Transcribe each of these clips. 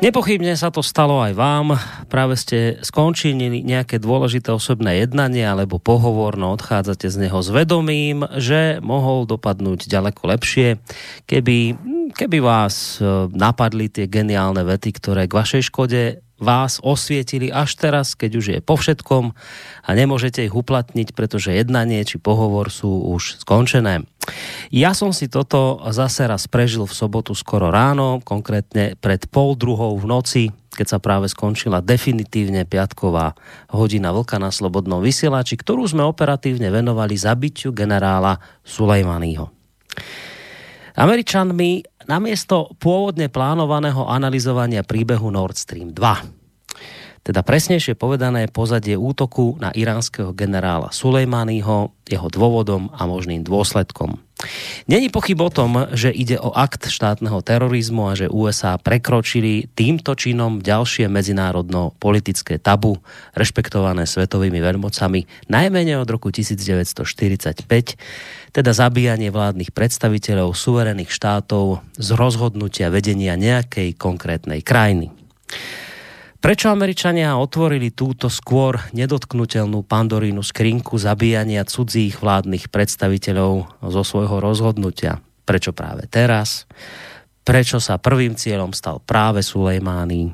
Nepochybne sa to stalo aj vám. Práve ste skončili nejaké dôležité osobné jednanie alebo pohovor, no odchádzate z neho s vedomím, že mohol dopadnúť ďaleko lepšie, keby, keby vás e, napadli tie geniálne vety, ktoré k vašej škode vás osvietili až teraz, keď už je po všetkom a nemôžete ich uplatniť, pretože jednanie či pohovor sú už skončené. Ja som si toto zase raz prežil v sobotu skoro ráno, konkrétne pred pol druhou v noci, keď sa práve skončila definitívne piatková hodina vlka na slobodnom vysielači, ktorú sme operatívne venovali zabitiu generála Sulejmaního. Američanmi namiesto pôvodne plánovaného analyzovania príbehu Nord Stream 2 teda presnejšie povedané pozadie útoku na iránskeho generála Sulejmányho, jeho dôvodom a možným dôsledkom. Není pochyb o tom, že ide o akt štátneho terorizmu a že USA prekročili týmto činom ďalšie medzinárodno-politické tabu, rešpektované svetovými veľmocami, najmenej od roku 1945, teda zabíjanie vládnych predstaviteľov suverených štátov z rozhodnutia vedenia nejakej konkrétnej krajiny. Prečo Američania otvorili túto skôr nedotknutelnú pandorínu skrinku zabíjania cudzích vládnych predstaviteľov zo svojho rozhodnutia? Prečo práve teraz? Prečo sa prvým cieľom stal práve Sulejmány?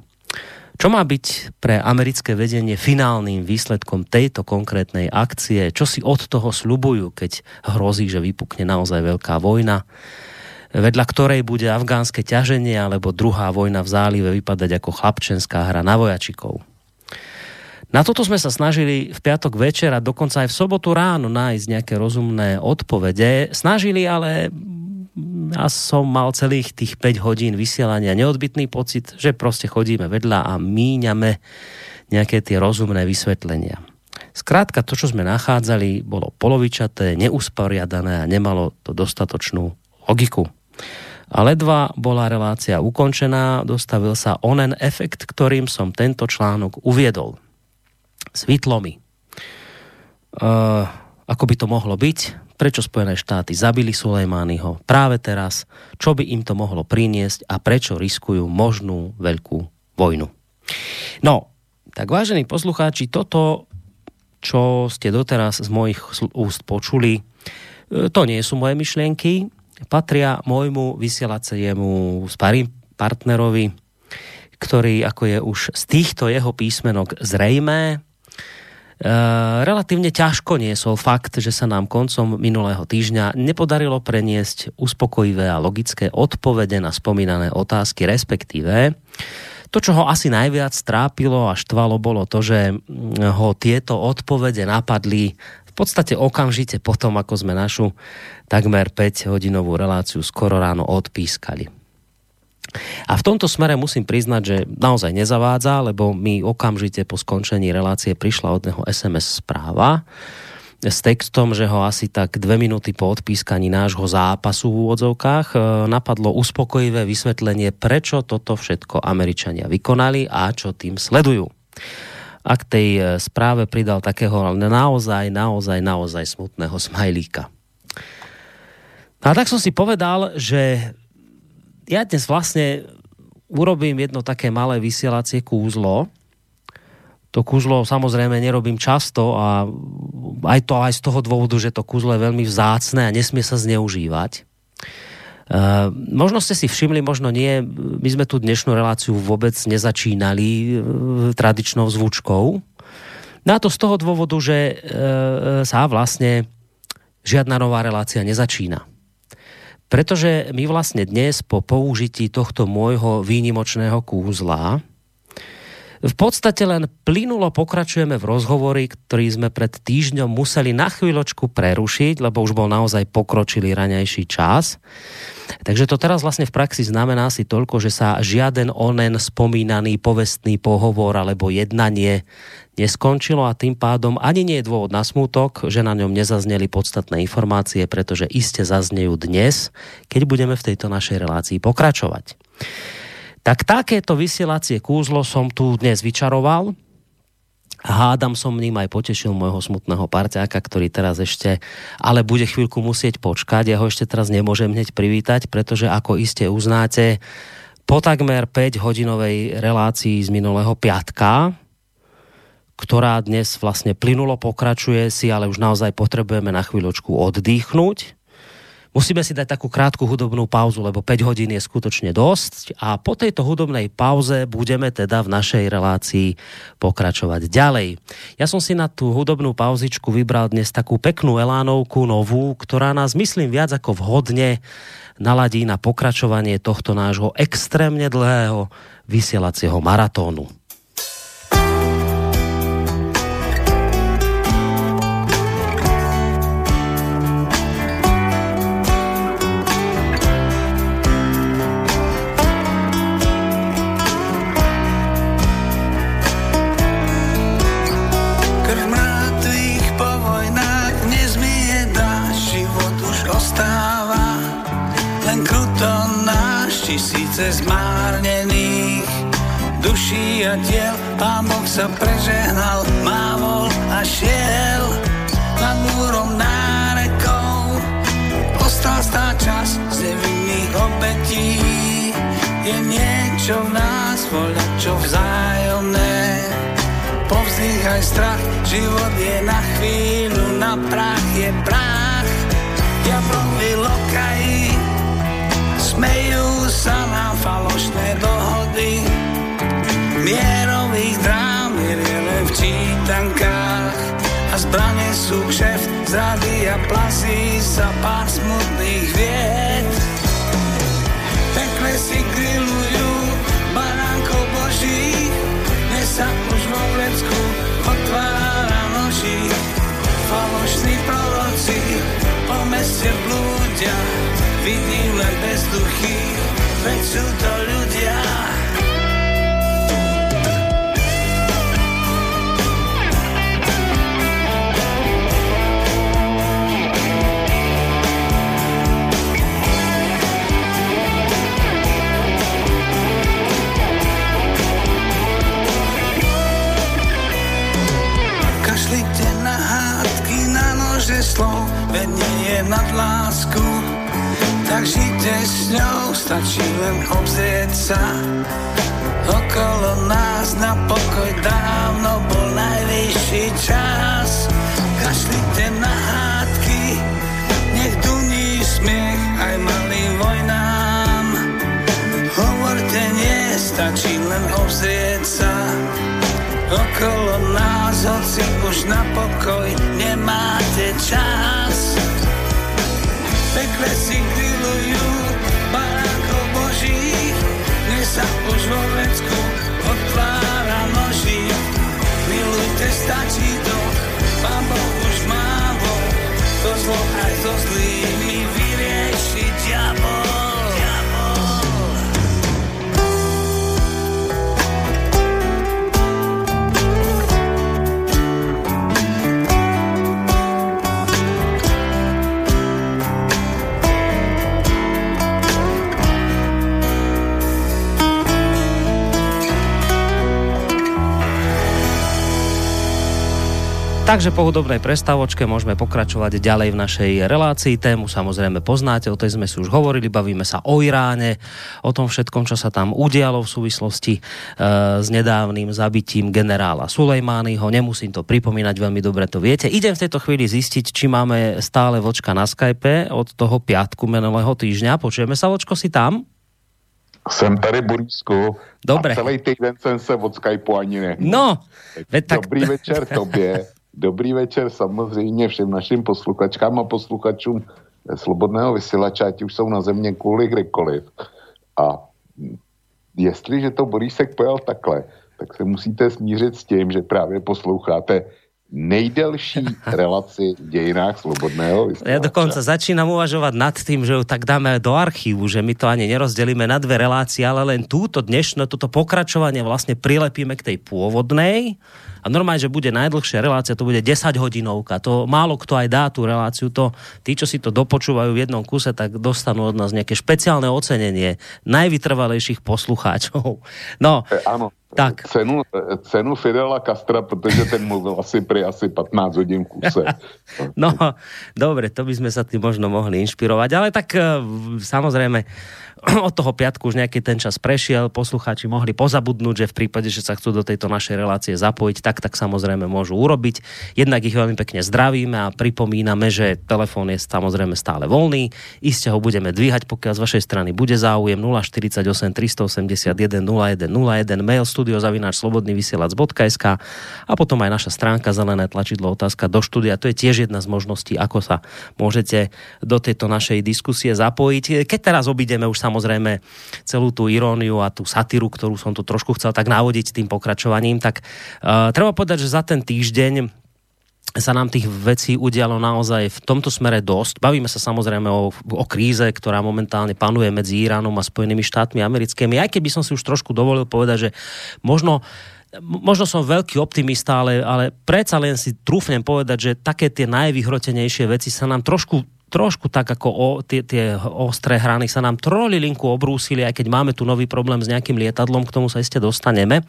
Čo má byť pre americké vedenie finálnym výsledkom tejto konkrétnej akcie? Čo si od toho slubujú, keď hrozí, že vypukne naozaj veľká vojna? Vedľa ktorej bude afgánske ťaženie alebo druhá vojna v zálive vypadať ako chlapčenská hra na vojačikov. Na toto sme sa snažili v piatok večer a dokonca aj v sobotu ráno nájsť nejaké rozumné odpovede. Snažili, ale ja som mal celých tých 5 hodín vysielania neodbitný pocit, že proste chodíme vedľa a míňame nejaké tie rozumné vysvetlenia. Skrátka, to, čo sme nachádzali, bolo polovičaté, neusporiadané a nemalo to dostatočnú logiku. A ledva bola relácia ukončená, dostavil sa onen efekt, ktorým som tento článok uviedol. Svitlo mi. Uh, ako by to mohlo byť? Prečo Spojené štáty zabili Sulejmányho práve teraz? Čo by im to mohlo priniesť a prečo riskujú možnú veľkú vojnu? No, tak vážení poslucháči, toto, čo ste doteraz z mojich úst počuli, e, to nie sú moje myšlienky, patria môjmu vysielaciemu sparing partnerovi, ktorý, ako je už z týchto jeho písmenok zrejmé, E, relatívne ťažko niesol fakt, že sa nám koncom minulého týždňa nepodarilo preniesť uspokojivé a logické odpovede na spomínané otázky, respektíve to, čo ho asi najviac trápilo a štvalo, bolo to, že ho tieto odpovede napadli podstate okamžite potom, ako sme našu takmer 5-hodinovú reláciu skoro ráno odpískali. A v tomto smere musím priznať, že naozaj nezavádza, lebo mi okamžite po skončení relácie prišla od neho SMS správa s textom, že ho asi tak dve minúty po odpískaní nášho zápasu v úvodzovkách e, napadlo uspokojivé vysvetlenie, prečo toto všetko Američania vykonali a čo tým sledujú a k tej e, správe pridal takého naozaj, naozaj, naozaj smutného smajlíka. A tak som si povedal, že ja dnes vlastne urobím jedno také malé vysielacie kúzlo. To kúzlo samozrejme nerobím často a aj to aj z toho dôvodu, že to kúzlo je veľmi vzácne a nesmie sa zneužívať. Uh, možno ste si všimli, možno nie, my sme tu dnešnú reláciu vôbec nezačínali uh, tradičnou zvučkou. No to z toho dôvodu, že uh, sa vlastne žiadna nová relácia nezačína. Pretože my vlastne dnes po použití tohto môjho výnimočného kúzla v podstate len plynulo pokračujeme v rozhovori, ktorý sme pred týždňom museli na chvíľočku prerušiť, lebo už bol naozaj pokročilý raňajší čas. Takže to teraz vlastne v praxi znamená si toľko, že sa žiaden onen spomínaný povestný pohovor alebo jednanie neskončilo a tým pádom ani nie je dôvod na smútok, že na ňom nezazneli podstatné informácie, pretože iste zaznejú dnes, keď budeme v tejto našej relácii pokračovať. Tak takéto vysielacie kúzlo som tu dnes vyčaroval. Hádam som ním aj potešil môjho smutného parťáka, ktorý teraz ešte, ale bude chvíľku musieť počkať. Ja ho ešte teraz nemôžem hneď privítať, pretože ako iste uznáte, po takmer 5 hodinovej relácii z minulého piatka, ktorá dnes vlastne plynulo pokračuje, si ale už naozaj potrebujeme na chvíľočku oddychnúť. Musíme si dať takú krátku hudobnú pauzu, lebo 5 hodín je skutočne dosť a po tejto hudobnej pauze budeme teda v našej relácii pokračovať ďalej. Ja som si na tú hudobnú pauzičku vybral dnes takú peknú elánovku novú, ktorá nás myslím viac ako vhodne naladí na pokračovanie tohto nášho extrémne dlhého vysielacieho maratónu. Tisíce zmárnených duší a tiel. Pán Boh sa prežehnal, mávol a šiel nad múrom nárekou. Ostal stá čas z nevinných obetí. Je niečo v nás, voľa čo vzájomné. Povzdýchaj strach, život je na chvíľu, na prach je prach. Jablovi lokají, sa na falošné dohody. Mierových drám je len v čítankách A zbrane sú kšeft, zrady a plasí sa pár smutných vied. Pekle si grillujú baránkov boží Dnes sa už vo vlecku otvára noží Falošní proroci po meste blúdia Vidím len bezduchy, veď sú to ľudia. Kašlite na hádky, na nože slov, veď nie je nad lásku tak žite s ňou, stačí len obzrieť sa. Okolo nás na pokoj dávno bol najvyšší čas. Kašlite na hádky, nech duní smiech aj malým vojnám. Hovorte nie, stačí len obzrieť sa. Okolo nás, hoci už na pokoj nemáte čas pekle si grillujú barákov božích, dnes sa už vo vecku otvára noží. Milujte, stačí to, pán Boh už málo, to zlo aj so zlými vyrieši Takže po hudobnej prestávočke môžeme pokračovať ďalej v našej relácii. Tému samozrejme poznáte, o tej sme si už hovorili, bavíme sa o Iráne, o tom všetkom, čo sa tam udialo v súvislosti e, s nedávnym zabitím generála Sulejmányho. Nemusím to pripomínať, veľmi dobre to viete. Idem v tejto chvíli zistiť, či máme stále vočka na Skype od toho piatku minulého týždňa. Počujeme sa, vočko, si tam? Jsem tady, Borisku. Dobre. A celý týden jsem se od Skypeu ani nehnul. No, tak... Dobrý večer tobě. Dobrý večer samozřejmě všem našim posluchačkám a posluchačům Slobodného vysílače, ať už jsou na země kvůli kdekoliv. A jestliže to Borísek pojal takhle, tak se musíte smířit s tím, že právě posloucháte nejdelší relaci v dejinách slobodného vysílača. Ja dokonca začínam uvažovať nad tým, že ju tak dáme do archívu, že my to ani nerozdelíme na dve relácie, ale len túto dnešné, toto pokračovanie vlastne prilepíme k tej pôvodnej a normálne, že bude najdlhšia relácia, to bude 10 hodinovka. To málo kto aj dá tú reláciu. To, tí, čo si to dopočúvajú v jednom kuse, tak dostanú od nás nejaké špeciálne ocenenie najvytrvalejších poslucháčov. No, e, áno. Tak. Cenu, cenu Fidela Castra, protože ten mluvil asi pri asi 15 hodín kuse. no, dobre, to by sme sa tým možno mohli inšpirovať, ale tak e, samozrejme od toho piatku už nejaký ten čas prešiel, poslucháči mohli pozabudnúť, že v prípade, že sa chcú do tejto našej relácie zapojiť, tak tak samozrejme môžu urobiť. Jednak ich veľmi pekne zdravíme a pripomíname, že telefón je samozrejme stále voľný. Iste ho budeme dvíhať, pokiaľ z vašej strany bude záujem 048 381 0101 mail studiozavináč slobodnyvysielac.sk a potom aj naša stránka zelené tlačidlo otázka do štúdia. To je tiež jedna z možností, ako sa môžete do tejto našej diskusie zapojiť. Keď teraz obideme už samozrejme celú tú iróniu a tú satíru, ktorú som tu trošku chcel tak navodiť tým pokračovaním, tak uh, treba povedať, že za ten týždeň sa nám tých vecí udialo naozaj v tomto smere dosť. Bavíme sa samozrejme o, o kríze, ktorá momentálne panuje medzi Iránom a Spojenými štátmi americkými. Aj keby som si už trošku dovolil povedať, že možno možno som veľký optimista, ale, ale predsa len si trúfnem povedať, že také tie najvyhrotenejšie veci sa nám trošku trošku tak ako o, tie, tie ostré hrany sa nám trolilinku obrúsili, aj keď máme tu nový problém s nejakým lietadlom, k tomu sa iste dostaneme.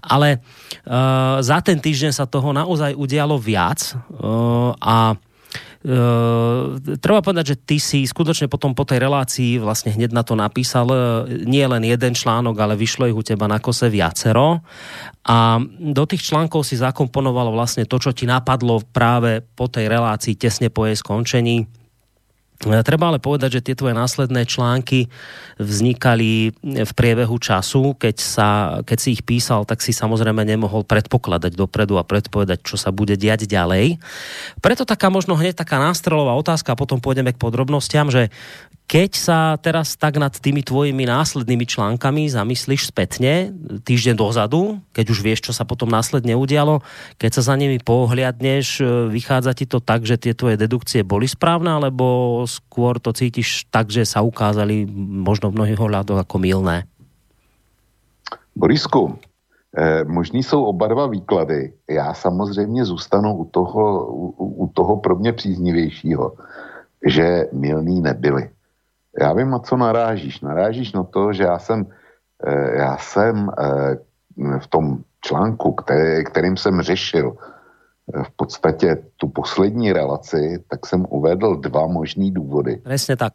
Ale uh, za ten týždeň sa toho naozaj udialo viac uh, a Uh, treba povedať, že ty si skutočne potom po tej relácii vlastne hneď na to napísal uh, nie len jeden článok, ale vyšlo ich u teba na kose viacero a do tých článkov si zakomponovalo vlastne to, čo ti napadlo práve po tej relácii tesne po jej skončení Treba ale povedať, že tie tvoje následné články vznikali v priebehu času. Keď, sa, keď si ich písal, tak si samozrejme nemohol predpokladať dopredu a predpovedať, čo sa bude diať ďalej. Preto taká možno hneď taká nástrelová otázka a potom pôjdeme k podrobnostiam, že keď sa teraz tak nad tými tvojimi následnými článkami zamyslíš spätne, týždeň dozadu, keď už vieš, čo sa potom následne udialo, keď sa za nimi pohliadneš, e, vychádza ti to tak, že tie tvoje dedukcie boli správne, alebo skôr to cítiš tak, že sa ukázali možno v mnohých ohľadoch ako milné? Borisku, eh, možný jsou oba dva výklady. Já samozřejmě zůstanu u toho, u, u toho pro mě příznivějšího, že milný nebyli. Já vím, na co narážíš. Narážíš na to, že já jsem, eh, já jsem eh, v tom článku, který, kterým jsem řešil eh, v podstatě tu poslední relaci, tak jsem uvedl dva možný důvody. Přesně tak.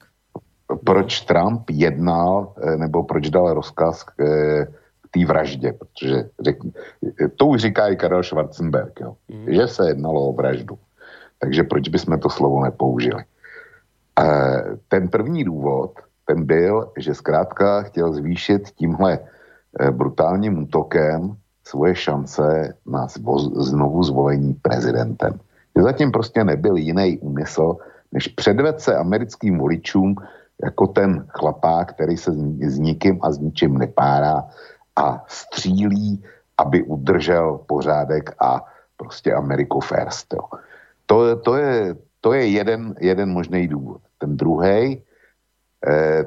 Proč Trump jednal, nebo proč dal rozkaz k, k té vraždě, protože řek, to už říká i Karel Schwarzenberg, jo, mm. že se jednalo o vraždu. Takže proč bychom to slovo nepoužili? Ten první důvod, ten byl, že zkrátka chtěl zvýšit tímhle eh, brutálním útokem svoje šance na znovu zvolení prezidentem. Zatím prostě nebyl jiný úmysl, než předved se americkým voličům jako ten chlapák, který se s nikým a s ničím nepárá a střílí, aby udržel pořádek a prostě Ameriku first. Jo. To, to, je, to je jeden, jeden možný důvod. Ten druhý, eh,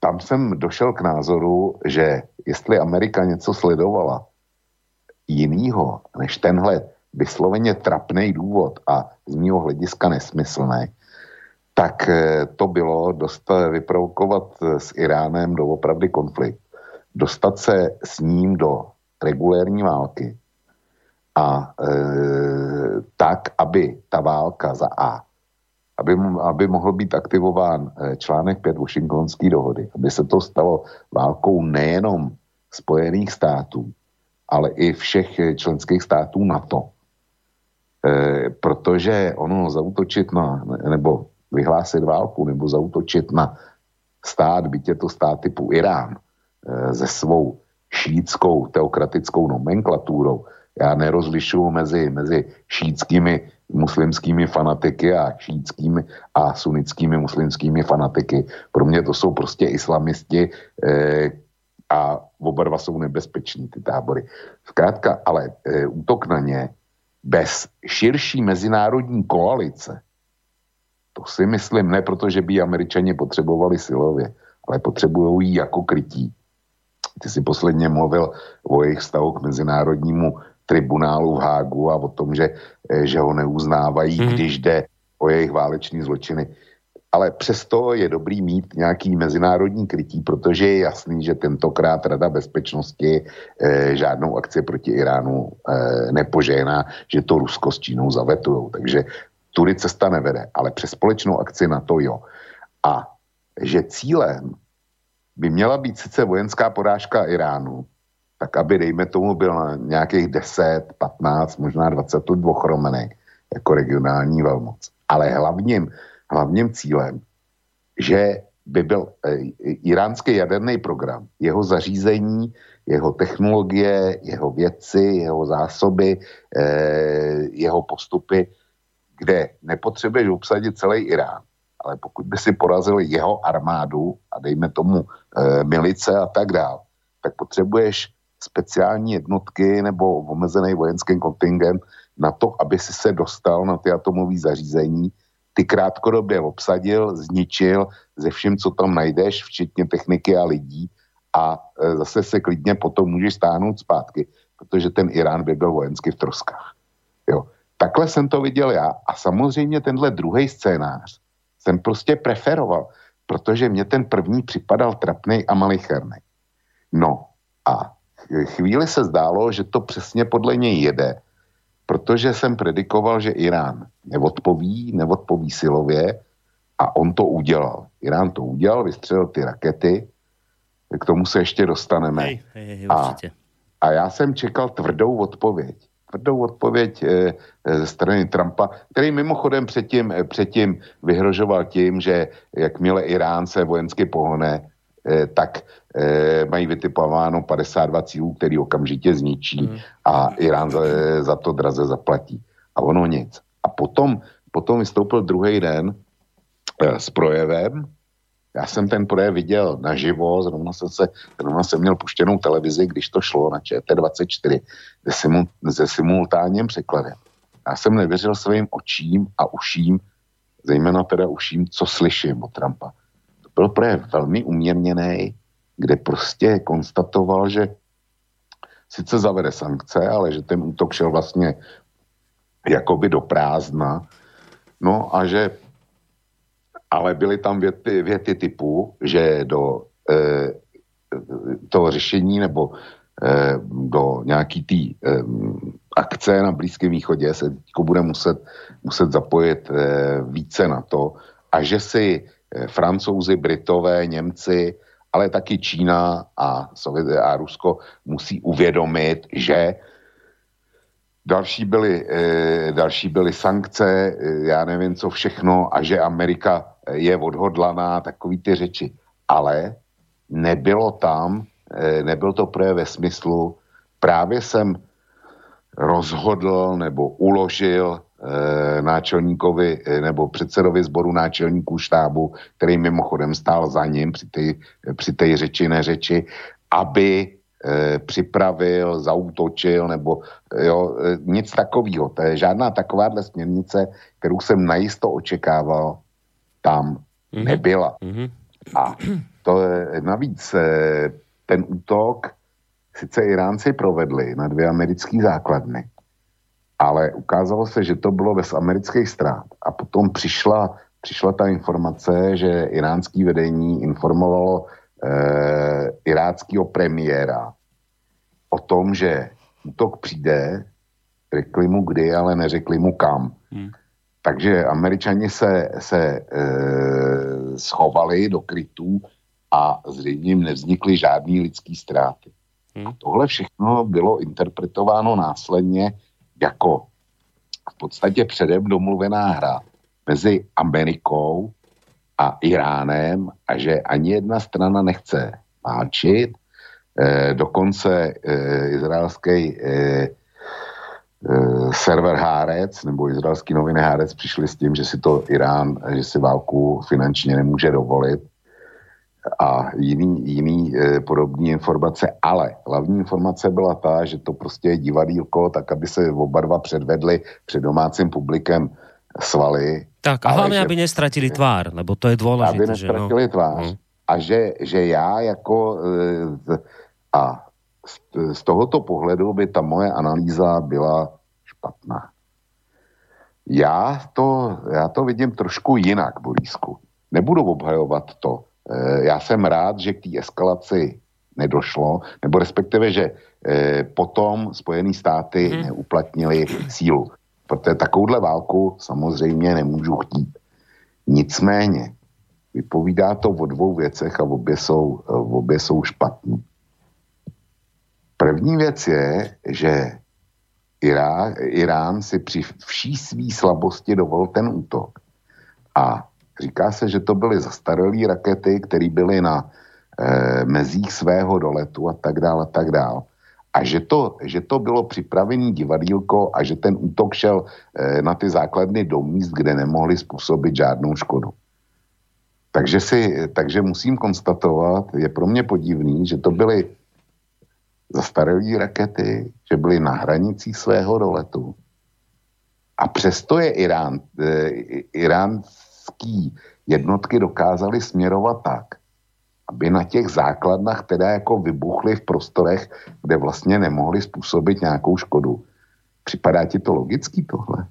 tam jsem došel k názoru, že jestli Amerika něco sledovala jinýho než tenhle vysloveně trapný důvod a z mého hlediska nesmyslný, tak eh, to bylo dost vyprovokovat s Iránem do opravdy konflikt. Dostat se s ním do regulérní války a e, tak, aby ta válka za A, aby, aby mohl být aktivován e, článek 5 Washingtonské dohody, aby se to stalo válkou nejenom Spojených států, ale i všech členských států NATO. E, protože ono zautočit na, nebo vyhlásit válku, nebo zautočit na stát, byť je to stát typu Irán, e, se svou šítskou teokratickou nomenklaturou, já nerozlišuju mezi, mezi šítskými muslimskými fanatiky a šítskými a sunnickými muslimskými fanatiky. Pro mě to jsou prostě islamisti eh, a oba dva jsou nebezpeční, ty tábory. Zkrátka, ale eh, útok na ně bez širší mezinárodní koalice, to si myslím ne proto, že by američani potřebovali silově, ale potřebují ji jako krytí. Ty si posledně mluvil o jejich vztahu k mezinárodnímu tribunálu v Hágu a o tom, že, eh, že ho neuznávají, hmm. když jde o jejich váleční zločiny. Ale přesto je dobrý mít nějaký mezinárodní krytí, protože je jasný, že tentokrát Rada bezpečnosti e, žádnou akci proti Iránu e, nepožehná, že to Rusko s Čínou zavetujou. Takže tudy cesta nevede, ale přes společnou akci na to jo. A že cílem by měla být sice vojenská porážka Iránu, tak aby, dejme tomu, byl nějakých 10, 15, možná 20 let ochromený jako regionální velmoc. Ale hlavním, hlavním cílem, že by byl e, iránský jaderný program, jeho zařízení, jeho technologie, jeho věci, jeho zásoby, e, jeho postupy, kde nepotřebuješ obsadit celý Irán, ale pokud by si porazil jeho armádu a dejme tomu e, milice a tak dál, tak potřebuješ speciální jednotky nebo omezený vojenský kontingent na to, aby si se dostal na ty atomové zařízení, ty krátkodobě obsadil, zničil ze vším, co tam najdeš, včetně techniky a lidí a e, zase se klidně potom můžeš stáhnout zpátky, protože ten Irán by byl vojensky v troskách. Jo. Takhle jsem to viděl já a samozřejmě tenhle druhý scénář jsem prostě preferoval, protože mě ten první připadal trapný a malicherný. No a chvíli se zdálo, že to přesně podle něj jede, protože jsem predikoval, že Irán neodpoví, neodpoví silově a on to udělal. Irán to udělal, vystřelil ty rakety, k tomu se ještě dostaneme. Hej, hej, hej, a, a já jsem čekal tvrdou odpověď. Tvrdou odpověď e, e, ze strany Trumpa, který mimochodem předtím, e, předtím vyhrožoval tím, že jakmile Irán se vojensky pohne, e, tak e, mají vytipováno 52 cílů, který okamžitě zničí hmm. a Irán za, za to draze zaplatí. A ono nic. A potom, potom vystoupil druhý den e, s projevem, já jsem ten projev viděl naživo, zrovna jsem, se, zrovna jsem měl puštěnou televizi, když to šlo na ČT24 se, simul, se simultánním překladem. Já jsem nevěřil svým očím a uším, zejména teda uším, co slyším od Trumpa. To byl projev velmi umírněný, kde prostě konstatoval, že sice zavede sankce, ale že ten útok šel vlastně jakoby do prázdna, no a že ale byly tam věty, věty typu, že do e, toho řešení nebo e, do nějaký té e, akce na Blízkém východě se bude muset, muset zapojit e, více na to. A že si francouzi, britové, Němci, ale taky Čína a, Sovět, a Rusko musí uvědomit, že Další byly, e, další byly sankce, e, já nevím co všechno a že Amerika je odhodlaná, takový ty řeči. Ale nebylo tam, eh, nebyl to projev ve smyslu, právě jsem rozhodl nebo uložil e, náčelníkovi e, nebo předsedovi sboru náčelníků štábu, který mimochodem stál za ním při té řeči neřeči, aby e, připravil, zautočil nebo jo, e, nic takového. To je žádná takováhle směrnice, kterou jsem najisto očekával, tam mm-hmm. nebyla. Mm-hmm. A to je navíc eh, ten útok sice Iránci provedli na dvě americké základny, ale ukázalo se, že to bylo bez amerických ztrát. A potom přišla, přišla ta informace, že iránský vedení informovalo eh, iráckého premiéra o tom, že útok přijde, řekli mu kdy, ale neřekli mu kam. Hmm. Takže američani se, se e, schovali do krytů a zřejmě jim nevznikly žádný lidský ztráty. Hmm. A tohle všechno bylo interpretováno následně jako v podstatě předem domluvená hra mezi Amerikou a Iránem a že ani jedna strana nechce válčit. E, dokonce e, izraelský e, Eh, server Hárec nebo izraelský noviny Hárec přišli s tím, že si to Irán, že si válku finančně nemůže dovolit a jiný, jiný e, podobný informace, ale hlavní informace byla ta, že to prostě je divadílko, tak aby se oba dva předvedli před domácím publikem svaly. Tak a hlavně, aby nestratili tvár, nebo to je důležité. Aby nestratili že no? tvář. Hmm. A že, že já jako e, a z, z tohoto pohledu by ta moje analýza byla špatná. Já to, já to vidím trošku jinak, Borísku. Nebudu obhajovat to. E, já jsem rád, že k té eskalaci nedošlo, nebo respektive, že e, potom Spojené státy hmm. neuplatnili sílu. Protože takovouhle válku samozřejmě nemůžu chtít. Nicméně, vypovídá to o dvou věcech a obě jsou, obě jsou špatný. První věc je, že Irá, Irán si při vší svý slabosti dovolil ten útok. A říká se, že to byly zastaralé rakety, které byly na e, mezích svého doletu a tak dále a tak dále. A že to, že to bylo připravený divadílko a že ten útok šel e, na ty základny do míst, kde nemohli způsobit žádnou škodu. Takže, si, takže musím konstatovat, je pro mě podivný, že to byly zastaralé rakety, že byly na hranicích svého doletu. A přesto je Irán, e, iránský jednotky dokázaly směrovat tak, aby na těch základnách teda jako vybuchly v prostorech, kde vlastně nemohli způsobit nějakou škodu. Připadá ti to logický tohle?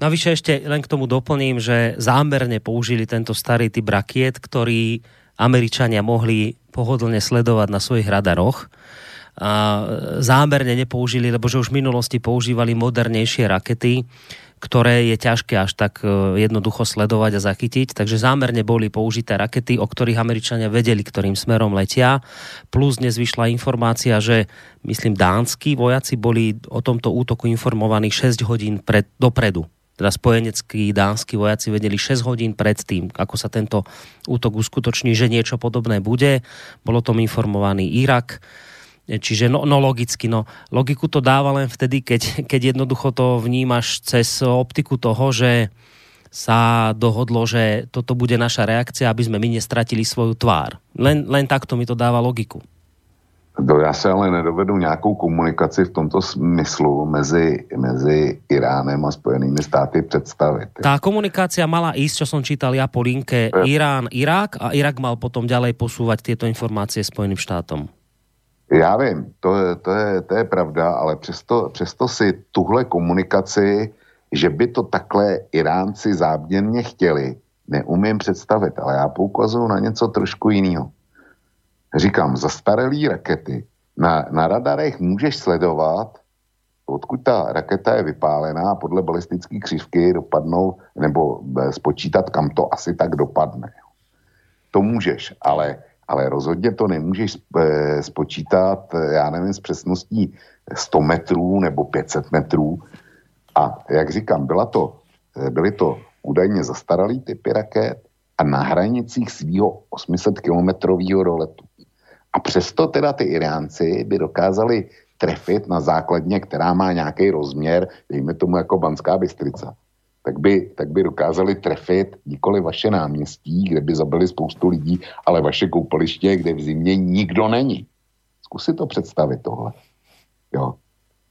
Navyše ešte len k tomu doplním, že zámerne použili tento starý typ rakiet, ktorý Američania mohli pohodlne sledovať na svojich radaroch a zámerne nepoužili, lebo že už v minulosti používali modernejšie rakety, ktoré je ťažké až tak e, jednoducho sledovať a zachytiť. Takže zámerne boli použité rakety, o ktorých Američania vedeli, ktorým smerom letia. Plus dnes vyšla informácia, že myslím dánsky vojaci boli o tomto útoku informovaní 6 hodín pred, dopredu teda spojeneckí dánsky vojaci vedeli 6 hodín pred tým, ako sa tento útok uskutoční, že niečo podobné bude. Bolo tom informovaný Irak. Čiže no, no logicky, no logiku to dáva len vtedy, keď, keď jednoducho to vnímaš cez optiku toho, že sa dohodlo, že toto bude naša reakcia, aby sme my nestratili svoju tvár. Len, len takto mi to dáva logiku. To já se ale nedovedu nějakou komunikaci v tomto smyslu mezi, mezi Iránem a Spojenými státy představit. Tá komunikácia mala ísť, čo som čítal ja po linke, Irán, Irak a Irak mal potom ďalej posúvať tieto informácie Spojeným štátom. Já vím, to je, to je, to je pravda, ale přesto, přesto si tuhle komunikaci, že by to takhle Iránci záměrně chtěli, neumím představit, ale já poukazuju na něco trošku jiného. Říkám, zastaralý rakety. Na, na radarech můžeš sledovat, odkud ta raketa je vypálená, podle balistické křivky dopadnou, nebo eh, spočítat, kam to asi tak dopadne. To můžeš, ale ale rozhodně to nemůžeš eh, spočítat, eh, já nevím, s přesností 100 metrů nebo 500 metrů. A jak říkám, byla to, eh, byly to údajně zastaralý typy raket a na hranicích svého 800 kilometrového doletu. A přesto teda ty Iránci by dokázali trefit na základně, která má nějaký rozměr, dejme tomu jako Banská Bystrica tak by, tak by dokázali trefit nikoli vaše náměstí, kde by zabili spoustu lidí, ale vaše koupaliště, kde v zimě nikdo není. Zkusi to představit tohle. Jo.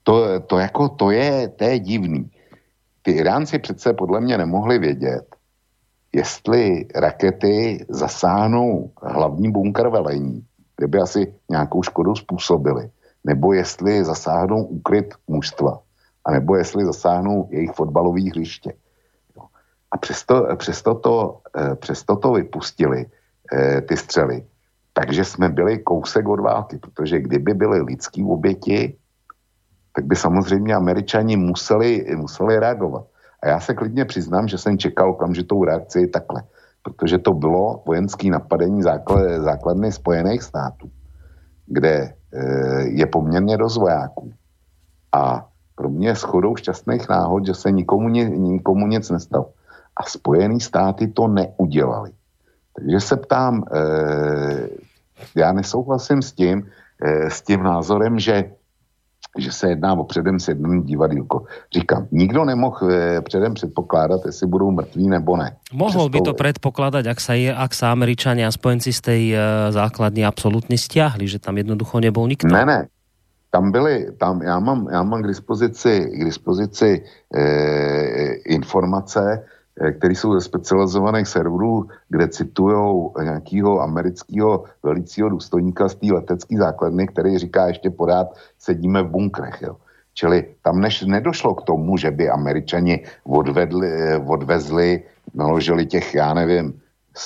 To, to, jako, to, je, to je divný. Ty Iránci přece podle mě nemohli vědět, jestli rakety zasáhnou hlavní bunkr velení, kde by asi nějakou škodu způsobili, nebo jestli zasáhnou úkryt mužstva, a nebo jestli zasáhnou jejich fotbalové hřiště. A přesto, přesto, to, eh, přesto to vypustili, eh, ty střely. Takže jsme byli kousek od války, protože kdyby byly lidský oběti, tak by samozřejmě američani museli, museli reagovat. A já se klidně přiznám, že jsem čekal okamžitou reakci takhle, protože to bylo vojenské napadení základ, základny Spojených států, kde e, je poměrně dost vojáků. A pro mě je schodou šťastných náhod, že se nikomu, nikomu nic nestalo. A Spojené státy to neudělali. Takže se ptám, e, já nesouhlasím s tím, e, s tím názorem, že že se jedná o předem sjednaný divadílko. Říkám, nikdo nemohl e, předem předpokládat, jestli budou mrtví nebo ne. Mohl by to predpokladať, ak sa, je, ak sa Američania a spojenci z tej e, základny absolútne stiahli, že tam jednoducho nebol nikto. Ne, ne. Tam byly, tam, já mám, já mám k dispozici, k dispozici e, informace, který jsou ze specializovaných serverů, kde citují nějakého amerického velicího důstojníka z té letecké základny, který říká ještě pořád, sedíme v bunkrech. Jo. Čili tam než nedošlo k tomu, že by američani odvedli, eh, odvezli, naložili těch, já nevím,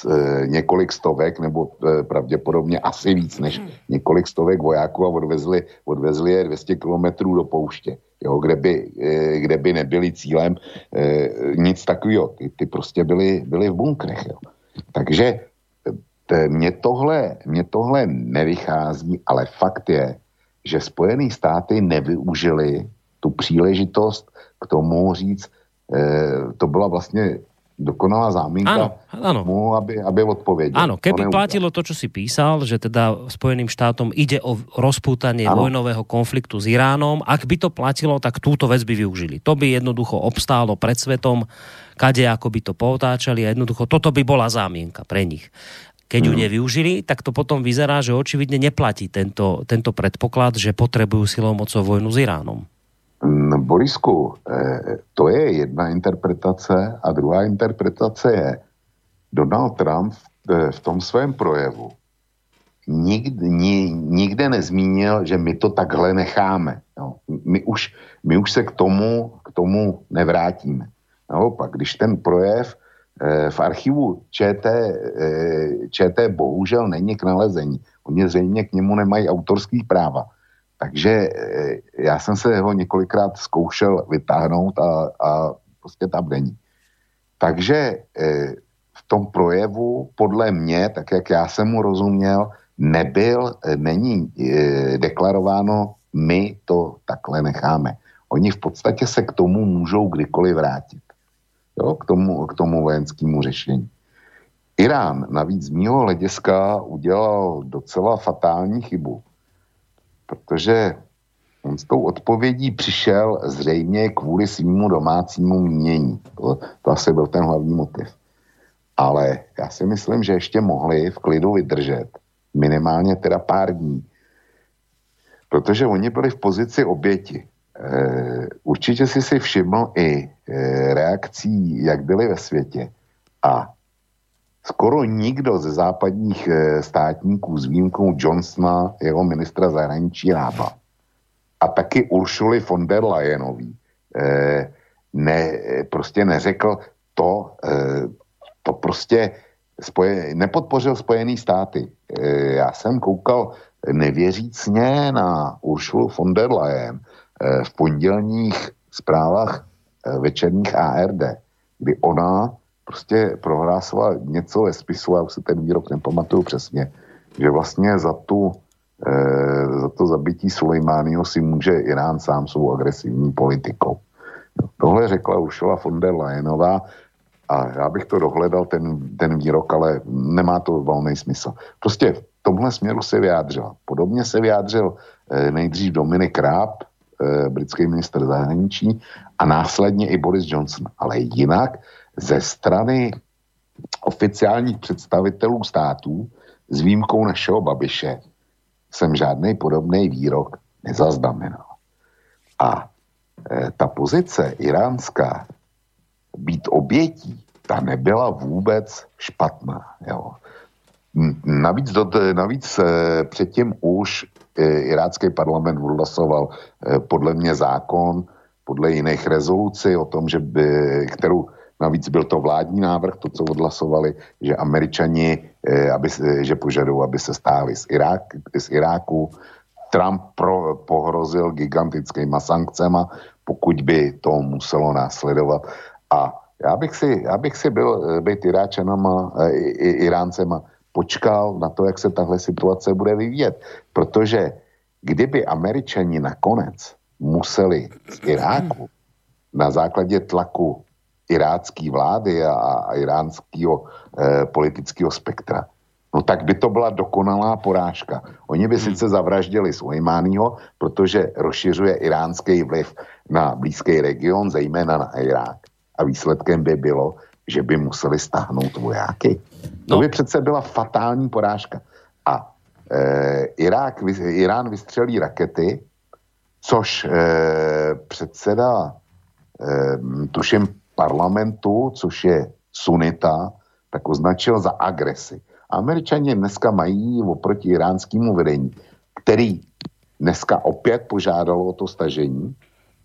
eh, několik stovek, nebo pravděpodobně asi víc než několik stovek vojáků a odvezli, odvezli je 200 kilometrů do pouště jo, kde, by, eh, kde by nebyli cílem eh, nic takového. Ty, ty prostě byly, byly v bunkrech. Jo. Takže mně tohle, mně tohle nevychází, ale fakt je, že Spojené státy nevyužili tu příležitost k tomu říct, eh, to byla vlastně dokonalá zámienka áno, áno. mu, aby, aby odpovedal. Áno, keby to platilo to, čo si písal, že teda Spojeným štátom ide o rozpútanie áno. vojnového konfliktu s Iránom, ak by to platilo, tak túto vec by využili. To by jednoducho obstálo pred svetom, kade ako by to potáčali a jednoducho toto by bola zámienka pre nich. Keď ju mm. nevyužili, tak to potom vyzerá, že očividne neplatí tento, tento predpoklad, že potrebujú silou mocou vojnu s Iránom. Borisku, eh, to je jedna interpretace a druhá interpretace je, Donald Trump eh, v tom svém projevu nikdy, nikde nezmínil, že my to takhle necháme. My, už, my už se k tomu, k tomu nevrátíme. Naopak, když ten projev eh, v archivu ČT, ČT bohužel není k nalezení. Oni zřejmě k němu nemají autorský práva takže eh, já jsem se ho několikrát zkoušel vytáhnout a, a prostě tam není. Takže eh, v tom projevu podle mě, tak jak já jsem mu rozuměl, nebyl, eh, není deklarováno, my to takhle necháme. Oni v podstatě se k tomu můžou kdykoliv vrátit. Jo, k tomu, k tomu vojenskému řešení. Irán navíc z mýho hlediska udělal docela fatální chybu protože on s tou odpovědí přišel zřejmě kvůli svýmu domácímu mínění. To, to asi byl ten hlavní motiv. Ale já si myslím, že ještě mohli v klidu vydržet minimálně teda pár dní. Protože oni byli v pozici oběti. E, určitě si si všiml i e, reakcí, jak byli ve světě. A skoro nikdo ze západních eh, státníků s výjimkou Johnsona, jeho ministra zahraničí Rába a taky Uršuly von der Leyenový eh, ne, prostě neřekl to, eh, to prostě spoje, nepodpořil Spojený státy. Já jsem koukal nevěřícně na Uršulu von der Leyen v pondělních zprávách večerních ARD, kdy ona prostě prohlásila něco ve spisu, já už si ten výrok nepamatuju přesně, že vlastně za tu e, za to zabití Sulejmányho si může Irán sám svou agresivní politikou. No, tohle řekla Ušela von der Leyenová a já bych to dohledal, ten, ten výrok, ale nemá to volný smysl. Prostě v tomhle směru se vyjádřila. Podobně se vyjádřil e, nejdřív Dominik Ráb, e, britský minister zahraničí, a následně i Boris Johnson. Ale jinak ze strany oficiálních představitelů států s výjimkou našeho Babiše jsem žádný podobný výrok nezaznamenal. A e, ta pozice iránská být obětí, ta nebyla vůbec špatná. Jo. Navíc, do, navíc e, předtím už e, irácký parlament odhlasoval podle mě zákon, podle jiných rezolucí o tom, že by, kterou Navíc byl to vládní návrh, to, co odhlasovali, že američani, aby, že požadují, aby se stáli z, Irák, z Iráku. Trump pro, pohrozil gigantickýma sankcema, pokud by to muselo následovat. A já bych si, já bych si byl eh, být Iráčanama, eh, Iráncema, počkal na to, jak se tahle situace bude vyvíjet. Protože kdyby američani nakonec museli z Iráku na základě tlaku irácké vlády a, a iránského eh, politického spektra, no tak by to byla dokonalá porážka. Oni by hmm. sice zavraždili Sulejmányho, protože rozšiřuje iránský vliv na blízký region, zejména na Irák. A výsledkem by bylo, že by museli stáhnout vojáky. No. To by přece byla fatální porážka. A e, Irák, Irán vystřelí rakety, což e, předseda, e, tuším, parlamentu, což je sunita, tak označil za agresi. Američani dneska mají oproti iránskému vedení, který dneska opět požádalo o to stažení,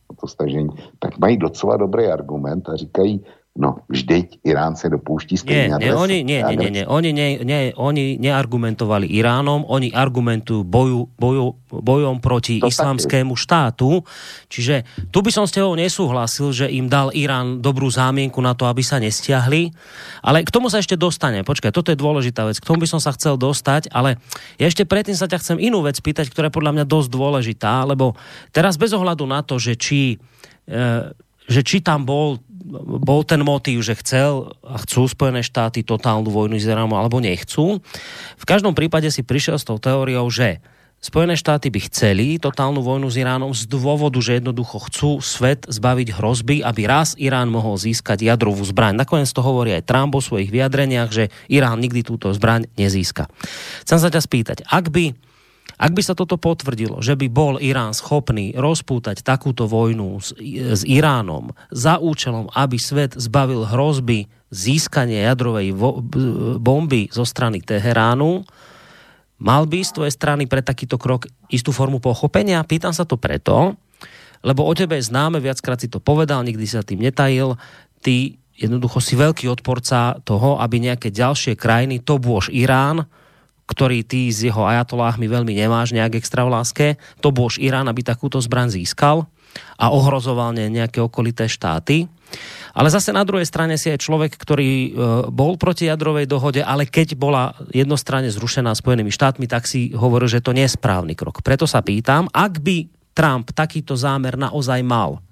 o to stažení, tak mají docela dobrý argument a říkají, No, vždyť Irán se dopouští stejně nie, nie, oni, nie, nie, nie, nie, oni, nie, nie, oni neargumentovali Iránom, oni argumentujú boju, boju, bojom proti to islamskému štátu. Čiže tu by som s tebou nesúhlasil, že im dal Irán dobrú zámienku na to, aby sa nestiahli. Ale k tomu sa ešte dostane. Počkaj, toto je dôležitá vec. K tomu by som sa chcel dostať, ale ja ešte predtým sa ťa chcem inú vec pýtať, ktorá je podľa mňa dosť dôležitá, lebo teraz bez ohľadu na to, že či e, že či tam bol, bol ten motív, že chcel a chcú Spojené štáty totálnu vojnu s Iránom alebo nechcú. V každom prípade si prišiel s tou teóriou, že Spojené štáty by chceli totálnu vojnu s Iránom z dôvodu, že jednoducho chcú svet zbaviť hrozby, aby raz Irán mohol získať jadrovú zbraň. Nakoniec to hovorí aj Trump o svojich vyjadreniach, že Irán nikdy túto zbraň nezíska. Chcem sa ťa spýtať, ak by ak by sa toto potvrdilo, že by bol Irán schopný rozpútať takúto vojnu s, s Iránom za účelom, aby svet zbavil hrozby získania jadrovej vo, bomby zo strany Teheránu, mal by z tvojej strany pre takýto krok istú formu pochopenia? Pýtam sa to preto, lebo o tebe je známe, viackrát si to povedal, nikdy sa tým netajil, ty jednoducho si veľký odporca toho, aby nejaké ďalšie krajiny, to bôž Irán, ktorý ty s jeho ajatoláhmi veľmi nemáš nejak extra v láske, to bôž Irán, aby takúto zbraň získal a ohrozoval nejaké okolité štáty. Ale zase na druhej strane si aj človek, ktorý e, bol proti jadrovej dohode, ale keď bola jednostranne zrušená Spojenými štátmi, tak si hovoril, že to nie je správny krok. Preto sa pýtam, ak by Trump takýto zámer naozaj mal,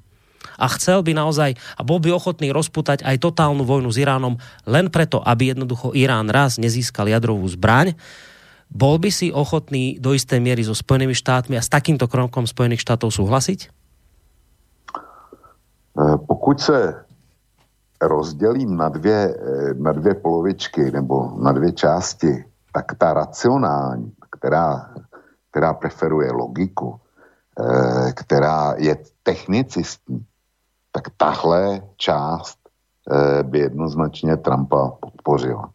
a chcel by naozaj a bol by ochotný rozputať aj totálnu vojnu s Iránom len preto, aby jednoducho Irán raz nezískal jadrovú zbraň, bol by si ochotný do istej miery so Spojenými štátmi a s takýmto krokom Spojených štátov súhlasiť? Eh, pokud se rozdělím na dvě, eh, na dvě polovičky nebo na dvě části, tak ta racionální, která, která preferuje logiku, eh, která je technicistní, tak tahle část eh, by jednoznačně Trumpa podpořila.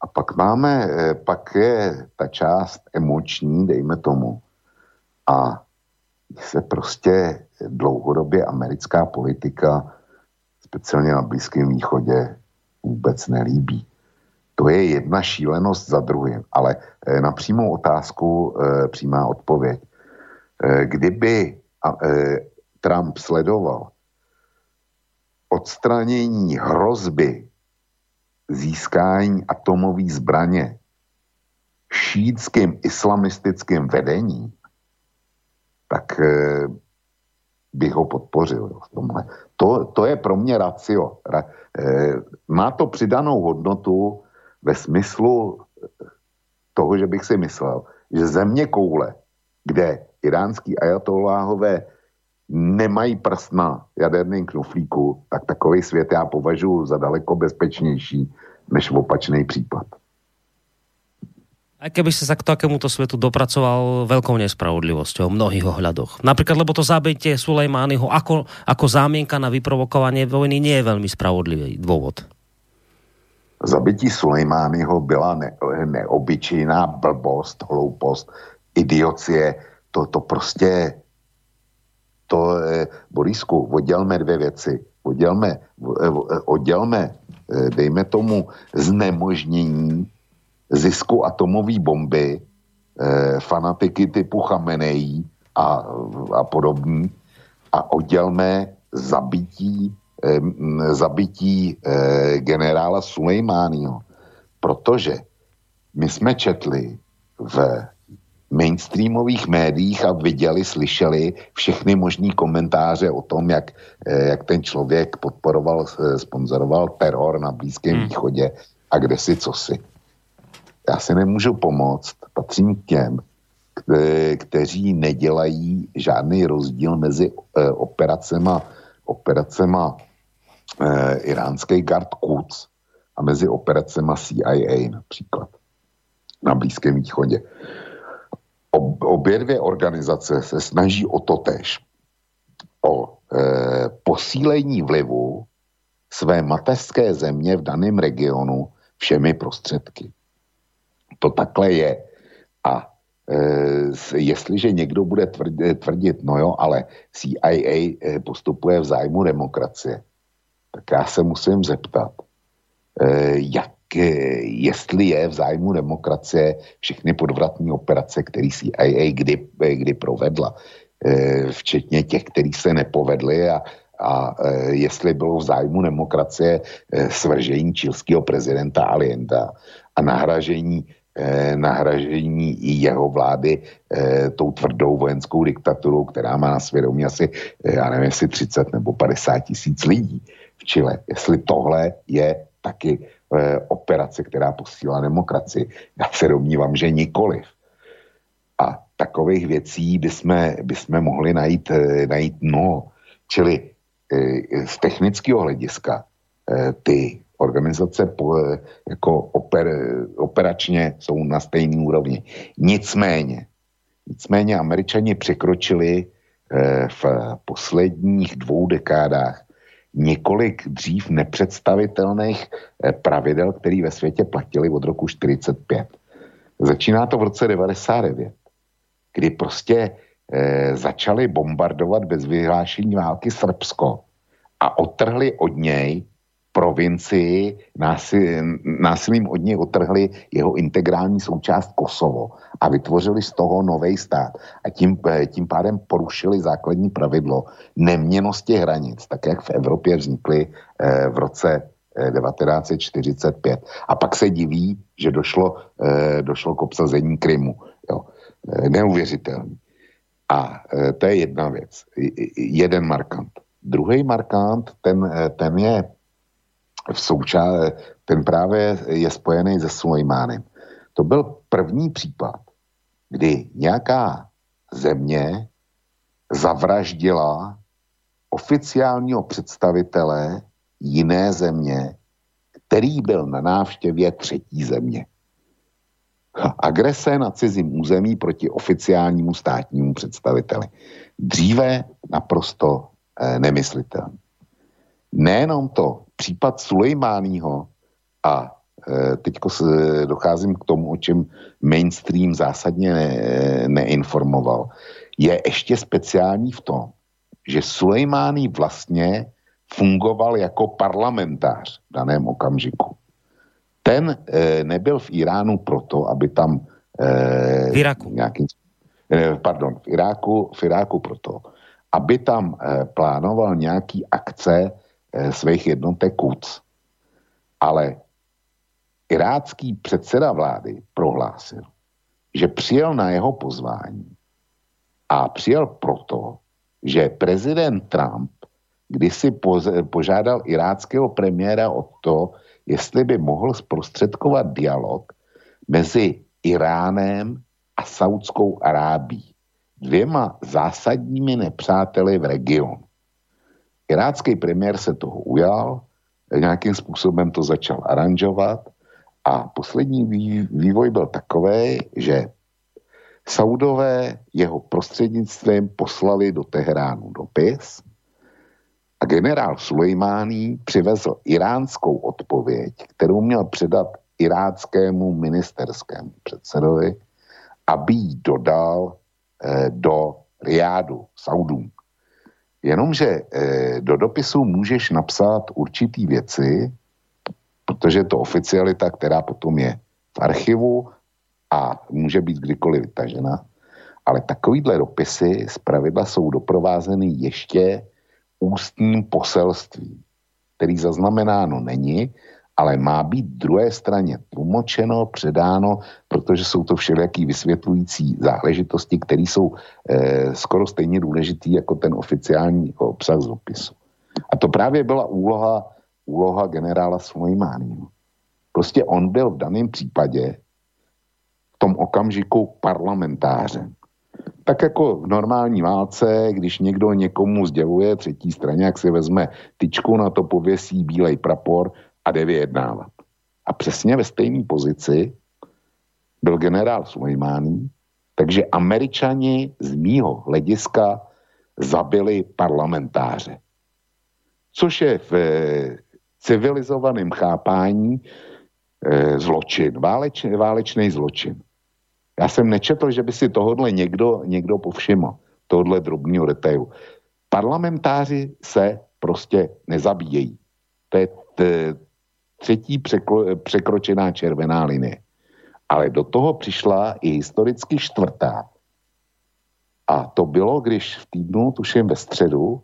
A pak máme, eh, pak je ta část emoční, dejme tomu. A se prostě dlouhodobě americká politika, speciálně na Blízkém východě, vůbec nelíbí. To je jedna šílenost za druhým. Ale eh, na přímou otázku přímá odpověď. Kdyby Trump sledoval odstranění hrozby získání atomové zbraně šítským islamistickým vedením, tak eh, bych ho podpořil v tomhle. To, to je pro mě racio. Ra, eh, má to přidanou hodnotu ve smyslu toho, že bych si myslel, že země koule, kde iránský ajatoláhové nemají prst na jaderném knoflíku, tak takový svět já považuji za daleko bezpečnější než opačný případ. Aj keby si sa k takémuto svetu dopracoval veľkou nespravodlivosťou v mnohých ohľadoch. Napríklad, lebo to zabitie Sulejmányho ako, ako zámienka na vyprovokovanie vojny nie je veľmi spravodlivý dôvod. Zabití Sulejmányho byla ne, neobyčejná blbost, hloupost, idiocie. To, to prostě to, eh, Borisku, oddělme dvě věci. Oddělme, eh, eh, oddělme dejme tomu, znemožnění zisku atomové bomby, fanatiky typu Chamenejí a, a podobní a oddělme zabití, zabití generála Sulejmányho. Protože my jsme četli v mainstreamových médiích a viděli, slyšeli všechny možný komentáře o tom, jak, eh, jak ten člověk podporoval, eh, sponzoroval teror na Blízkém hmm. východě a kde si, co si. Já si nemůžu pomoct, patřím k těm, kteří nedělají žádný rozdíl mezi eh, operacema, operacema eh, iránské Guard Quds a mezi operacema CIA například na Blízkém východě. Obě dvě organizace se snaží o to tež. O e, posílení vlivu své mateřské země v daném regionu všemi prostředky. To takhle je. A e, jestliže někdo bude tvrdit, no jo, ale CIA e, postupuje v zájmu demokracie, tak já se musím zeptat, eh, jak, jestli je v zájmu demokracie všechny podvratní operace, které CIA kdy, kdy provedla, včetně těch, který se nepovedly a, a jestli bylo v zájmu demokracie svržení čilského prezidenta Alienda a nahražení nahražení jeho vlády tou tvrdou vojenskou diktaturou, která má na svědomí asi, já nevím, jestli 30 nebo 50 tisíc lidí v Chile. Jestli tohle je taky operace, která posílá demokracii. Já se domnívám, že nikoliv. A takových věcí bychom, bychom mohli najít, eh, najít no. Čili eh, z technického hlediska eh, ty organizace jako oper, operačně jsou na stejné úrovni. Nicméně, nicméně američani překročili eh, v posledních dvou dekádách několik dřív nepředstavitelných eh, pravidel, které ve světě platily od roku 45. Začíná to v roce 99, kdy prostě eh, začali bombardovat bez vyhlášení války Srbsko a otrhli od něj provincii násilím od něj otrhli jeho integrální součást Kosovo a vytvořili z toho nový stát. A tím, eh, tím pádem porušili základní pravidlo neměnosti hranic, tak jak v Evropě vznikly eh, v roce 1945. Eh, a pak se diví, že došlo, došlo k obsazení Krymu. Jo. Neuvěřitelný. A to je jedna věc. Jeden markant. Druhý markant, ten, ten je v souča- ten právě je spojený se Sulejmánem. To byl první případ, kdy nějaká země zavraždila oficiálního představitele jiné země, který byl na návštěvě třetí země. Agrese na cizím území proti oficiálnímu státnímu představiteli. Dříve naprosto eh, nemyslitelný. Nejenom to, případ Sulejmányho a e, se, docházím k tomu, o čem mainstream zásadně ne, neinformoval, je ještě speciální v tom, že Sulejmání vlastně fungoval jako parlamentář v daném okamžiku. Ten e, nebyl v Iránu proto, aby tam e, v Iraku. Nějaký, e, pardon, v Iráku, v Iráku proto, aby tam e, plánoval nějaký akce svých jednotek KUC. Ale irácký předseda vlády prohlásil, že přijel na jeho pozvání a přijel proto, že prezident Trump kdysi požádal iráckého premiéra o to, jestli by mohl zprostředkovat dialog mezi Iránem a Saudskou Arábí, dvěma zásadními nepřáteli v regionu. Irácký premiér se toho ujal, nějakým způsobem to začal aranžovat a poslední vývoj byl takový, že Saudové jeho prostřednictvím poslali do Teheránu dopis a generál Sulejmání přivezl iránskou odpověď, kterou měl předat iráckému ministerskému předsedovi, aby ji dodal eh, do Riádu, Saudům. Jenomže eh, do dopisu můžeš napsat určitý věci, protože je to oficialita, která potom je v archivu a může být kdykoliv vytažena. Ale takovýhle dopisy z pravidla jsou doprovázeny ještě ústním poselstvím, který zaznamenáno není ale má být druhé straně tlumočeno, předáno, protože jsou to všelijaký vysvětlující záležitosti, které jsou eh, skoro stejně důležitý jako ten oficiální obsah z dopisu. A to právě byla úloha, úloha generála Sulejmáního. Prostě on byl v daném případě v tom okamžiku parlamentářem. Tak jako v normální válce, když někdo někomu sděluje třetí straně, jak si vezme tyčku, na to pověsí bílej prapor, a jde vyjednávat. A přesně ve stejné pozici byl generál Sulejmání, takže američani z mýho hlediska zabili parlamentáře. Což je v eh, civilizovaném chápání eh, zločin, váleč, válečný zločin. Já jsem nečetl, že by si tohodle někdo, někdo povšiml, tohle drobného detailu. Parlamentáři se prostě nezabíjejí. To je t- třetí překlo- překročená červená linie. Ale do toho přišla i historicky čtvrtá. A to bylo, když v týdnu, tuším ve středu,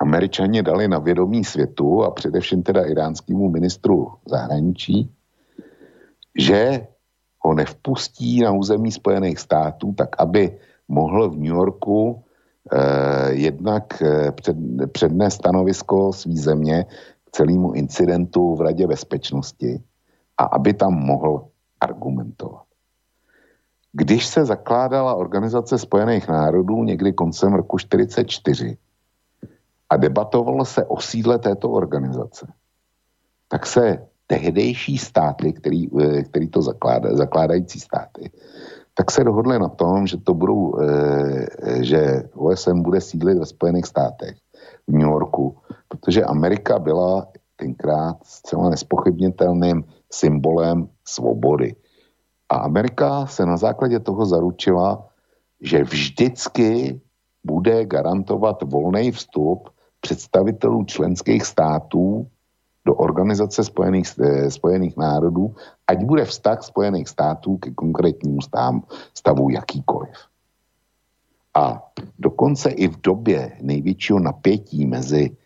američani dali na vědomí světu a především teda iránskému ministru zahraničí, že ho nevpustí na území Spojených států, tak aby mohl v New Yorku eh, jednak eh, před, stanovisko svý země celému incidentu v Radě bezpečnosti a aby tam mohl argumentovat. Když se zakládala Organizace spojených národů někdy koncem roku 1944 a debatovalo se o sídle této organizace, tak se tehdejší státy, který, eh, který to zakládá, zakládající státy, tak se dohodli na tom, že to budou, eh, že OSN bude sídlit ve Spojených státech, v New Yorku, protože Amerika byla tenkrát zcela nespochybnitelným symbolem svobody. A Amerika se na základě toho zaručila, že vždycky bude garantovat volný vstup představitelů členských států do Organizace spojených, eh, spojených národů, ať bude vztah Spojených států ke konkrétnímu stavu, jakýkoliv. A dokonce i v době největšího napětí mezi,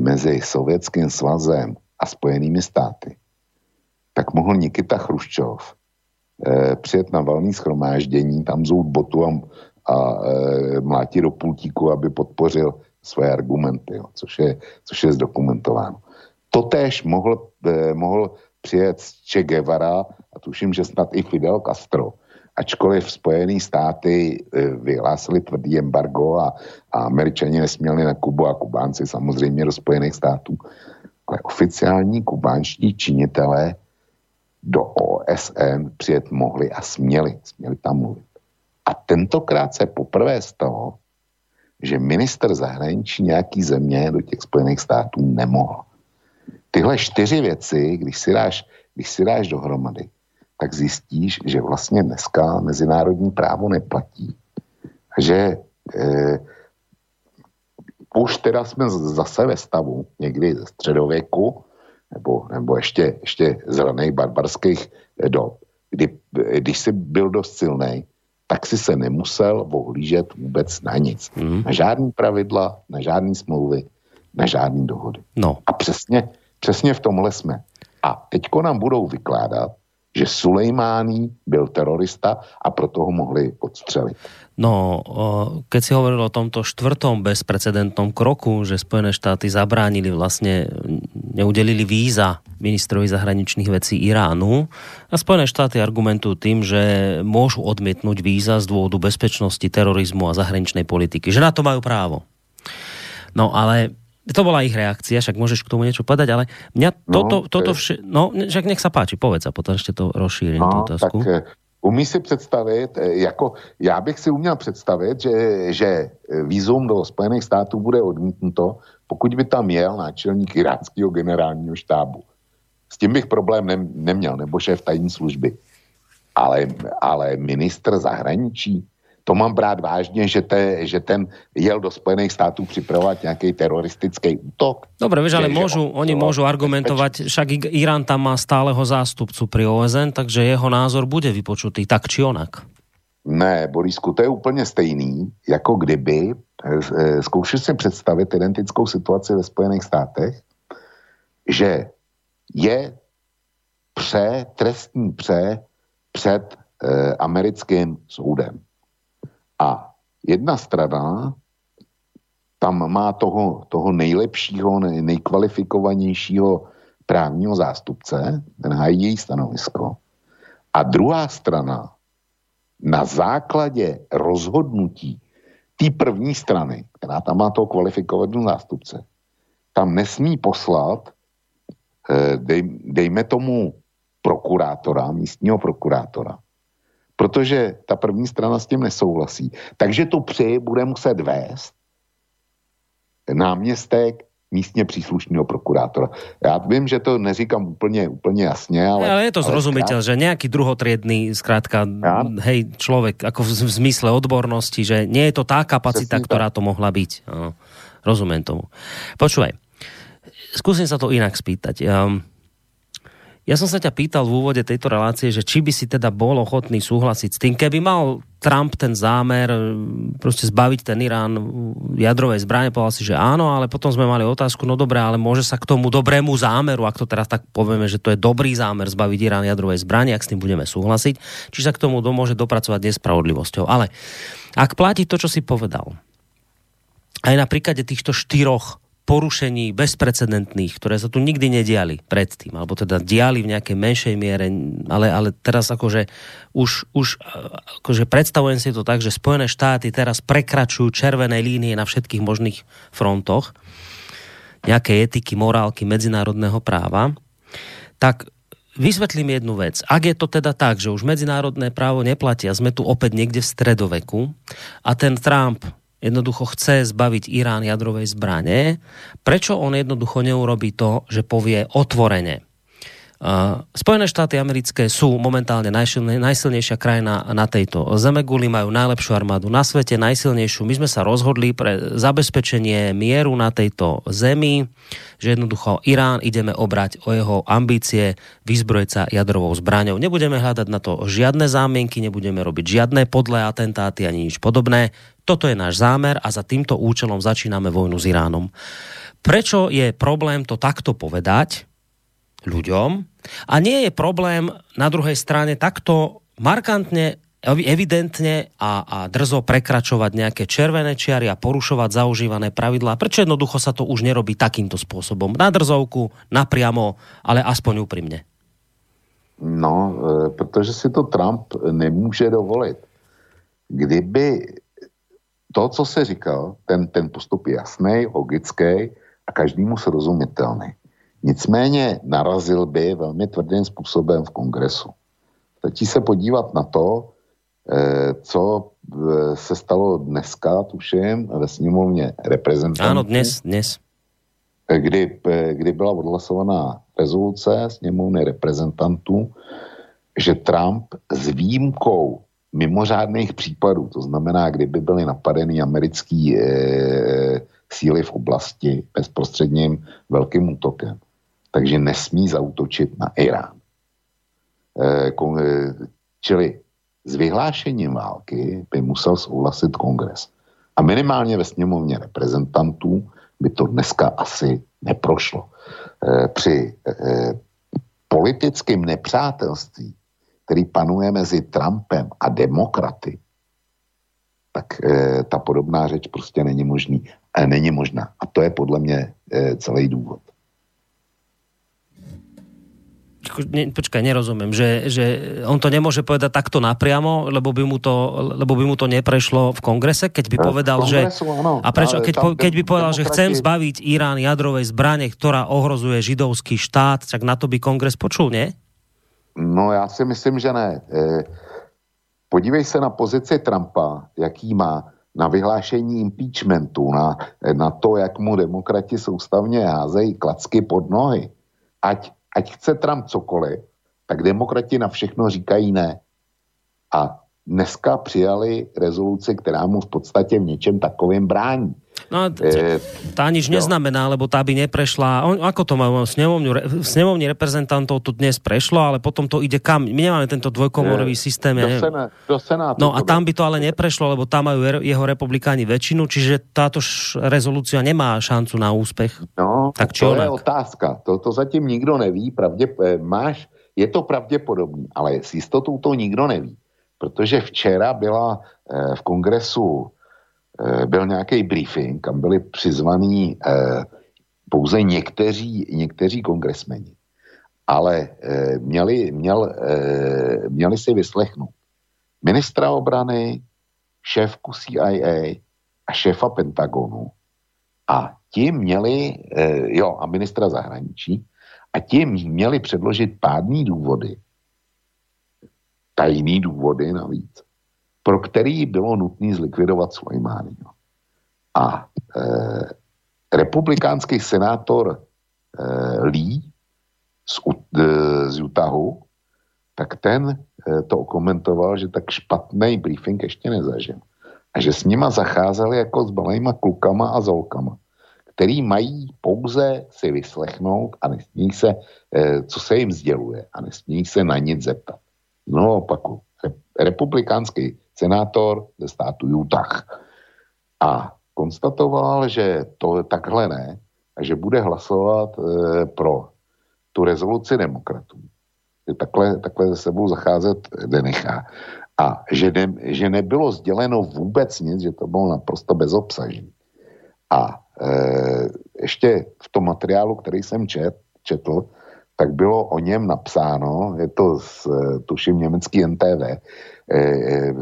mezi Sovětským svazem a Spojenými státy, tak mohl Nikita Chruščov eh, přijet na valný schromáždění, tam zout botu a, a eh, mlátit do pultíku, aby podpořil své argumenty, jo, což, je, což je zdokumentováno. Totéž mohl, eh, mohl přijet Che Guevara a tuším, že snad i Fidel Castro, ačkoliv Spojené státy eh, vyhlásili tvrdý embargo a, a američani nesměli na Kubu a Kubánci samozřejmě do Spojených států, ale oficiální kubánští činitelé do OSN přijet mohli a směli, směli tam mluvit. A tentokrát se poprvé stalo, že minister zahraničí nějaký země do těch Spojených států nemohl. Tyhle čtyři věci, když si dáš, když si dáš dohromady, tak zjistíš, že vlastně dneska mezinárodní právo neplatí. Že eh, už teda jsme zase ve stavu někdy ze středověku, nebo, nebo ještě, ještě zelených barbarských dob, kdy, když jsi byl dost silný, tak si se nemusel ohlížet vůbec na nic. Mm. Na žádný pravidla, na žádný smlouvy, na žádný dohody. No. A přesně, přesně v tomhle jsme. A teďko nám budou vykládat, že Sulejmání byl terorista a proto ho mohli odstřelit. No, keď si hovoril o tomto štvrtom bezprecedentnom kroku, že Spojené štáty zabránili vlastne, neudelili víza ministrovi zahraničných vecí Iránu a Spojené štáty argumentujú tým, že môžu odmietnúť víza z dôvodu bezpečnosti, terorizmu a zahraničnej politiky. Že na to majú právo. No ale to bola ich reakcia, však môžeš k tomu niečo povedať, ale mňa toto, no, toto vše, no, však nech sa páči, povedz a potom ešte to rozšírim, no, tú otázku. Tak, eh, Umí si představit, eh, jako já bych si uměl představit, že, že výzum do Spojených států bude odmítnuto, pokud by tam jel náčelník iráckého generálního štábu. S tím bych problém ne, neměl, nebo šéf tajní služby. Ale, ale ministr zahraničí, to mám brát vážně, že, te, že ten jel do Spojených států připravovat nějaký teroristický útok. Dobre, vieš, ale môžu, on, oni môžu argumentovať, však Irán tam má stáleho zástupcu pri OSN, takže jeho názor bude vypočutý tak či onak. Ne, Borisku, to je úplně stejný, jako kdyby, e, zkoušel si představit identickou situaci ve Spojených státech, že je pře, trestní pře před e, americkým soudem. A jedna strana tam má toho, toho nejlepšího, nejkvalifikovanějšího právního zástupce, ten hájí její stanovisko. A druhá strana na základě rozhodnutí té první strany, která tam má toho kvalifikovaného zástupce, tam nesmí poslat, eh, dej, dejme tomu, prokurátora, místního prokurátora, protože ta první strana s tím nesouhlasí. Takže tu při bude muset vést náměstek místně příslušného prokurátora. Já vím, že to neříkám úplně, úplně jasně, ale... Ale je to zrozumiteľ, že nejaký druhotriedný, zkrátka, ja? hej, človek, ako v, v zmysle odbornosti, že nie je to tá kapacita, tak. to mohla byť. No, rozumiem tomu. Počúvaj, skúsim sa to inak spýtať. Um, ja som sa ťa pýtal v úvode tejto relácie, že či by si teda bol ochotný súhlasiť s tým, keby mal Trump ten zámer e, proste zbaviť ten Irán jadrovej zbrane, povedal si, že áno, ale potom sme mali otázku, no dobré, ale môže sa k tomu dobrému zámeru, ak to teraz tak povieme, že to je dobrý zámer zbaviť Irán jadrovej zbrane, ak s tým budeme súhlasiť, či sa k tomu môže dopracovať nespravodlivosťou. Ale ak platí to, čo si povedal, aj na príklade týchto štyroch porušení bezprecedentných, ktoré sa tu nikdy nediali predtým, alebo teda diali v nejakej menšej miere, ale, ale teraz akože už, už akože predstavujem si to tak, že Spojené štáty teraz prekračujú červené línie na všetkých možných frontoch, nejaké etiky, morálky, medzinárodného práva, tak vysvetlím jednu vec. Ak je to teda tak, že už medzinárodné právo neplatia, sme tu opäť niekde v stredoveku a ten Trump jednoducho chce zbaviť Irán jadrovej zbrane, prečo on jednoducho neurobí to, že povie otvorene. Spojené štáty americké sú momentálne najsilnejšia krajina na tejto zemeguli, majú najlepšiu armádu na svete, najsilnejšiu. My sme sa rozhodli pre zabezpečenie mieru na tejto zemi, že jednoducho Irán ideme obrať o jeho ambície vyzbrojiť sa jadrovou zbraňou. Nebudeme hľadať na to žiadne zámienky, nebudeme robiť žiadne podlé atentáty ani nič podobné. Toto je náš zámer a za týmto účelom začíname vojnu s Iránom. Prečo je problém to takto povedať ľuďom a nie je problém na druhej strane takto markantne evidentne a, a drzo prekračovať nejaké červené čiary a porušovať zaužívané pravidlá. Prečo jednoducho sa to už nerobí takýmto spôsobom? Na drzovku, napriamo, ale aspoň úprimne. No, e, protože si to Trump nemůže dovolit. Kdyby to, co se říkal, ten, ten postup je jasný, logický a každému srozumitelný. Nicméně narazil by velmi tvrdým způsobem v kongresu. Stačí se podívat na to, eh, co eh, se stalo dneska, tuším, ve sněmovně reprezentantů. Ano, dnes, dnes. Eh, kdy, kdy byla odhlasovaná rezoluce sněmovny reprezentantů, že Trump s výjimkou mimořádných případů, to znamená, kdyby byly napadeny americký e, síly v oblasti bezprostředním velkým útokem, takže nesmí zautočit na Irán. E, čili s vyhlášením války by musel souhlasit kongres. A minimálně ve sněmovně reprezentantů by to dneska asi neprošlo. E, při e, politickém nepřátelství který panuje mezi Trumpem a demokraty, tak e, ta podobná řeč prostě není možný. E, není možná. A to je podle mě e, celý důvod. ne, počkaj, nerozumiem, že, že on to nemôže povedať takto napriamo, lebo by mu to, lebo by mu to neprešlo v kongrese, keď by povedal, kongresu, že... Áno, a prečo, keď, po, keď by povedal, demokrati... že chcem zbaviť Irán jadrovej zbrane, ktorá ohrozuje židovský štát, tak na to by kongres počul, nie? No já si myslím, že ne. E, podívej se na pozici Trumpa, jaký má na vyhlášení impeachmentu, na, na to, jak mu demokrati soustavně házejí klacky pod nohy. Ať, ať chce Trump cokoliv, tak demokrati na všechno říkají ne. A dneska přijali rezoluci, která mu v podstatě v něčem takovým brání. No, e, tá nič jo. neznamená, lebo tá by neprešla. On, ako to má v snemovni reprezentantov to dnes prešlo, ale potom to ide kam? My nemáme tento dvojkomorový systém. Ja do, Sená, do Senátu. No a tam by to ale neprešlo, lebo tam majú jeho republikáni väčšinu, čiže táto rezolúcia nemá šancu na úspech. No, tak to onak? je otázka. To, to zatím nikdo neví. Pravdě, e, máš, je to pravděpodobný, ale s jistotou to nikdo neví. Protože včera byla e, v kongresu Eh, byl nějaký briefing, kam byli přizvaní eh, pouze někteří, někteří kongresmeni. Ale eh, měli, měl, měli si vyslechnout ministra obrany, šéfku CIA a šéfa Pentagonu. A ti měli, jo, a ministra zahraničí, a ti měli předložit pádný důvody, tajný důvody navíc, pro který bylo nutné zlikvidovat Sulejmány. A e, republikánský senátor e, Lee z, e, z Utahu, tak ten e, to okomentoval, že tak špatný briefing ještě nezažil. A že s nima zacházeli jako s balejma klukama a zolkama, který mají pouze si vyslechnout a nesmí se, eh, co se jim sděluje a nesmí se na nic zeptat. No opaku, republikánský senátor ze státu Utah a konstatoval, že to takhle ne a že bude hlasovat e, pro tu rezoluci demokratů. Že takhle, takhle se sebou zacházet nenechá. A že, ne, že nebylo sděleno vůbec nic, že to bylo naprosto bezobsažné. A e, ještě v tom materiálu, který jsem čet, četl, tak bylo o něm napsáno, je to z, tuším německý NTV, e, e,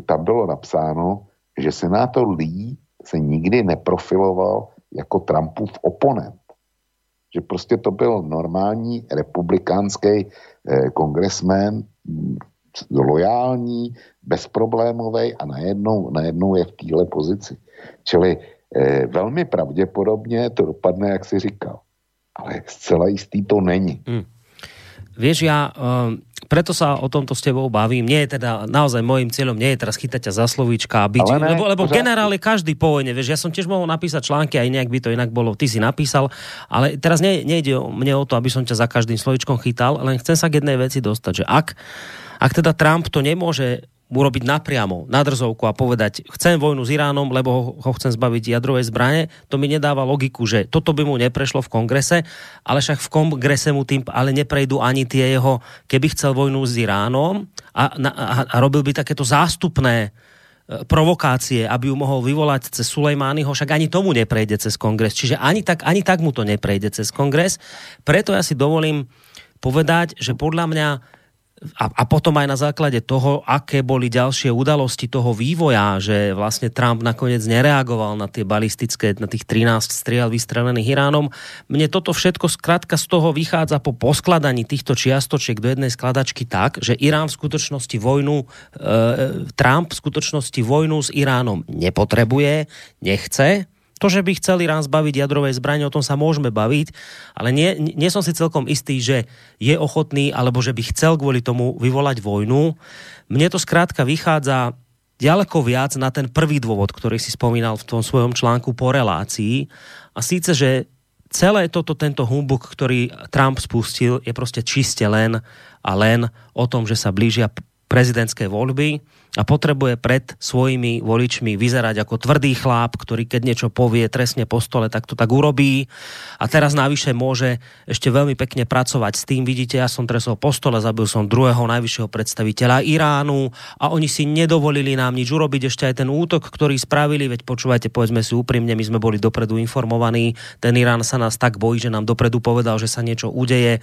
tam bylo napsáno, že senátor Lee se nikdy neprofiloval jako Trumpův oponent. Že prostě to byl normální republikánský eh, kongresmen, lojální, bezproblémový a najednou, najednou je v téhle pozici. Čili eh, velmi pravděpodobně to dopadne, jak si říkal. Ale zcela jistý to není. Hmm. Vieš, ja uh, preto sa o tomto s tebou bavím. Nie je teda naozaj môjim cieľom, nie je teraz chytať ťa za slovíčka a byť, ne, lebo, lebo generál je každý po vojne, vieš, ja som tiež mohol napísať články, aj nejak by to inak bolo, ty si napísal, ale teraz nie, nejde mne o to, aby som ťa za každým slovíčkom chytal, len chcem sa k jednej veci dostať, že ak, ak teda Trump to nemôže urobiť napriamo, na drzovku a povedať, chcem vojnu s Iránom, lebo ho, ho chcem zbaviť jadrovej zbrane, to mi nedáva logiku, že toto by mu neprešlo v kongrese, ale však v kongrese mu tým ale neprejdú ani tie jeho, keby chcel vojnu s Iránom a, a, a robil by takéto zástupné e, provokácie, aby ju mohol vyvolať cez Sulejmányho, však ani tomu neprejde cez kongres. Čiže ani tak, ani tak mu to neprejde cez kongres. Preto ja si dovolím povedať, že podľa mňa a, a potom aj na základe toho, aké boli ďalšie udalosti toho vývoja, že vlastne Trump nakoniec nereagoval na tie balistické, na tých 13 striel vystrelených Iránom. Mne toto všetko skrátka z toho vychádza po poskladaní týchto čiastočiek do jednej skladačky tak, že Irán v skutočnosti vojnu, e, Trump v skutočnosti vojnu s Iránom nepotrebuje, nechce, to, že by chceli Irán zbaviť jadrovej zbrane, o tom sa môžeme baviť, ale nie, nie som si celkom istý, že je ochotný, alebo že by chcel kvôli tomu vyvolať vojnu. Mne to skrátka vychádza ďaleko viac na ten prvý dôvod, ktorý si spomínal v tom svojom článku po relácii. A síce, že celé toto, tento humbuk, ktorý Trump spustil, je proste čiste len a len o tom, že sa blížia prezidentské voľby a potrebuje pred svojimi voličmi vyzerať ako tvrdý chlap, ktorý keď niečo povie trestne po stole, tak to tak urobí. A teraz navyše môže ešte veľmi pekne pracovať s tým. Vidíte, ja som tresol po stole, zabil som druhého najvyššieho predstaviteľa Iránu a oni si nedovolili nám nič urobiť. Ešte aj ten útok, ktorý spravili, veď počúvajte, povedzme si úprimne, my sme boli dopredu informovaní. Ten Irán sa nás tak bojí, že nám dopredu povedal, že sa niečo udeje.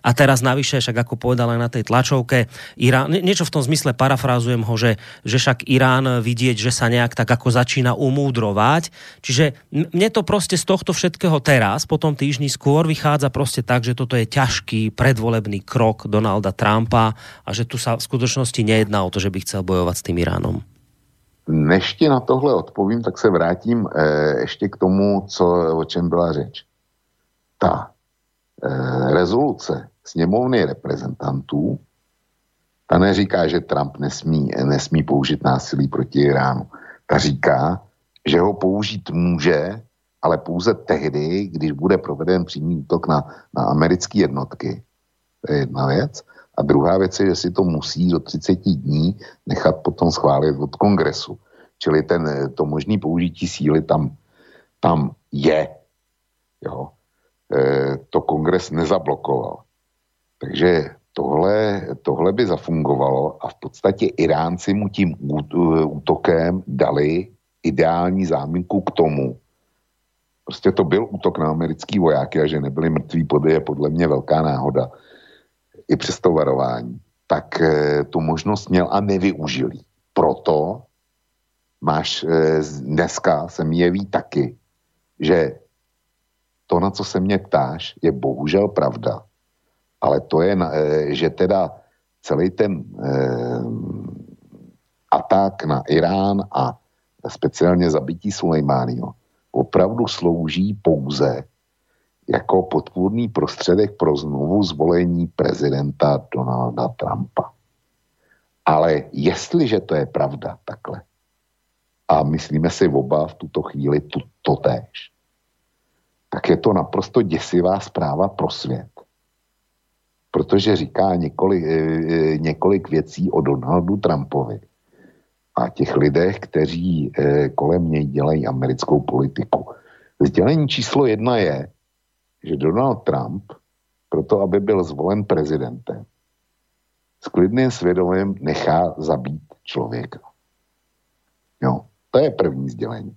A teraz navyše, však ako povedal aj na tej tlačovke, Irán, niečo v tom zmysle parafrázujem ho, že že, že však Irán vidieť, že sa nejak tak ako začína umúdrovať. Čiže mne to proste z tohto všetkého teraz, po tom týždni skôr vychádza proste tak, že toto je ťažký predvolebný krok Donalda Trumpa a že tu sa v skutočnosti nejedná o to, že by chcel bojovať s tým Iránom. Než na tohle odpovím, tak se vrátím e, ještě k tomu, co, o čem byla řeč. Ta e, rezoluce sněmovny reprezentantů ta neříká, že Trump nesmí, nesmí použít násilí proti Iránu. Ta říká, že ho použít může, ale pouze tehdy, když bude proveden přímý útok na, na americké jednotky. To je jedna věc. A druhá věc je, že si to musí do 30 dní nechat potom schválit od kongresu. Čili ten, to možné použití síly tam, tam je. Jo. E, to kongres nezablokoval. Takže tohle, tohle by zafungovalo a v podstatě Iránci mu tím útokem dali ideální záminku k tomu. Prostě to byl útok na americký vojáky a že nebyli mrtví pod je podle mě velká náhoda. I přes to varování. Tak eh, tu možnost měl a nevyužil. Proto máš, eh, dneska se mi jeví taky, že to, na co se mě ptáš, je bohužel pravda ale to je, eh, že teda celý ten eh, atak na Irán a speciálně zabití Sulejmányho opravdu slouží pouze jako podpůrný prostředek pro znovu zvolení prezidenta Donalda Trumpa. Ale jestliže to je pravda takhle, a myslíme si oba v tuto chvíli to, to též, tak je to naprosto děsivá zpráva pro svět. Protože říká několik, eh, eh, několik věcí o Donaldu Trumpovi a těch lidech, kteří kolem něj dělají americkou politiku. Sdělení číslo jedna je, že Donald Trump, proto aby byl zvolen prezidentem, s klidným svědomím nechá zabít člověka. Jo, to je první sdělení.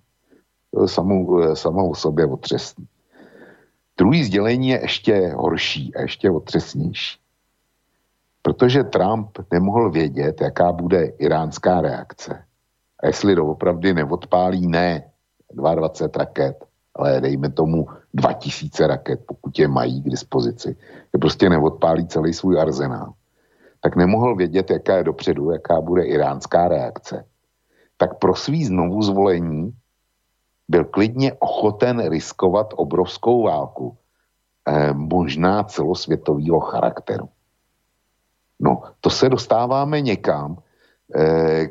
To je samou, samou sobě otřesný. Druhý sdělení je ještě horší a ještě otřesnější. Protože Trump nemohl vědět, jaká bude iránská reakce. A jestli doopravdy neodpálí ne 22 raket, ale dejme tomu 2000 raket, pokud je mají k dispozici, že prostě neodpálí celý svůj arzenál, tak nemohl vědět, jaká je dopředu, jaká bude iránská reakce. Tak pro svý znovu zvolení byl klidně ochoten riskovat obrovskou válku, eh, možná celosvětového charakteru. No, to se dostáváme někam, eh,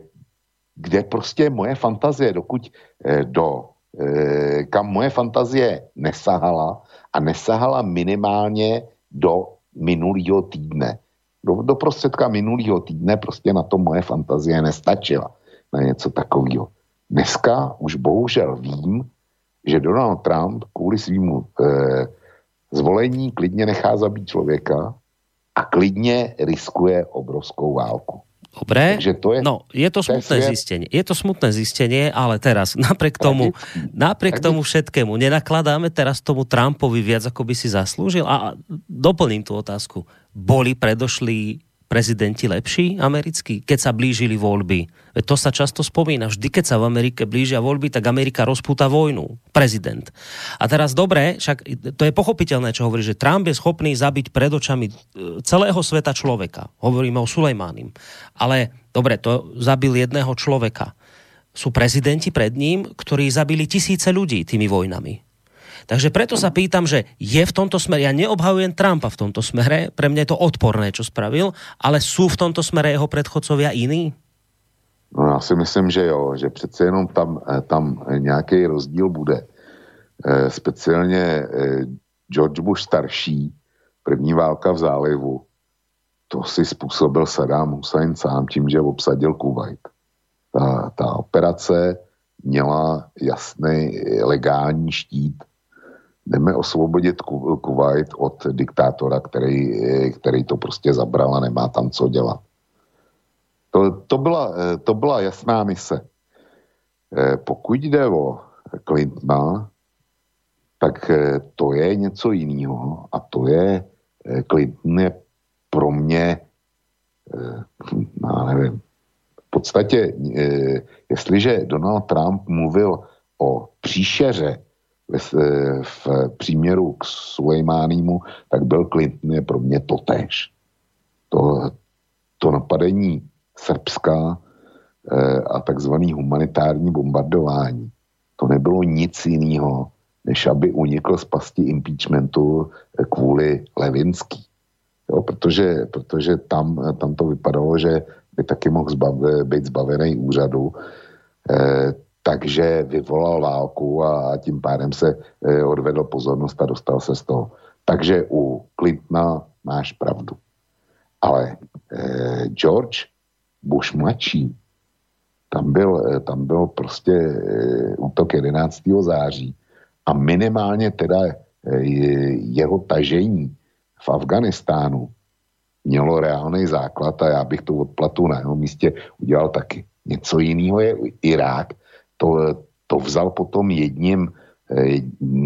kde prostě moje fantazie, dokud eh, do Eh, kam moje fantazie nesahala a nesahala minimálně do minulého týdne. Do, do prostředka minulého týdne prostě na to moje fantazie nestačila na něco takového. Dneska už bohužel vím, že Donald Trump kvůli svýmu eh, zvolení klidně nechá zabít člověka a klidně riskuje obrovskou válku. Dobre, Takže to je, no, je to smutné je zistenie. Je to smutné zistenie, ale teraz napriek tomu, napriek tomu všetkému nenakladáme teraz tomu Trumpovi viac, ako by si zaslúžil. A doplním tú otázku. Boli predošli prezidenti lepší americkí, keď sa blížili voľby. To sa často spomína. Vždy, keď sa v Amerike blížia voľby, tak Amerika rozpúta vojnu. Prezident. A teraz dobre, však to je pochopiteľné, čo hovorí, že Trump je schopný zabiť pred očami e, celého sveta človeka. Hovoríme o Sulejmánim. Ale dobre, to zabil jedného človeka. Sú prezidenti pred ním, ktorí zabili tisíce ľudí tými vojnami. Takže preto sa pýtam, že je v tomto smere, ja neobhajujem Trumpa v tomto smere, pre mňa je to odporné, čo spravil, ale sú v tomto smere jeho predchodcovia iní? No já si myslím, že jo, že přece jenom tam, eh, tam nějaký rozdíl bude. E, speciálně e, George Bush starší, první válka v zálivu, to si způsobil Saddam Hussein sám tím, že obsadil Kuwait. Ta, ta operace měla jasný legální štít jdeme osvobodit Kuwait od diktátora, který, který to prostě zabral a nemá tam co dělat. To, to, byla, to byla jasná mise. Eh, pokud jde o Clintona, tak eh, to je něco jiného a to je, eh, Clinton je pro mě, no, nevím, v podstatě, jestliže Donald Trump mluvil o příšeře v, příměru k Sulejmánímu, tak byl Clinton je pro mě totéž. To, to napadení Srbska eh, a takzvaný humanitární bombardování, to nebylo nic jiného, než aby unikl z pasti impeachmentu eh, kvůli Levinský. Jo, protože, protože tam, tam to vypadalo, že by taky mohl zbav, být zbavený úřadu. Eh, takže vyvolal válku a tím pádem se eh, odvedl pozornost a dostal se z toho. Takže u Clintona máš pravdu. Ale eh, George Bush mladší, tam byl, eh, tam byl prostě útok 11. září a minimálně teda eh, jeho tažení v Afganistánu mělo reálný základ a já bych tu odplatu na jeho místě udělal taky. Něco jiného je Irák, to, to vzal potom jedním, eh,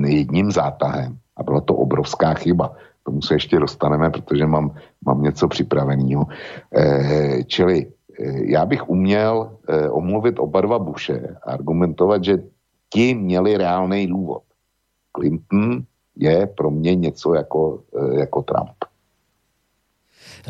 jedním zátahem a byla to obrovská chyba. K tomu se ještě dostaneme, protože mám, mám něco připraveného. Eh, čili eh, já bych uměl omluvit oba dva Bushe a argumentovat, že ti měli reálný důvod. Clinton je pro mě něco jako, jako Trump.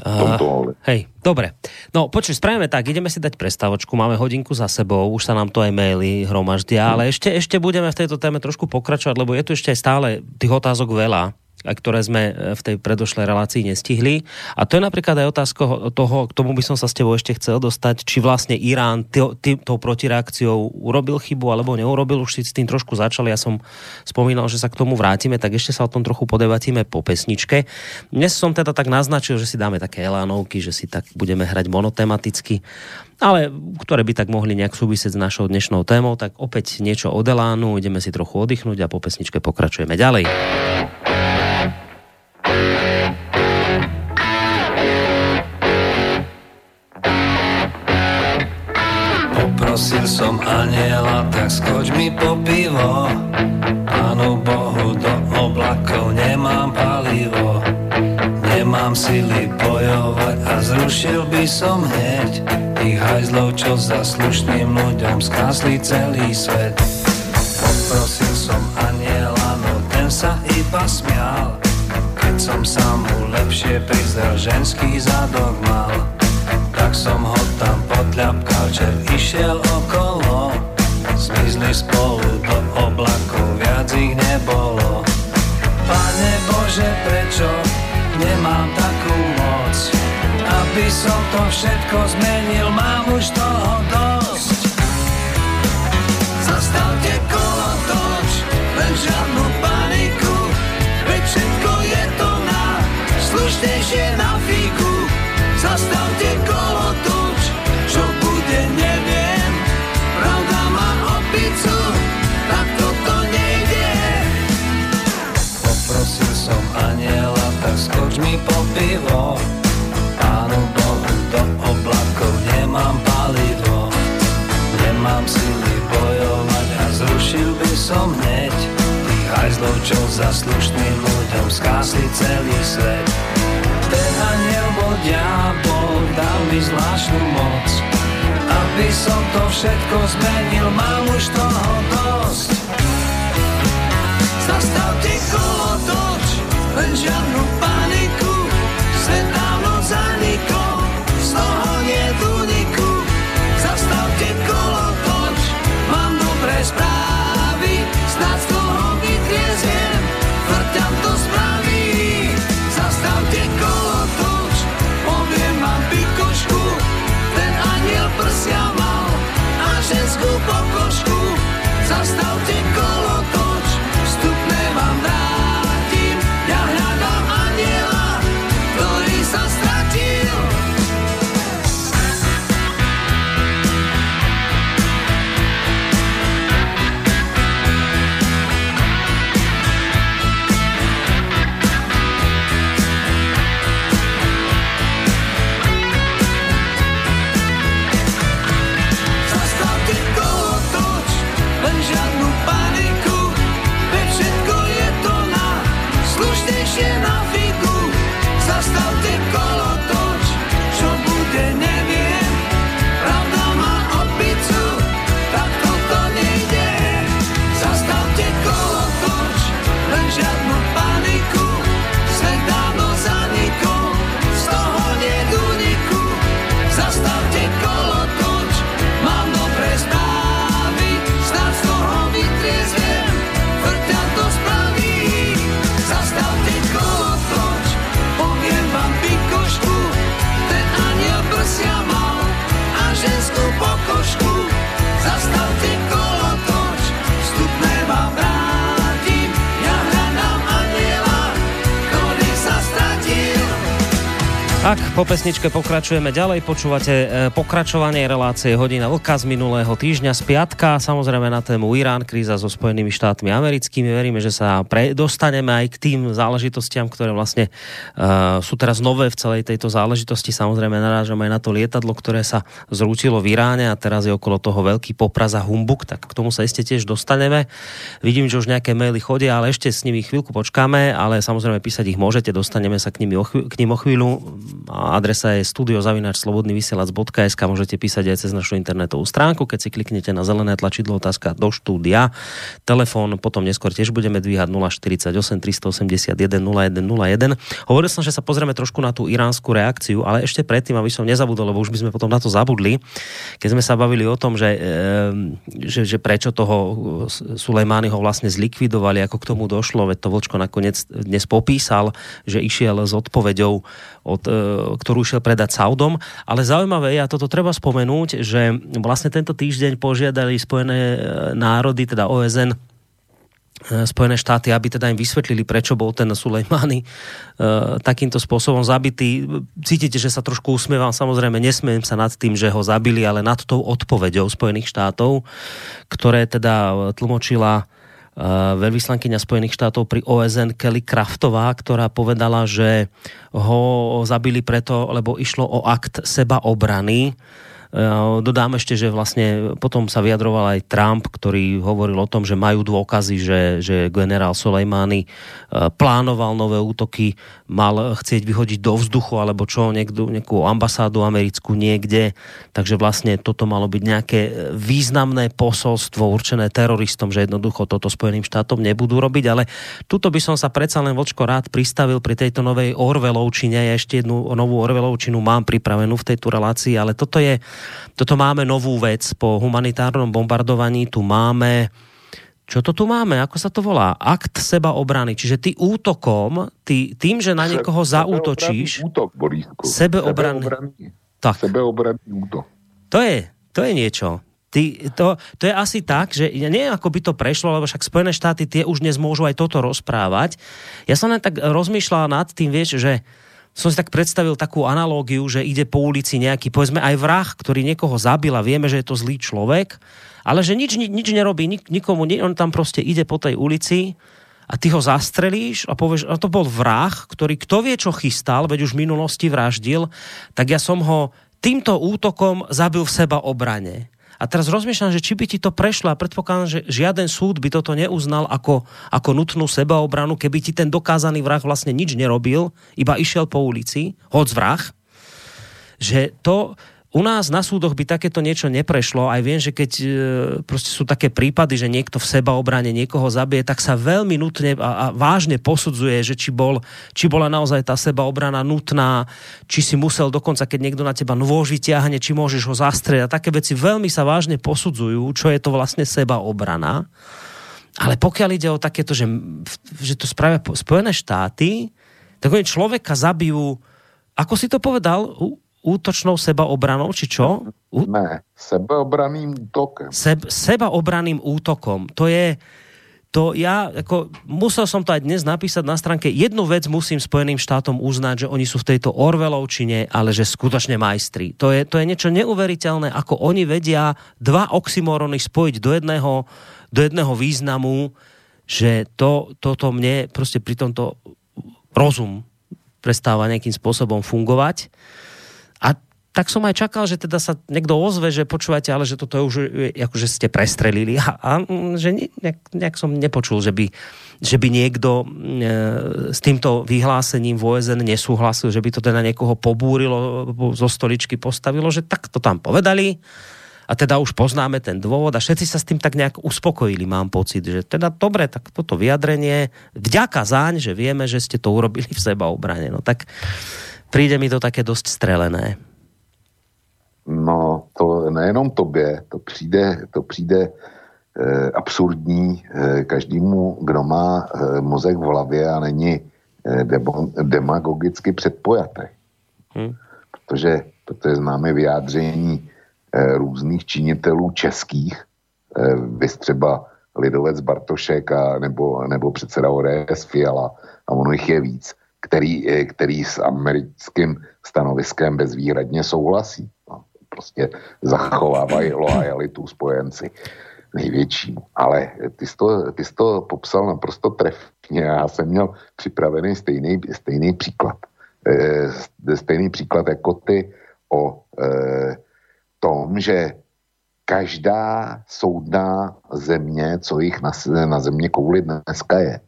Uh, hej, dobre. No počuj, spravíme tak, ideme si dať prestavočku, máme hodinku za sebou, už sa nám to aj maily hromaždia, hmm. ale ešte, ešte budeme v tejto téme trošku pokračovať, lebo je tu ešte stále tých otázok veľa. Ktoré sme e, v tej predošlej relácii nestihli. A to je napríklad aj otázka toho, k tomu by som sa s tebou ešte chcel dostať, či vlastne Irán tou protireakciou urobil chybu alebo neurobil. Už si s tým trošku začali, ja som spomínal, že sa k tomu vrátime, tak ešte sa o tom trochu podebatíme po pesničke. Dnes som teda tak naznačil, že si dáme také elánovky, že si tak budeme hrať monotematicky ale ktoré by tak mohli nejak súvisieť s našou dnešnou témou, tak opäť niečo od Elánu, ideme si trochu oddychnúť a po pesničke pokračujeme ďalej. Som aniela, tak skoč mi po pivo. Pánu Bohu do oblakov nemám palivo. Nemám sily bojovať a zrušil by som hneď Tých hajzlov, čo za slušným ľuďom skásli celý svet. Poprosil som aniela, no ten sa iba smial. Keď som sa mu lepšie prizrel, ženský zadok mal tak som ho tam potľapkal, že išiel okolo. Zmizli spolu do oblakov, viac ich nebolo. Pane Bože, prečo nemám takú moc? Aby som to všetko zmenil, mám už toho dosť. Zastavte kolo toč, len žiadnu paniku. Veď všetko je to na slušnejšie na fíku. Zastavte skoč mi po pivo. Pánu Bohu do oblakov nemám palivo. Nemám sily bojovať a zrušil by som hneď. Tých hajzlov, čo za slušným ľuďom skásli celý svet. Ten aniel bol diabol, dal mi zvláštnu moc. Aby som to všetko zmenil, mám už toho dosť. Zastavte kolo toč, len žiadnu paniku, Ak po pesničke pokračujeme ďalej, počúvate e, pokračovanie relácie hodina vlka z minulého týždňa z piatka, samozrejme na tému Irán, kríza so Spojenými štátmi americkými. Veríme, že sa pre, dostaneme aj k tým záležitostiam, ktoré vlastne uh, sú teraz nové v celej tejto záležitosti. Samozrejme narážame aj na to lietadlo, ktoré sa zrútilo v Iráne a teraz je okolo toho veľký popraz a humbuk, tak k tomu sa iste tiež dostaneme. Vidím, že už nejaké maily chodia, ale ešte s nimi chvíľku počkáme, ale samozrejme písať ich môžete, dostaneme sa k, nimi o chvíľu, k nim o chvíľu adresa je studiozavinačslobodnyvysielac.sk môžete písať aj cez našu internetovú stránku, keď si kliknete na zelené tlačidlo otázka do štúdia. Telefón potom neskôr tiež budeme dvíhať 048 381 0101. Hovoril som, že sa pozrieme trošku na tú iránsku reakciu, ale ešte predtým, aby som nezabudol, lebo už by sme potom na to zabudli, keď sme sa bavili o tom, že, že, že prečo toho Sulejmányho vlastne zlikvidovali, ako k tomu došlo, veď to Vlčko nakoniec dnes popísal, že išiel s odpoveďou, od, e, ktorú išiel predať Saudom. Ale zaujímavé je, a toto treba spomenúť, že vlastne tento týždeň požiadali Spojené e, národy, teda OSN, e, Spojené štáty, aby teda im vysvetlili, prečo bol ten Sulejmany e, takýmto spôsobom zabitý. Cítite, že sa trošku usmievam, samozrejme nesmiem sa nad tým, že ho zabili, ale nad tou odpoveďou Spojených štátov, ktoré teda tlmočila veľvyslankyňa Spojených štátov pri OSN Kelly Kraftová, ktorá povedala, že ho zabili preto, lebo išlo o akt seba obrany dodám ešte, že vlastne potom sa vyjadroval aj Trump, ktorý hovoril o tom, že majú dôkazy, že, že generál Soleimani eh, plánoval nové útoky, mal chcieť vyhodiť do vzduchu alebo čo, niekto, nejakú ambasádu americkú niekde. Takže vlastne toto malo byť nejaké významné posolstvo určené teroristom, že jednoducho toto Spojeným štátom nebudú robiť. Ale tuto by som sa predsa len vočko rád pristavil pri tejto novej Orvelovčine. Ja ešte jednu novú Orvelovčinu mám pripravenú v tejto relácii, ale toto je toto máme novú vec po humanitárnom bombardovaní, tu máme čo to tu máme? Ako sa to volá? Akt seba obrany. Čiže ty útokom, ty, tým, že na niekoho zaútočíš... Útok, Borísku. Sebeobranný. Tak. Sebeobranný útok. To je, to je niečo. Ty, to, to je asi tak, že nie ako by to prešlo, lebo však Spojené štáty tie už dnes môžu aj toto rozprávať. Ja som len tak rozmýšľal nad tým, vieš, že som si tak predstavil takú analógiu, že ide po ulici nejaký, povedzme aj vrah, ktorý niekoho zabil a vieme, že je to zlý človek, ale že nič, nič, nerobí nik, nikomu, on tam proste ide po tej ulici a ty ho zastrelíš a povieš, a to bol vrah, ktorý kto vie, čo chystal, veď už v minulosti vraždil, tak ja som ho týmto útokom zabil v seba obrane. A teraz rozmýšľam, že či by ti to prešlo a predpokladám, že žiaden súd by toto neuznal ako, ako nutnú sebaobranu, keby ti ten dokázaný vrah vlastne nič nerobil, iba išiel po ulici, hoď vrah. Že to, u nás na súdoch by takéto niečo neprešlo. Aj viem, že keď e, proste sú také prípady, že niekto v seba obrane niekoho zabije, tak sa veľmi nutne a, a vážne posudzuje, že či, bol, či bola naozaj tá seba obrana nutná, či si musel dokonca, keď niekto na teba nôž vyťahne, či môžeš ho zastrieť. A také veci veľmi sa vážne posudzujú, čo je to vlastne seba obrana. Ale pokiaľ ide o takéto, že, že to spravia Spojené štáty, tak oni človeka zabijú, ako si to povedal, útočnou sebaobranou, či čo? U... Ne, sebaobraným útokom. Seb, sebaobraným útokom. To je, to ja, ako, musel som to aj dnes napísať na stránke. Jednu vec musím Spojeným štátom uznať, že oni sú v tejto Orvelovčine, ale že skutočne majstri. To je, to je niečo neuveriteľné, ako oni vedia dva oxymorony spojiť do jedného, do jedného významu, že to, toto mne proste pri tomto rozum prestáva nejakým spôsobom fungovať tak som aj čakal, že teda sa niekto ozve, že počúvate, ale že toto je už, akože ste prestrelili. A, a že nejak, nejak som nepočul, že by, že by niekto e, s týmto vyhlásením v OSN nesúhlasil, že by to teda niekoho pobúrilo, zo stoličky postavilo, že tak to tam povedali. A teda už poznáme ten dôvod a všetci sa s tým tak nejak uspokojili, mám pocit, že teda dobre, tak toto vyjadrenie, vďaka záň, že vieme, že ste to urobili v seba obrane, no tak príde mi to také dosť strelené. No, to nejenom tobě, to přijde, to přijde eh, absurdní eh, každému, kdo má eh, mozek v hlavě a není eh, demagogicky předpojatý. Hmm. Protože, protože známe vyjádření eh, různých činitelů českých, eh, vys třeba Lidovec Bartošek a, nebo, nebo předseda ODS Fiala a ono jich je víc, který, eh, který s americkým stanoviskem bezvýhradně souhlasí prostě zachovávají lojalitu spojenci největší. Ale ty jsi, to, ty jsi to popsal naprosto trefně. Já jsem měl připravený stejný, stejný příklad. E, stejný příklad jako ty o e, tom, že každá soudná země, co jich na, na země kouli dneska je,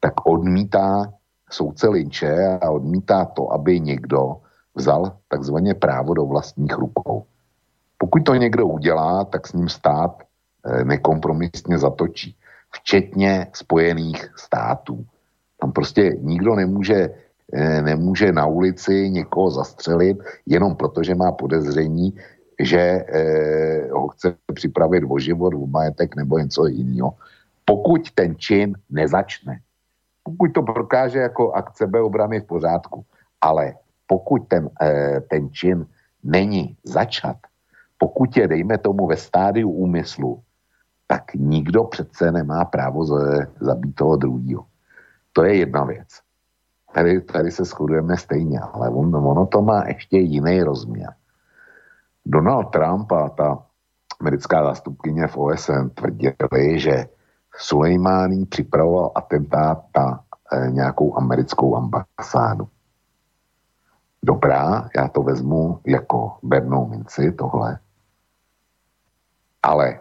tak odmítá soudce Linče a odmítá to, aby někdo vzal takzvaně právo do vlastních rukou. Pokud to někdo udělá, tak s ním stát eh, nekompromisně zatočí, včetně spojených států. Tam prostě nikdo nemůže, eh, nemůže na ulici někoho zastřelit jenom proto, že má podezření, že eh, ho chce připravit o život, o majetek nebo něco jiného. Pokud ten čin nezačne. Pokud to prokáže jako akt sebeobrany v pořádku. Ale pokud ten, eh, ten čin není začat, pokud je, dejme tomu, ve stádiu úmyslu, tak nikdo přece nemá právo zabít toho druhého. To je jedna věc. Tady, tady se shodujeme stejně, ale on, ono to má ještě jiný rozměr. Donald Trump a ta americká zástupkyně v OSN tvrdili, že Sulejmání připravoval atentát na e, nějakou americkou ambasádu. Dobrá, já to vezmu jako bernou minci, tohle. Ale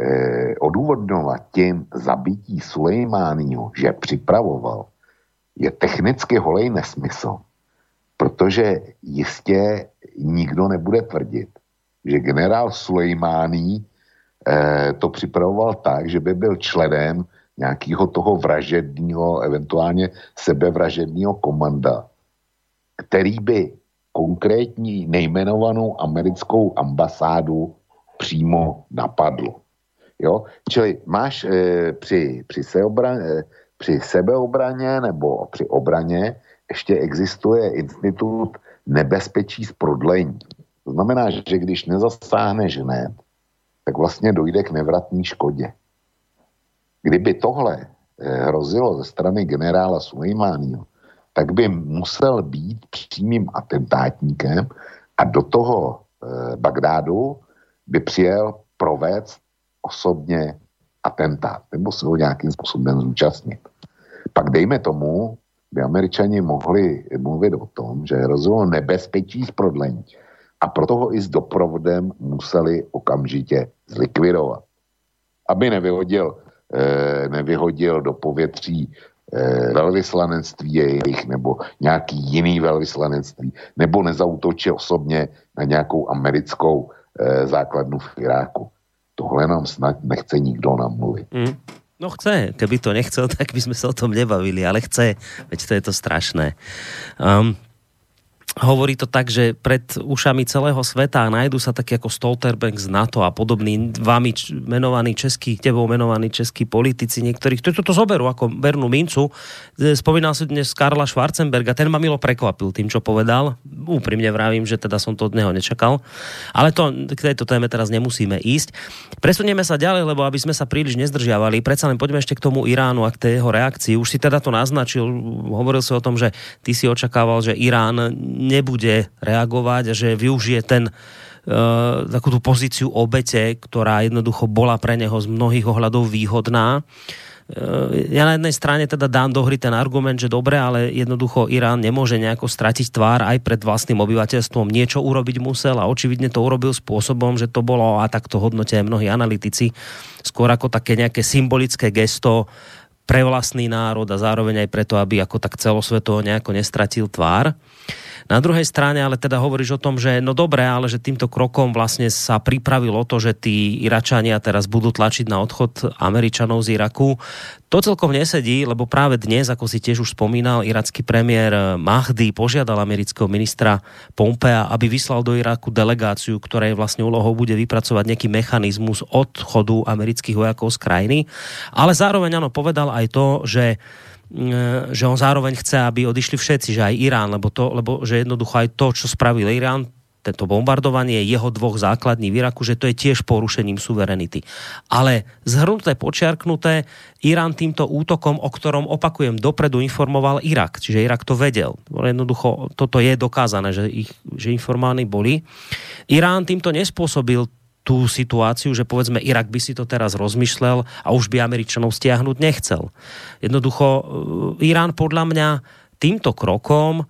e, odůvodňovat tím zabití Sulejmáního, že připravoval, je technicky holej nesmysl. Protože jistě nikdo nebude tvrdit, že generál Sulejmání to připravoval tak, že by byl členem nějakého toho vražedního, eventuálně sebevražedního komanda, který by konkrétní nejmenovanou americkou ambasádu přímo napadl. Jo? Čili máš e, při, při, seobraně, e, při sebeobraně nebo při obraně ještě existuje institut nebezpečí z prodlení. To znamená, že když nezasáhneš hned, tak vlastně dojde k nevratní škodě. Kdyby tohle eh, hrozilo ze strany generála Sulejmáního, tak by musel být přímým atentátníkem a do toho eh, Bagdádu by přijel provést osobně atentát, nebo se ho nějakým způsobem zúčastnit. Pak dejme tomu, by američani mohli mluvit o tom, že hrozilo nebezpečí z prodlení a proto ho i s doprovodem museli okamžitě zlikvidovat. Aby nevyhodil, eh, nevyhodil do povětří eh, velvyslanectví jejich nebo nějaký jiný velvyslanectví, nebo nezautočil osobně na nějakou americkou eh, základnu v Iráku. Tohle nám snad nechce nikdo namluvit. Mm. No chce, keby to nechcel, tak by sme sa o tom nebavili, ale chce, veď to je to strašné. Um, hovorí to tak, že pred ušami celého sveta nájdu sa takí ako Stolterbank z NATO a podobní vami menovaní českí, tebou menovaní českí politici, niektorých, to, to zoberú ako bernú mincu. E, spomínal si dnes Karla Schwarzenberga, ten ma milo prekvapil tým, čo povedal. Úprimne vravím, že teda som to od neho nečakal. Ale to, k tejto téme teraz nemusíme ísť. Presunieme sa ďalej, lebo aby sme sa príliš nezdržiavali. Predsa len poďme ešte k tomu Iránu a k tej jeho reakcii. Už si teda to naznačil, hovoril si o tom, že ty si očakával, že Irán nebude reagovať že využije ten uh, takú tú pozíciu obete, ktorá jednoducho bola pre neho z mnohých ohľadov výhodná. Uh, ja na jednej strane teda dám do hry ten argument, že dobre, ale jednoducho Irán nemôže nejako stratiť tvár aj pred vlastným obyvateľstvom. Niečo urobiť musel a očividne to urobil spôsobom, že to bolo, a tak to hodnotia aj mnohí analytici, skôr ako také nejaké symbolické gesto pre vlastný národ a zároveň aj preto, aby ako tak celosvetovo nejako nestratil tvár. Na druhej strane ale teda hovoríš o tom, že no dobré, ale že týmto krokom vlastne sa pripravilo to, že tí Iračania teraz budú tlačiť na odchod Američanov z Iraku. To celkom nesedí, lebo práve dnes, ako si tiež už spomínal, iracký premiér Mahdi požiadal amerického ministra Pompea, aby vyslal do Iraku delegáciu, ktorej vlastne úlohou bude vypracovať nejaký mechanizmus odchodu amerických vojakov z krajiny. Ale zároveň áno, povedal aj to, že že on zároveň chce, aby odišli všetci, že aj Irán, lebo, to, lebo že jednoducho aj to, čo spravil Irán, tento bombardovanie jeho dvoch základní v Iraku, že to je tiež porušením suverenity. Ale zhrnuté, počiarknuté, Irán týmto útokom, o ktorom opakujem, dopredu informoval Irak, čiže Irak to vedel. Jednoducho, toto je dokázané, že, ich, že informovaní boli. Irán týmto nespôsobil tú situáciu, že povedzme Irak by si to teraz rozmýšľal a už by Američanov stiahnuť nechcel. Jednoducho e, Irán podľa mňa týmto krokom, e,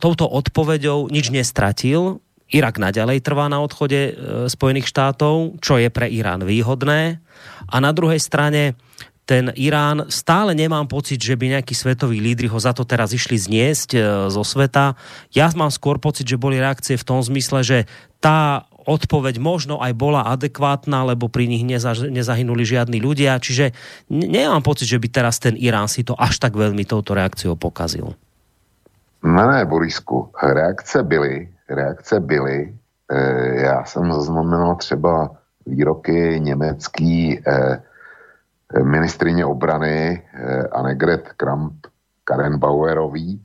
touto odpoveďou nič nestratil. Irak naďalej trvá na odchode e, Spojených štátov, čo je pre Irán výhodné. A na druhej strane ten Irán, stále nemám pocit, že by nejakí svetoví lídry ho za to teraz išli zniesť zo sveta. Ja mám skôr pocit, že boli reakcie v tom zmysle, že tá odpoveď možno aj bola adekvátna, lebo pri nich neza, nezahynuli žiadni ľudia. Čiže nemám pocit, že by teraz ten Irán si to až tak veľmi touto reakciou pokazil. No ne, Borisku, reakce byly, reakce byly. E, já jsem zaznamenal třeba výroky německý e, ministrině obrany e, Annegret Kramp Karen Bauerový,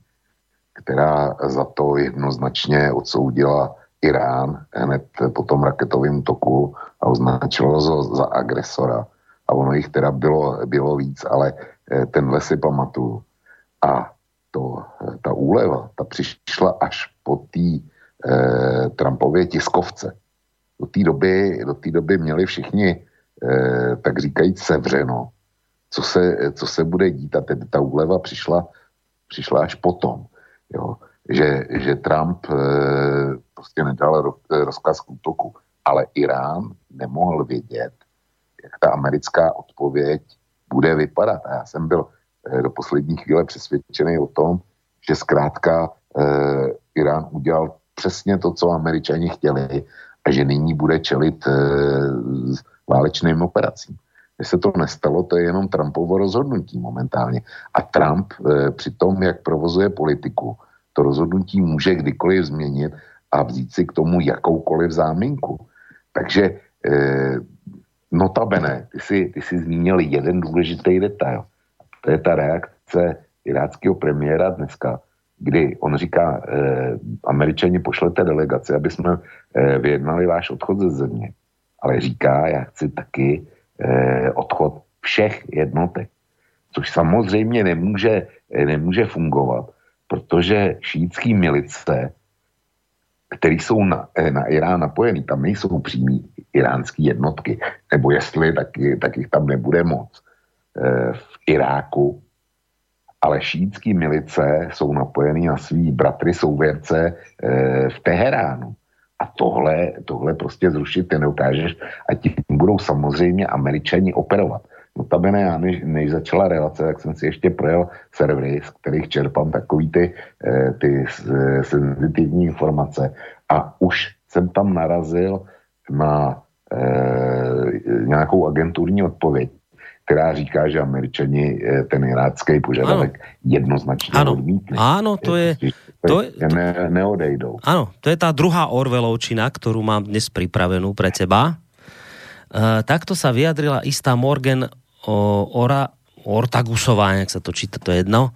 která za to jednoznačně odsoudila Irán hned po tom raketovém toku a označilo ho za agresora. A ono jich teda bylo, bylo víc, ale tenhle si pamatuju. A to, ta úleva, ta přišla až po té eh, Trumpově tiskovce. Do té doby, do té doby měli všichni, eh, tak říkajíc, sevřeno, co se, co se bude dít. A tedy ta úleva přišla, přišla až potom. Jo. Že, že Trump eh, prostě nedal ro, rozkaz k útoku. Ale Irán nemohl vědět, jak ta americká odpověď bude vypadat. A já jsem byl eh, do poslední chvíle přesvědčený o tom, že zkrátka eh, Irán udělal přesně to, co američani chtěli a že nyní bude čelit e, válečným operacím. Když se to nestalo, to je jenom Trumpovo rozhodnutí momentálně. A Trump e, při tom, jak provozuje politiku, to rozhodnutí může kdykoliv změnit a vzít si k tomu jakoukoliv záminku. Takže e, notabene, ty jsi, ty jsi zmínil jeden důležitý detail. To je ta reakce iráckého premiéra dneska, kdy on říká, eh, američani pošlete delegaci, aby jsme eh, vyjednali váš odchod ze země. Ale říká, já chci taky eh, odchod všech jednotek. Což samozřejmě nemůže, eh, nemůže fungovat, protože šítský milice, který jsou na, eh, na Irán napojený, tam nejsou přímý iránský jednotky, nebo jestli, tak, tak jich tam nebude moc. Eh, v Iráku ale šítský milice jsou napojený na svý bratry souvěrce e, v Teheránu. A tohle, tohle prostě zrušit ty neukážeš a tím budou samozřejmě američani operovat. Notabene já než, než začala relace, tak jsem si ještě projel servery, z kterých čerpám takový ty, e, ty e, senzitivní informace a už jsem tam narazil na e, nějakou agenturní odpověď, která říká, že američani eh, ten irácký požadavek ano. jednoznačně ano. odmítli. Áno, to je... To je, to, ne, neodejdou. Áno, to je tá druhá Orvelovčina, ktorú mám dnes pripravenú pre teba. E, takto sa vyjadrila istá Morgan Ora, Ortagusová, jak sa to číta, to je jedno,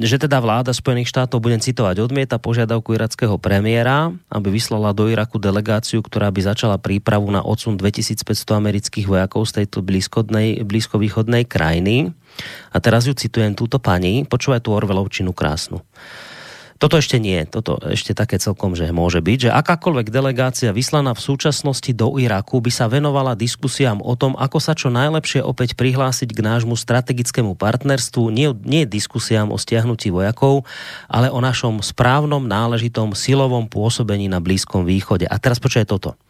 že teda vláda Spojených štátov, budem citovať, odmieta požiadavku irackého premiéra, aby vyslala do Iraku delegáciu, ktorá by začala prípravu na odsun 2500 amerických vojakov z tejto blízkovýchodnej krajiny. A teraz ju citujem túto pani, počúvaj tú Orvelovčinu krásnu. Toto ešte nie, toto ešte také celkom, že môže byť, že akákoľvek delegácia vyslaná v súčasnosti do Iraku by sa venovala diskusiám o tom, ako sa čo najlepšie opäť prihlásiť k nášmu strategickému partnerstvu, nie, nie diskusiám o stiahnutí vojakov, ale o našom správnom, náležitom silovom pôsobení na Blízkom východe. A teraz počuje toto.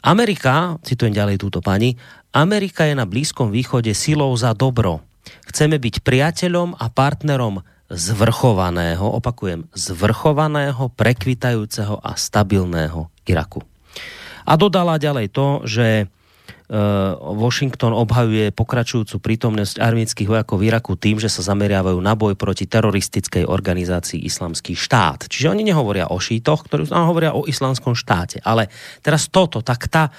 Amerika, citujem ďalej túto pani, Amerika je na Blízkom východe silou za dobro. Chceme byť priateľom a partnerom zvrchovaného, opakujem, zvrchovaného, prekvitajúceho a stabilného Iraku. A dodala ďalej to, že e, Washington obhajuje pokračujúcu prítomnosť armických vojakov v Iraku tým, že sa zameriavajú na boj proti teroristickej organizácii Islamský štát. Čiže oni nehovoria o šítoch, ktorí hovoria o islamskom štáte. Ale teraz toto, tak tá,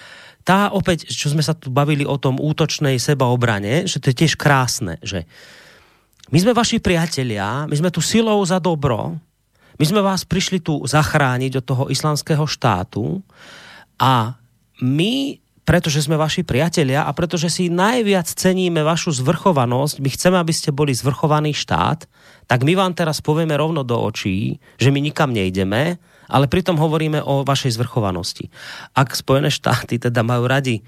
tá opäť, čo sme sa tu bavili o tom útočnej sebaobrane, že to je tiež krásne, že uh, my sme vaši priatelia, my sme tu silou za dobro, my sme vás prišli tu zachrániť od toho islamského štátu a my, pretože sme vaši priatelia a pretože si najviac ceníme vašu zvrchovanosť, my chceme, aby ste boli zvrchovaný štát, tak my vám teraz povieme rovno do očí, že my nikam nejdeme, ale pritom hovoríme o vašej zvrchovanosti. Ak Spojené štáty teda majú radi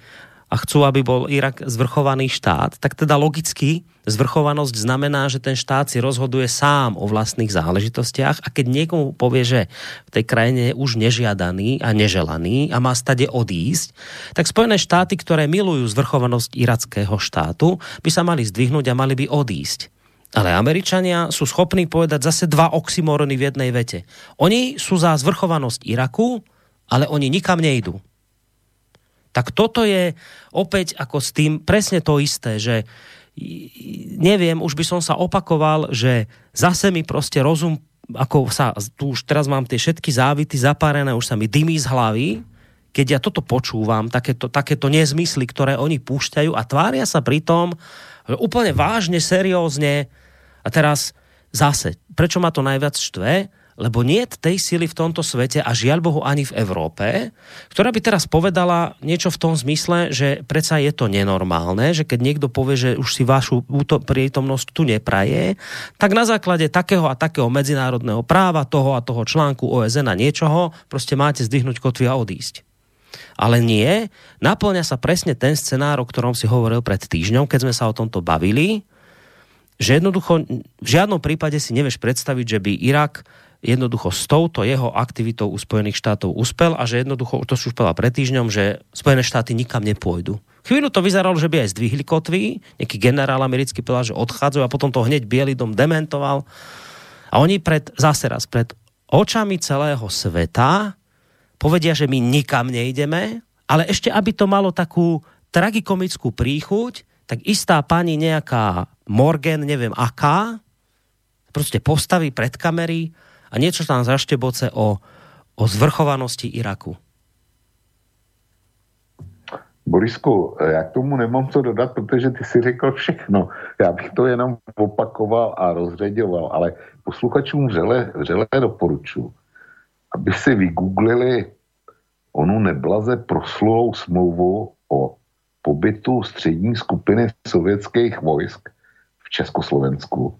a chcú, aby bol Irak zvrchovaný štát, tak teda logicky zvrchovanosť znamená, že ten štát si rozhoduje sám o vlastných záležitostiach a keď niekomu povie, že v tej krajine je už nežiadaný a neželaný a má stade odísť, tak Spojené štáty, ktoré milujú zvrchovanosť irackého štátu, by sa mali zdvihnúť a mali by odísť. Ale Američania sú schopní povedať zase dva oxymorony v jednej vete. Oni sú za zvrchovanosť Iraku, ale oni nikam nejdú. Tak toto je opäť ako s tým presne to isté, že neviem, už by som sa opakoval, že zase mi proste rozum, ako sa, tu už teraz mám tie všetky závity zapárené, už sa mi dymí z hlavy, keď ja toto počúvam, takéto, takéto nezmysly, ktoré oni púšťajú a tvária sa pritom úplne vážne, seriózne. A teraz zase, prečo ma to najviac štve? Lebo nie tej sily v tomto svete a žiaľ Bohu ani v Európe, ktorá by teraz povedala niečo v tom zmysle, že predsa je to nenormálne, že keď niekto povie, že už si vašu prítomnosť tu nepraje, tak na základe takého a takého medzinárodného práva, toho a toho článku OSN a niečoho, proste máte zdvihnúť kotvy a odísť. Ale nie, naplňa sa presne ten scenár, o ktorom si hovoril pred týždňom, keď sme sa o tomto bavili, že jednoducho v žiadnom prípade si nevieš predstaviť, že by Irak jednoducho s touto jeho aktivitou u Spojených štátov uspel a že jednoducho, to už povedal pred týždňom, že Spojené štáty nikam nepôjdu. Chvíľu to vyzeralo, že by aj zdvihli kotvy, nejaký generál americký povedal, že odchádzajú a potom to hneď Bielý dom dementoval. A oni pred, zase raz, pred očami celého sveta povedia, že my nikam nejdeme, ale ešte aby to malo takú tragikomickú príchuť, tak istá pani nejaká Morgan, neviem aká, proste postaví pred kamery a niečo tam zašteboce o, o zvrchovanosti Iraku. Borisku, já k tomu nemám co dodat, protože ty si řekl všechno. Já bych to jenom opakoval a rozředěval, ale posluchačům vřele, vřele doporučuji, aby si vygooglili onu neblaze proslulou smlouvu o pobytu střední skupiny sovětských vojsk v Československu,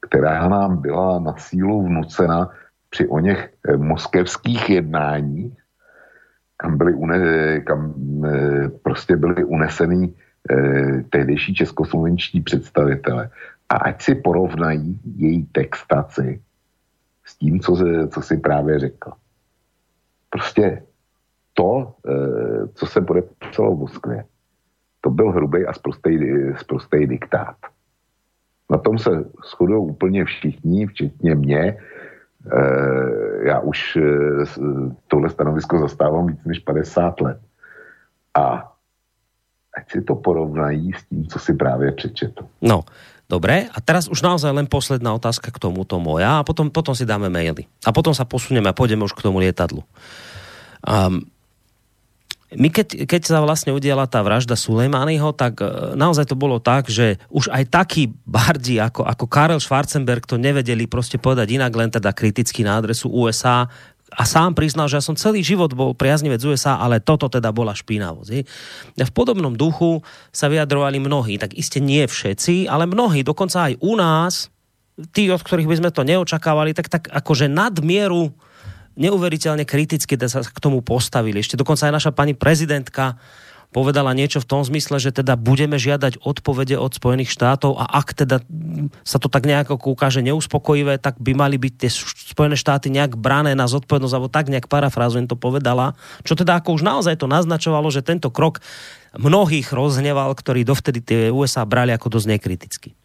která nám byla na sílu vnucena při o něch eh, moskevských jednáních, kam byly, une, kam, eh, prostě byly unesený eh, tehdejší českoslovenští představitele. A ať si porovnají její textaci s tím, co, co si právě řekl. Prostě to, co se podepsalo v Moskvě, to byl hrubý a sprostý diktát. Na tom se shodují úplně všichni, včetně mě. E, já už e, tohle stanovisko zastávám víc než 50 let. A ať si to porovnají s tím, co si právě přečetl. No, Dobre, a teraz už naozaj len posledná otázka k tomuto moja a potom, potom si dáme maily. A potom sa posunieme a pôjdeme už k tomu lietadlu. Um, my keď, keď sa vlastne udiala tá vražda Sulejmányho, tak e, naozaj to bolo tak, že už aj takí bardi ako, ako Karel Schwarzenberg to nevedeli proste povedať inak, len teda kriticky na adresu USA a. Sám priznal, že ja som celý život bol priaznivec USA, ale toto teda bola špinavosť. V podobnom duchu sa vyjadrovali mnohí, tak iste nie všetci, ale mnohí, dokonca aj u nás, tí, od ktorých by sme to neočakávali, tak, tak akože nadmieru neuveriteľne kriticky sa k tomu postavili. Ešte dokonca aj naša pani prezidentka povedala niečo v tom zmysle, že teda budeme žiadať odpovede od Spojených štátov a ak teda sa to tak nejako ukáže neuspokojivé, tak by mali byť tie Spojené štáty nejak brané na zodpovednosť, alebo tak nejak parafrázujem to povedala, čo teda ako už naozaj to naznačovalo, že tento krok mnohých rozhneval, ktorí dovtedy tie USA brali ako dosť nekriticky.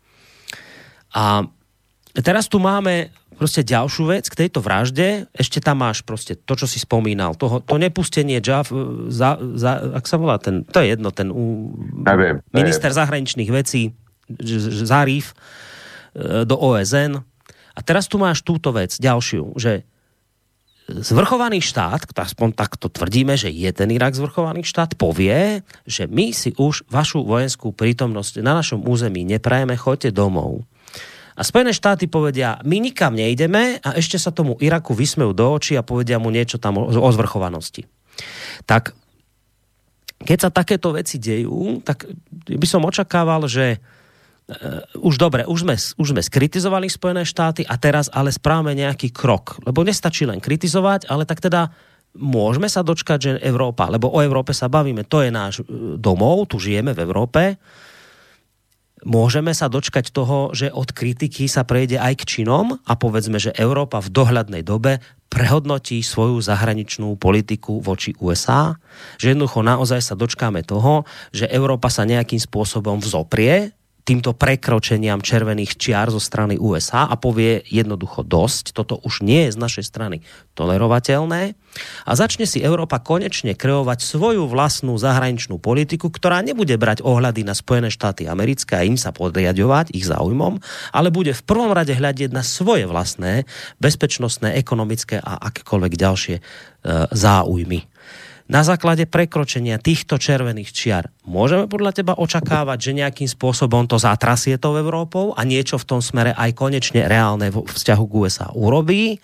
A teraz tu máme proste ďalšiu vec k tejto vražde, ešte tam máš proste to, čo si spomínal, toho, to nepustenie Jav, za, za, ak sa volá ten, to je jedno, ten u, neviem, minister neviem. zahraničných vecí Zarif e, do OSN. A teraz tu máš túto vec, ďalšiu, že zvrchovaný štát, aspoň takto tvrdíme, že je ten Irak zvrchovaný štát, povie, že my si už vašu vojenskú prítomnosť na našom území neprajeme, choďte domov. A Spojené štáty povedia, my nikam nejdeme a ešte sa tomu Iraku vysmejú do očí a povedia mu niečo tam o, zvrchovanosti. Tak keď sa takéto veci dejú, tak by som očakával, že Uh, už dobre, už sme, už sme skritizovali Spojené štáty a teraz ale správame nejaký krok. Lebo nestačí len kritizovať, ale tak teda môžeme sa dočkať, že Európa, lebo o Európe sa bavíme, to je náš e, domov, tu žijeme v Európe, môžeme sa dočkať toho, že od kritiky sa prejde aj k činom a povedzme, že Európa v dohľadnej dobe prehodnotí svoju zahraničnú politiku voči USA, že jednoducho naozaj sa dočkáme toho, že Európa sa nejakým spôsobom vzoprie týmto prekročeniam červených čiar zo strany USA a povie jednoducho dosť, toto už nie je z našej strany tolerovateľné. A začne si Európa konečne kreovať svoju vlastnú zahraničnú politiku, ktorá nebude brať ohľady na Spojené štáty americké a im sa podriadovať ich záujmom, ale bude v prvom rade hľadiť na svoje vlastné bezpečnostné, ekonomické a akékoľvek ďalšie e, záujmy na základe prekročenia týchto červených čiar môžeme podľa teba očakávať, že nejakým spôsobom to zatrasie tou Európou a niečo v tom smere aj konečne reálne v vzťahu k USA urobí,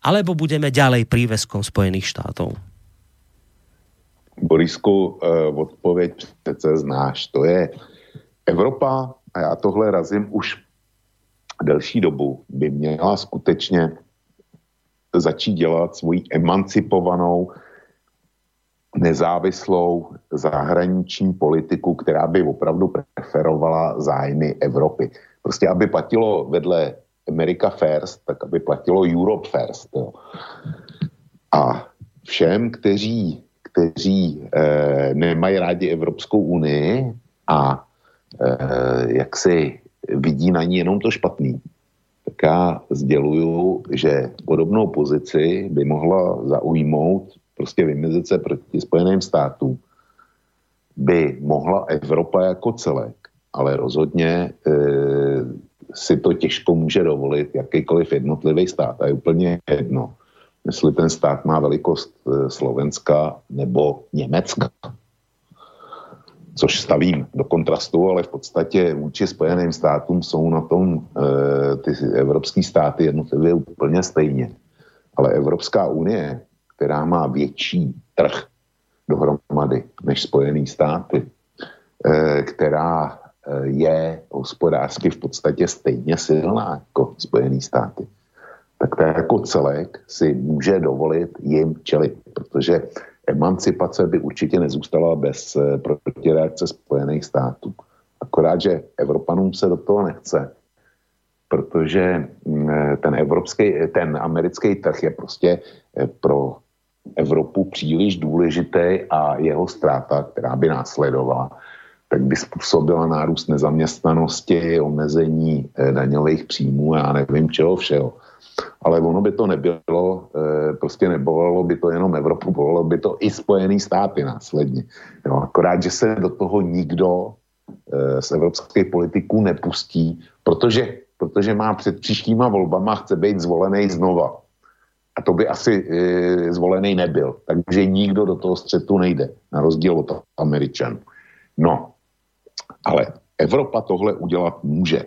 alebo budeme ďalej príveskom Spojených štátov? Borisku, eh, odpověď přece znáš. To je Evropa, a já tohle razím už delší dobu, by měla skutečně začít dělat svoji emancipovanou nezávislou zahraniční politiku, která by opravdu preferovala zájmy Evropy. Prostě aby platilo vedle America First, tak aby platilo Europe First. Jo. A všem, kteří, kteří eh, nemají rádi Evropskou unii a eh, jak si vidí na ní jenom to špatný, tak já sděluju, že podobnou pozici by mohla zaujmout prostě vymezit se proti Spojeným státům, by mohla Evropa jako celek, ale rozhodně e, si to těžko může dovolit jakýkoliv jednotlivý stát. A je úplně jedno, jestli ten stát má velikost e, Slovenska nebo Německa. Což stavím do kontrastu, ale v podstatě vůči Spojeným státům jsou na tom e, ty evropské státy jednotlivě úplně stejně. Ale Evropská unie která má větší trh dohromady než Spojený státy, eh, která eh, je hospodářsky v podstatě stejně silná jako Spojený státy, tak to jako celek si může dovolit jim čelit, protože emancipace by určitě nezůstala bez eh, protireakce Spojených států. Akorát, že Evropanům se do toho nechce, protože mm, ten evropský, ten americký trh je prostě pro Evropu příliš důležitý a jeho ztráta, která by následovala, tak by způsobila nárůst nezaměstnanosti, omezení eh, daňových příjmů, já nevím čeho všeho. Ale ono by to nebylo, eh, prostě nebolelo by to jenom Evropu, bolelo by to i Spojený státy následně. Jo, akorát, že se do toho nikdo eh, z evropských politiků nepustí, protože, protože má před příštíma volbama chce být zvolený znova. A to by asi e, zvolený nebyl. Takže nikdo do toho střetu nejde, na rozdíl od Američanů. No, ale Evropa tohle udělat může.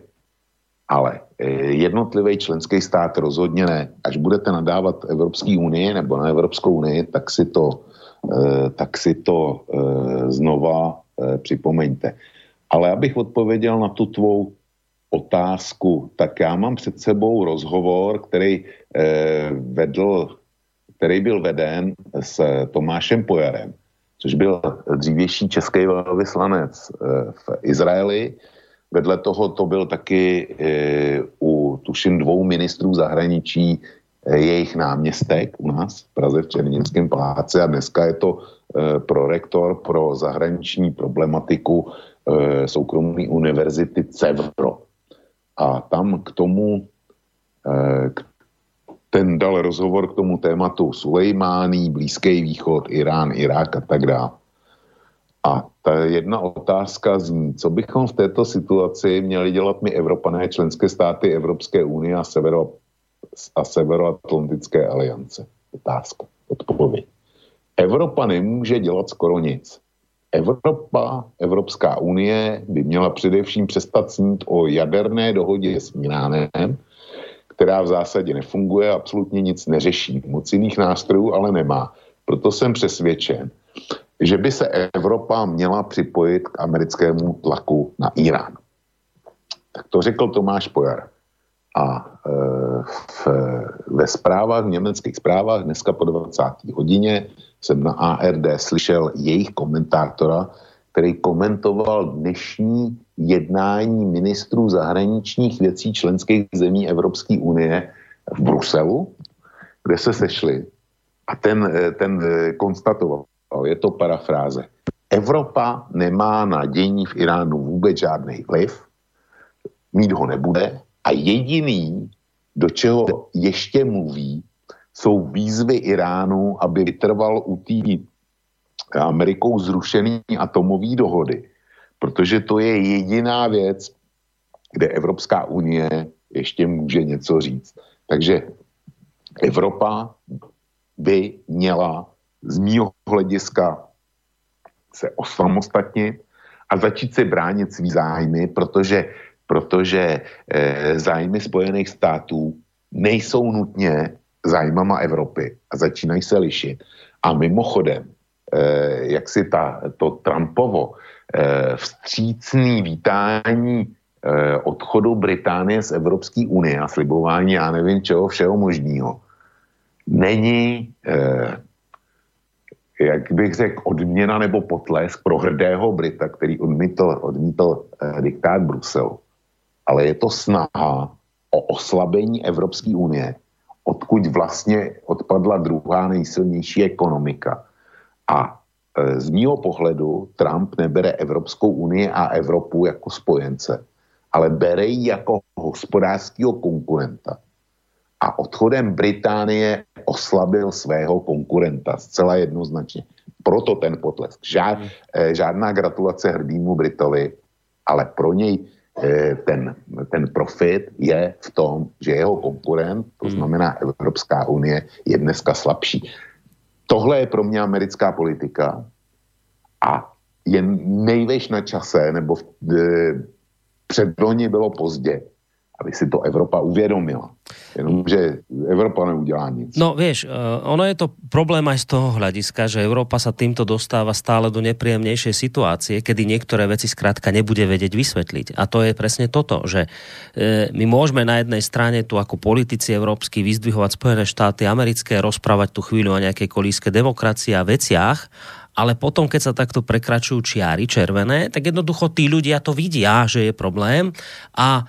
Ale e, jednotlivý členský stát rozhodně ne. Až budete nadávat Evropské unii nebo na Evropskou unii, tak si to, e, tak si to e, znova e, připomeňte. Ale abych odpověděl na tu tvou otázku, tak já mám před sebou rozhovor, který eh, vedl, který byl veden s Tomášem Pojarem, což byl dřívější český velvyslanec eh, v Izraeli. Vedle toho to byl taky eh, u, tuším, dvou ministrů zahraničí eh, jejich náměstek u nás v Praze v Černickém paláci. A dneska je to eh, prorektor pro zahraniční problematiku eh, soukromé univerzity CEVRO a tam k tomu eh, ten dal rozhovor k tomu tématu Sulejmání, Blízký východ, Irán, Irák a tak dále. A ta jedna otázka zní, co bychom v této situaci měli dělat my Evropané, členské státy Evropské unie a, severo, a Severoatlantické aliance? Otázka, odpověď. Evropa nemůže dělat skoro nic. Evropa, Evropská unie by měla především přestat snít o jaderné dohodě s Iránem, která v zásadě nefunguje, absolutně nic neřeší. Moc jiných nástrojů ale nemá. Proto jsem přesvědčen, že by se Evropa měla připojit k americkému tlaku na Irán. Tak to řekl Tomáš Pojar. A v, ve zprávách, v německých zprávách, dneska po 20. hodině jsem na ARD slyšel jejich komentátora, který komentoval dnešní jednání ministrů zahraničních věcí členských zemí Evropské unie v Bruselu, kde se sešli. A ten, ten konstatoval, je to parafráze, Evropa nemá na dění v Iránu vůbec žádný vliv, mít ho nebude a jediný, do čeho ještě mluví, jsou výzvy Iránu, aby vytrval u té Amerikou zrušený atomové dohody. Protože to je jediná věc, kde Evropská unie ještě může něco říct. Takže Evropa by měla z mýho hlediska se osamostatnit a začít si bránit svý zájmy, protože protože eh, zájmy Spojených států nejsou nutně zájmama Evropy a začínají se lišit. A mimochodem, eh, jak si ta, to Trumpovo eh, vstřícný vítání eh, odchodu Británie z Evropské unie a slibování, já nevím čeho všeho možného, není, eh, jak bych řekl, odměna nebo potlesk pro hrdého Brita, který odmítl, odmítl eh, diktát Bruselu ale je to snaha o oslabení Evropské unie, odkud vlastně odpadla druhá nejsilnější ekonomika. A e, z mýho pohledu Trump nebere Evropskou unii a Evropu jako spojence, ale bere ji jako hospodářského konkurenta. A odchodem Británie oslabil svého konkurenta zcela jednoznačně. Proto ten potlesk. Žád, e, žádná gratulace hrdýmu Britovi, ale pro něj ten, ten profit je v tom, že jeho konkurent, to hmm. znamená Evropská unie, je dneska slabší. Tohle je pro mě americká politika a je největší na čase, nebo v, e, předloni bylo pozdě, aby si to Evropa uvědomila. Jenomže Európa neudělá nic. No vieš, eh, ono je to problém aj z toho hľadiska, že Európa sa týmto dostáva stále do nepríjemnejšej situácie, kedy niektoré veci skrátka nebude vedieť vysvetliť. A to je presne toto, že eh, my môžeme na jednej strane tu ako politici európsky vyzdvihovať Spojené štáty americké, rozprávať tu chvíľu o nejakej kolíske demokracie a veciach, ale potom, keď sa takto prekračujú čiary červené, tak jednoducho tí ľudia to vidia, že je problém a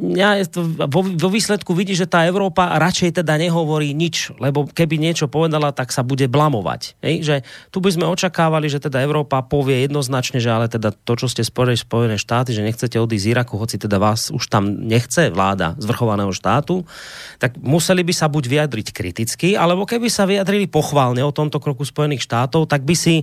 ja to, vo, vo výsledku vidí, že tá Európa radšej teda nehovorí nič, lebo keby niečo povedala, tak sa bude blamovať. Hej? Že tu by sme očakávali, že teda Európa povie jednoznačne, že ale teda to, čo ste spomenuli Spojené štáty, že nechcete odísť z Iraku, hoci teda vás už tam nechce vláda zvrchovaného štátu, tak museli by sa buď vyjadriť kriticky, alebo keby sa vyjadrili pochválne o tomto kroku Spojených štátov, tak by si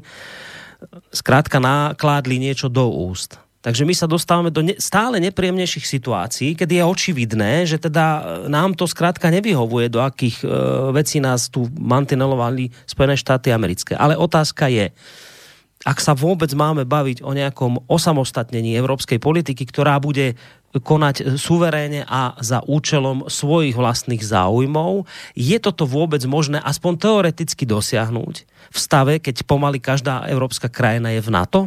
skrátka nakládli niečo do úst. Takže my sa dostávame do ne, stále nepríjemnejších situácií, kedy je očividné, že teda e, nám to skrátka nevyhovuje, do akých e, vecí nás tu mantinelovali Spojené štáty americké. Ale otázka je, ak sa vôbec máme baviť o nejakom osamostatnení európskej politiky, ktorá bude konať suverénne a za účelom svojich vlastných záujmov, je toto vôbec možné aspoň teoreticky dosiahnuť v stave, keď pomaly každá európska krajina je v NATO?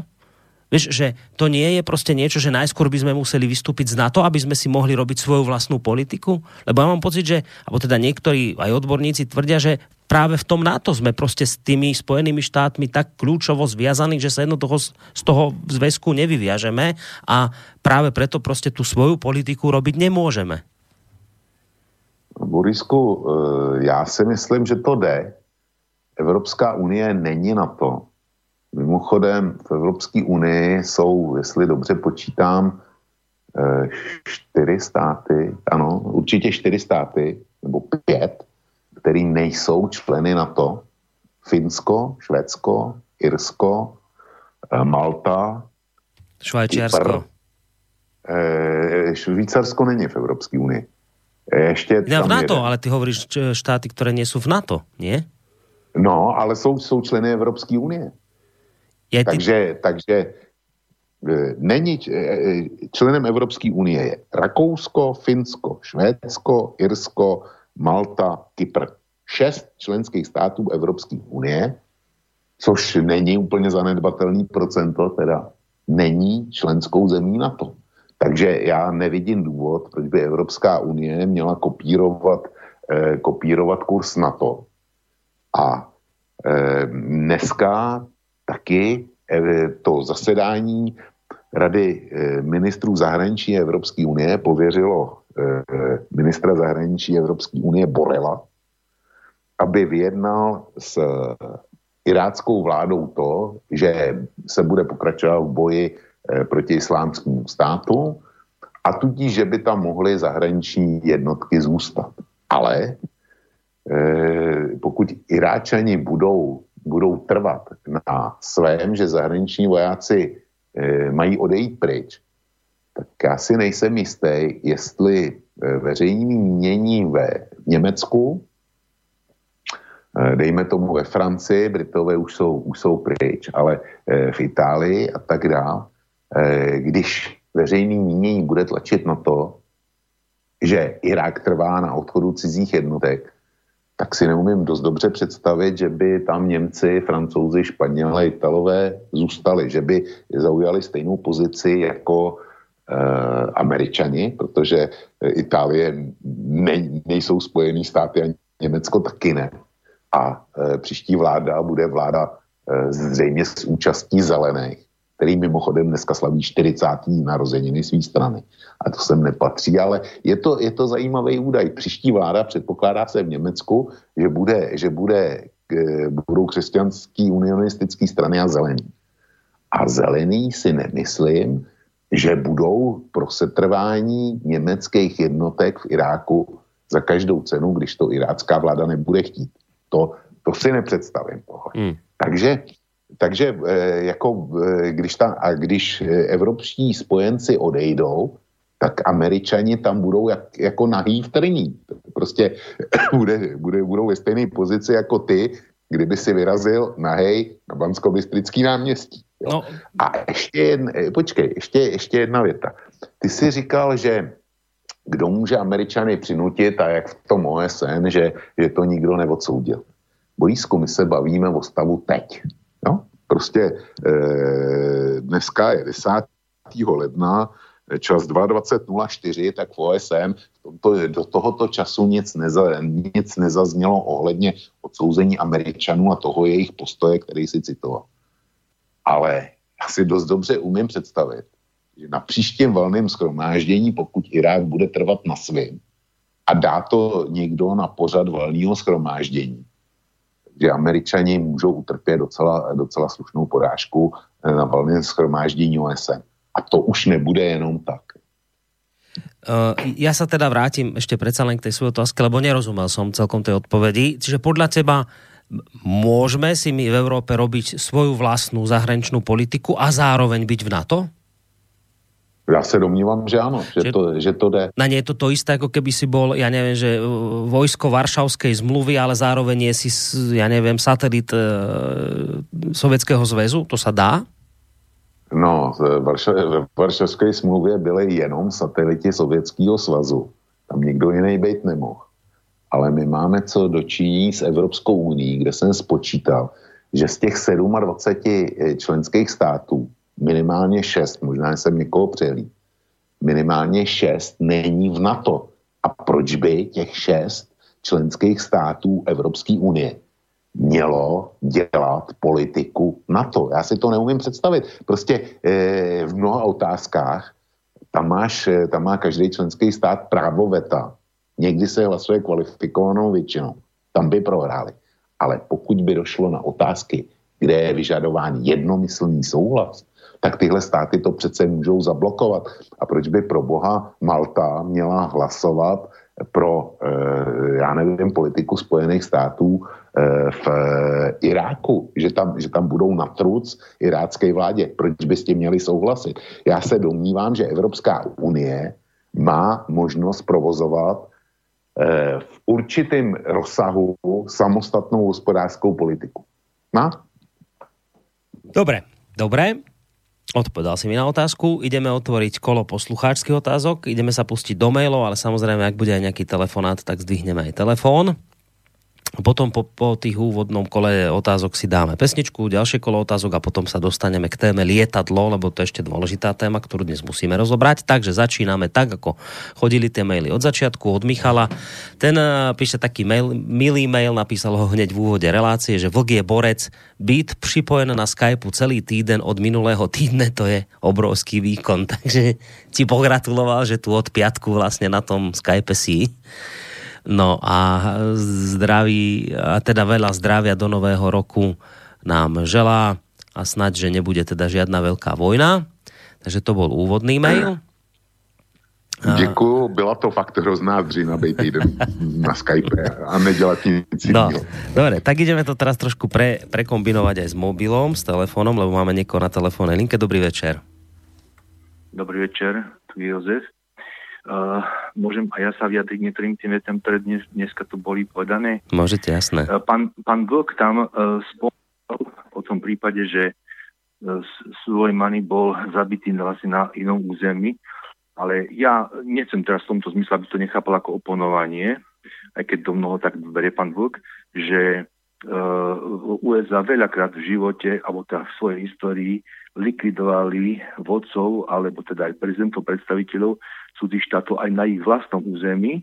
Vieš, že to nie je proste niečo, že najskôr by sme museli vystúpiť z NATO, aby sme si mohli robiť svoju vlastnú politiku? Lebo ja mám pocit, že, alebo teda niektorí aj odborníci tvrdia, že práve v tom NATO sme proste s tými Spojenými štátmi tak kľúčovo zviazaní, že sa jednoducho z toho zväzku nevyviažeme a práve preto proste tú svoju politiku robiť nemôžeme. Borisku, e, já si myslím, že to jde. Evropská unie není na to, Mimochodem v Evropské unii jsou, jestli dobře počítám, eh, čtyři státy, ano, určitě čtyři státy, nebo pět, který nejsou členy NATO. Finsko, Švédsko, Irsko, eh, Malta, Švajčiarsko. Eh, Švýcarsko není v Evropské unii. Ještě ne, v NATO, jeden. ale ty hovoríš štáty, které sú v NATO, nie? No, ale jsou, jsou členy Evropské unie. Je ty... Takže, takže e, není e, e, členem Evropské unie je Rakousko, Finsko, Švédsko, Irsko, Malta, Kypr. Šest členských států Evropské unie, což není úplně zanedbatelný procento, teda není členskou zemí na to. Takže já nevidím důvod, proč by Evropská unie měla kopírovat, eh, kopírovat kurz NATO. A eh, dneska taky eh, to zasedání Rady eh, ministrů zahraničí Evropské unie pověřilo eh, ministra zahraničí Evropské unie Borela, aby vyjednal s iráckou vládou to, že se bude pokračovat v boji proti islámskému státu a tudíž, že by tam mohly zahraniční jednotky zůstat. Ale pokud Iráčani budou, budou trvat na svém, že zahraniční vojáci Eh, mají odejít pryč, tak já si nejsem jistý, jestli eh, veřejní mění ve Německu, eh, dejme tomu ve Francii, Britové už jsou, už jsou pryč, ale v Itálii a tak dále, když veřejný mínění bude tlačit na to, že Irák trvá na odchodu cizích jednotek, tak si neumím dost dobře představit, že by tam Němci, Francouzi, Španělé, Italové zůstali, že by zaujali stejnou pozici jako e, Američani, protože Itálie ne, nejsou spojený státy a Německo taky ne. A e, příští vláda bude vláda e, zřejmě s účastí zelených který mimochodem dneska slaví 40. narozeniny své strany. A to sem nepatří, ale je to, je to zajímavý údaj. Příští vláda předpokládá se v Německu, že, bude, že bude, eh, budou křesťanský unionistický strany a zelený. A zelený si nemyslím, že budou pro setrvání německých jednotek v Iráku za každou cenu, když to irácká vláda nebude chtít. To, to si nepředstavím. Hmm. Takže takže eh, jako, eh, když, ta, a když evropští spojenci odejdou, tak američani tam budou jak, jako nahý v trní. Prostě bude, bude, budou ve stejné pozici jako ty, kdyby si vyrazil nahej na bansko náměstí. Jo? No. A ještě jedna, eh, počkej, ještě, ještě jedna věta. Ty jsi říkal, že kdo může Američany přinutit a jak v tom OSN, že, že to nikdo neodsoudil. My se bavíme o stavu teď. No? Prostě e, dneska je 10. ledna, čas 22.04, tak v OSN to, do tohoto času nic, neza, nic nezaznělo ohledně odsouzení Američanů a toho jejich postoje, který si citoval. Ale já si dost dobře umím představit, že na příštím valném schromáždění, pokud Irák bude trvat na svým a dá to někdo na pořad valného schromáždění, že američani můžou utrpět docela, docela slušnou porážku eh, na valném schromáždění OSN. A to už nebude jenom tak. Uh, ja sa teda vrátim ešte predsa len k tej svojej otázke, lebo nerozumel som celkom tej odpovedi. Čiže podľa teba môžeme si my v Európe robiť svoju vlastnú zahraničnú politiku a zároveň byť v NATO? Já se domnívám, že ano, že, že, to, že to jde. Na nie je to to isté, ako keby si bol, ja neviem, že e, vojsko Varšavskej zmluvy, ale zároveň je si, ja neviem, satelit e, Sovětského zväzu, to sa dá? No, v, Varša- v Varšavské smluvě byly jenom sateliti Sovětského svazu. Tam nikdo jiný být nemohl. Ale my máme co dočiní s Evropskou unii, kde jsem spočítal, že z těch 27 e, členských států minimálně šest, možná jsem někoho přehlí, minimálně šest není v NATO. A proč by těch šest členských států Evropské unie mělo dělat politiku NATO? Já si to neumím představit. Prostě e, v mnoha otázkách tam, máš, eh, tam má každý členský stát právo veta. Někdy se hlasuje kvalifikovanou většinou. Tam by prohráli. Ale pokud by došlo na otázky, kde je vyžadován jednomyslný souhlas, tak tyhle státy to přece můžou zablokovat. A proč by pro boha Malta měla hlasovat pro, eh, já nevím, politiku Spojených států eh, v Iráku, že tam, že tam budou na truc irácké vládě. Proč by s tím měli souhlasit? Já se domnívám, že Evropská unie má možnost provozovat eh, v určitém rozsahu samostatnou hospodářskou politiku. No? Dobre, dobre. Odpovedal si mi na otázku. Ideme otvoriť kolo poslucháčských otázok. Ideme sa pustiť do mailov, ale samozrejme, ak bude aj nejaký telefonát, tak zdvihneme aj telefón. Potom po, po tých úvodnom kole otázok si dáme pesničku, ďalšie kolo otázok a potom sa dostaneme k téme lietadlo, lebo to je ešte dôležitá téma, ktorú dnes musíme rozobrať. Takže začíname tak, ako chodili tie maily od začiatku, od Michala. Ten uh, píše taký mail, milý mail, napísal ho hneď v úvode relácie, že Vlk je borec, byt připojen na Skypeu celý týden od minulého týdne, to je obrovský výkon. Takže ti pogratuloval, že tu od piatku vlastne na tom Skype si. No a zdraví, a teda veľa zdravia do nového roku nám želá a snad, že nebude teda žiadna veľká vojna. Takže to bol úvodný mail. Děkuju, byla to fakt hrozná dřina být týden na Skype a nedělat nic no, Dobre, tak ideme to teraz trošku pre, prekombinovať aj s mobilom, s telefónom, lebo máme niekoho na telefónnej linke. Dobrý večer. Dobrý večer, tu je Jozef. Uh, môžem aj ja sa vyjadriť niektorým tým vetem, ktoré dnes, dneska tu boli povedané. Môžete, jasné. Uh, pán, pán Vlk tam uh, spomínal o tom prípade, že uh, Sulejmany bol zabitý vlastne na inom území, ale ja nechcem teraz v tomto zmysle, aby to nechápal ako oponovanie, aj keď to mnoho tak berie pán Vlk, že uh, USA veľakrát v živote, alebo teda v svojej histórii likvidovali vodcov, alebo teda aj prezidentov, predstaviteľov cudzích štátov aj na ich vlastnom území,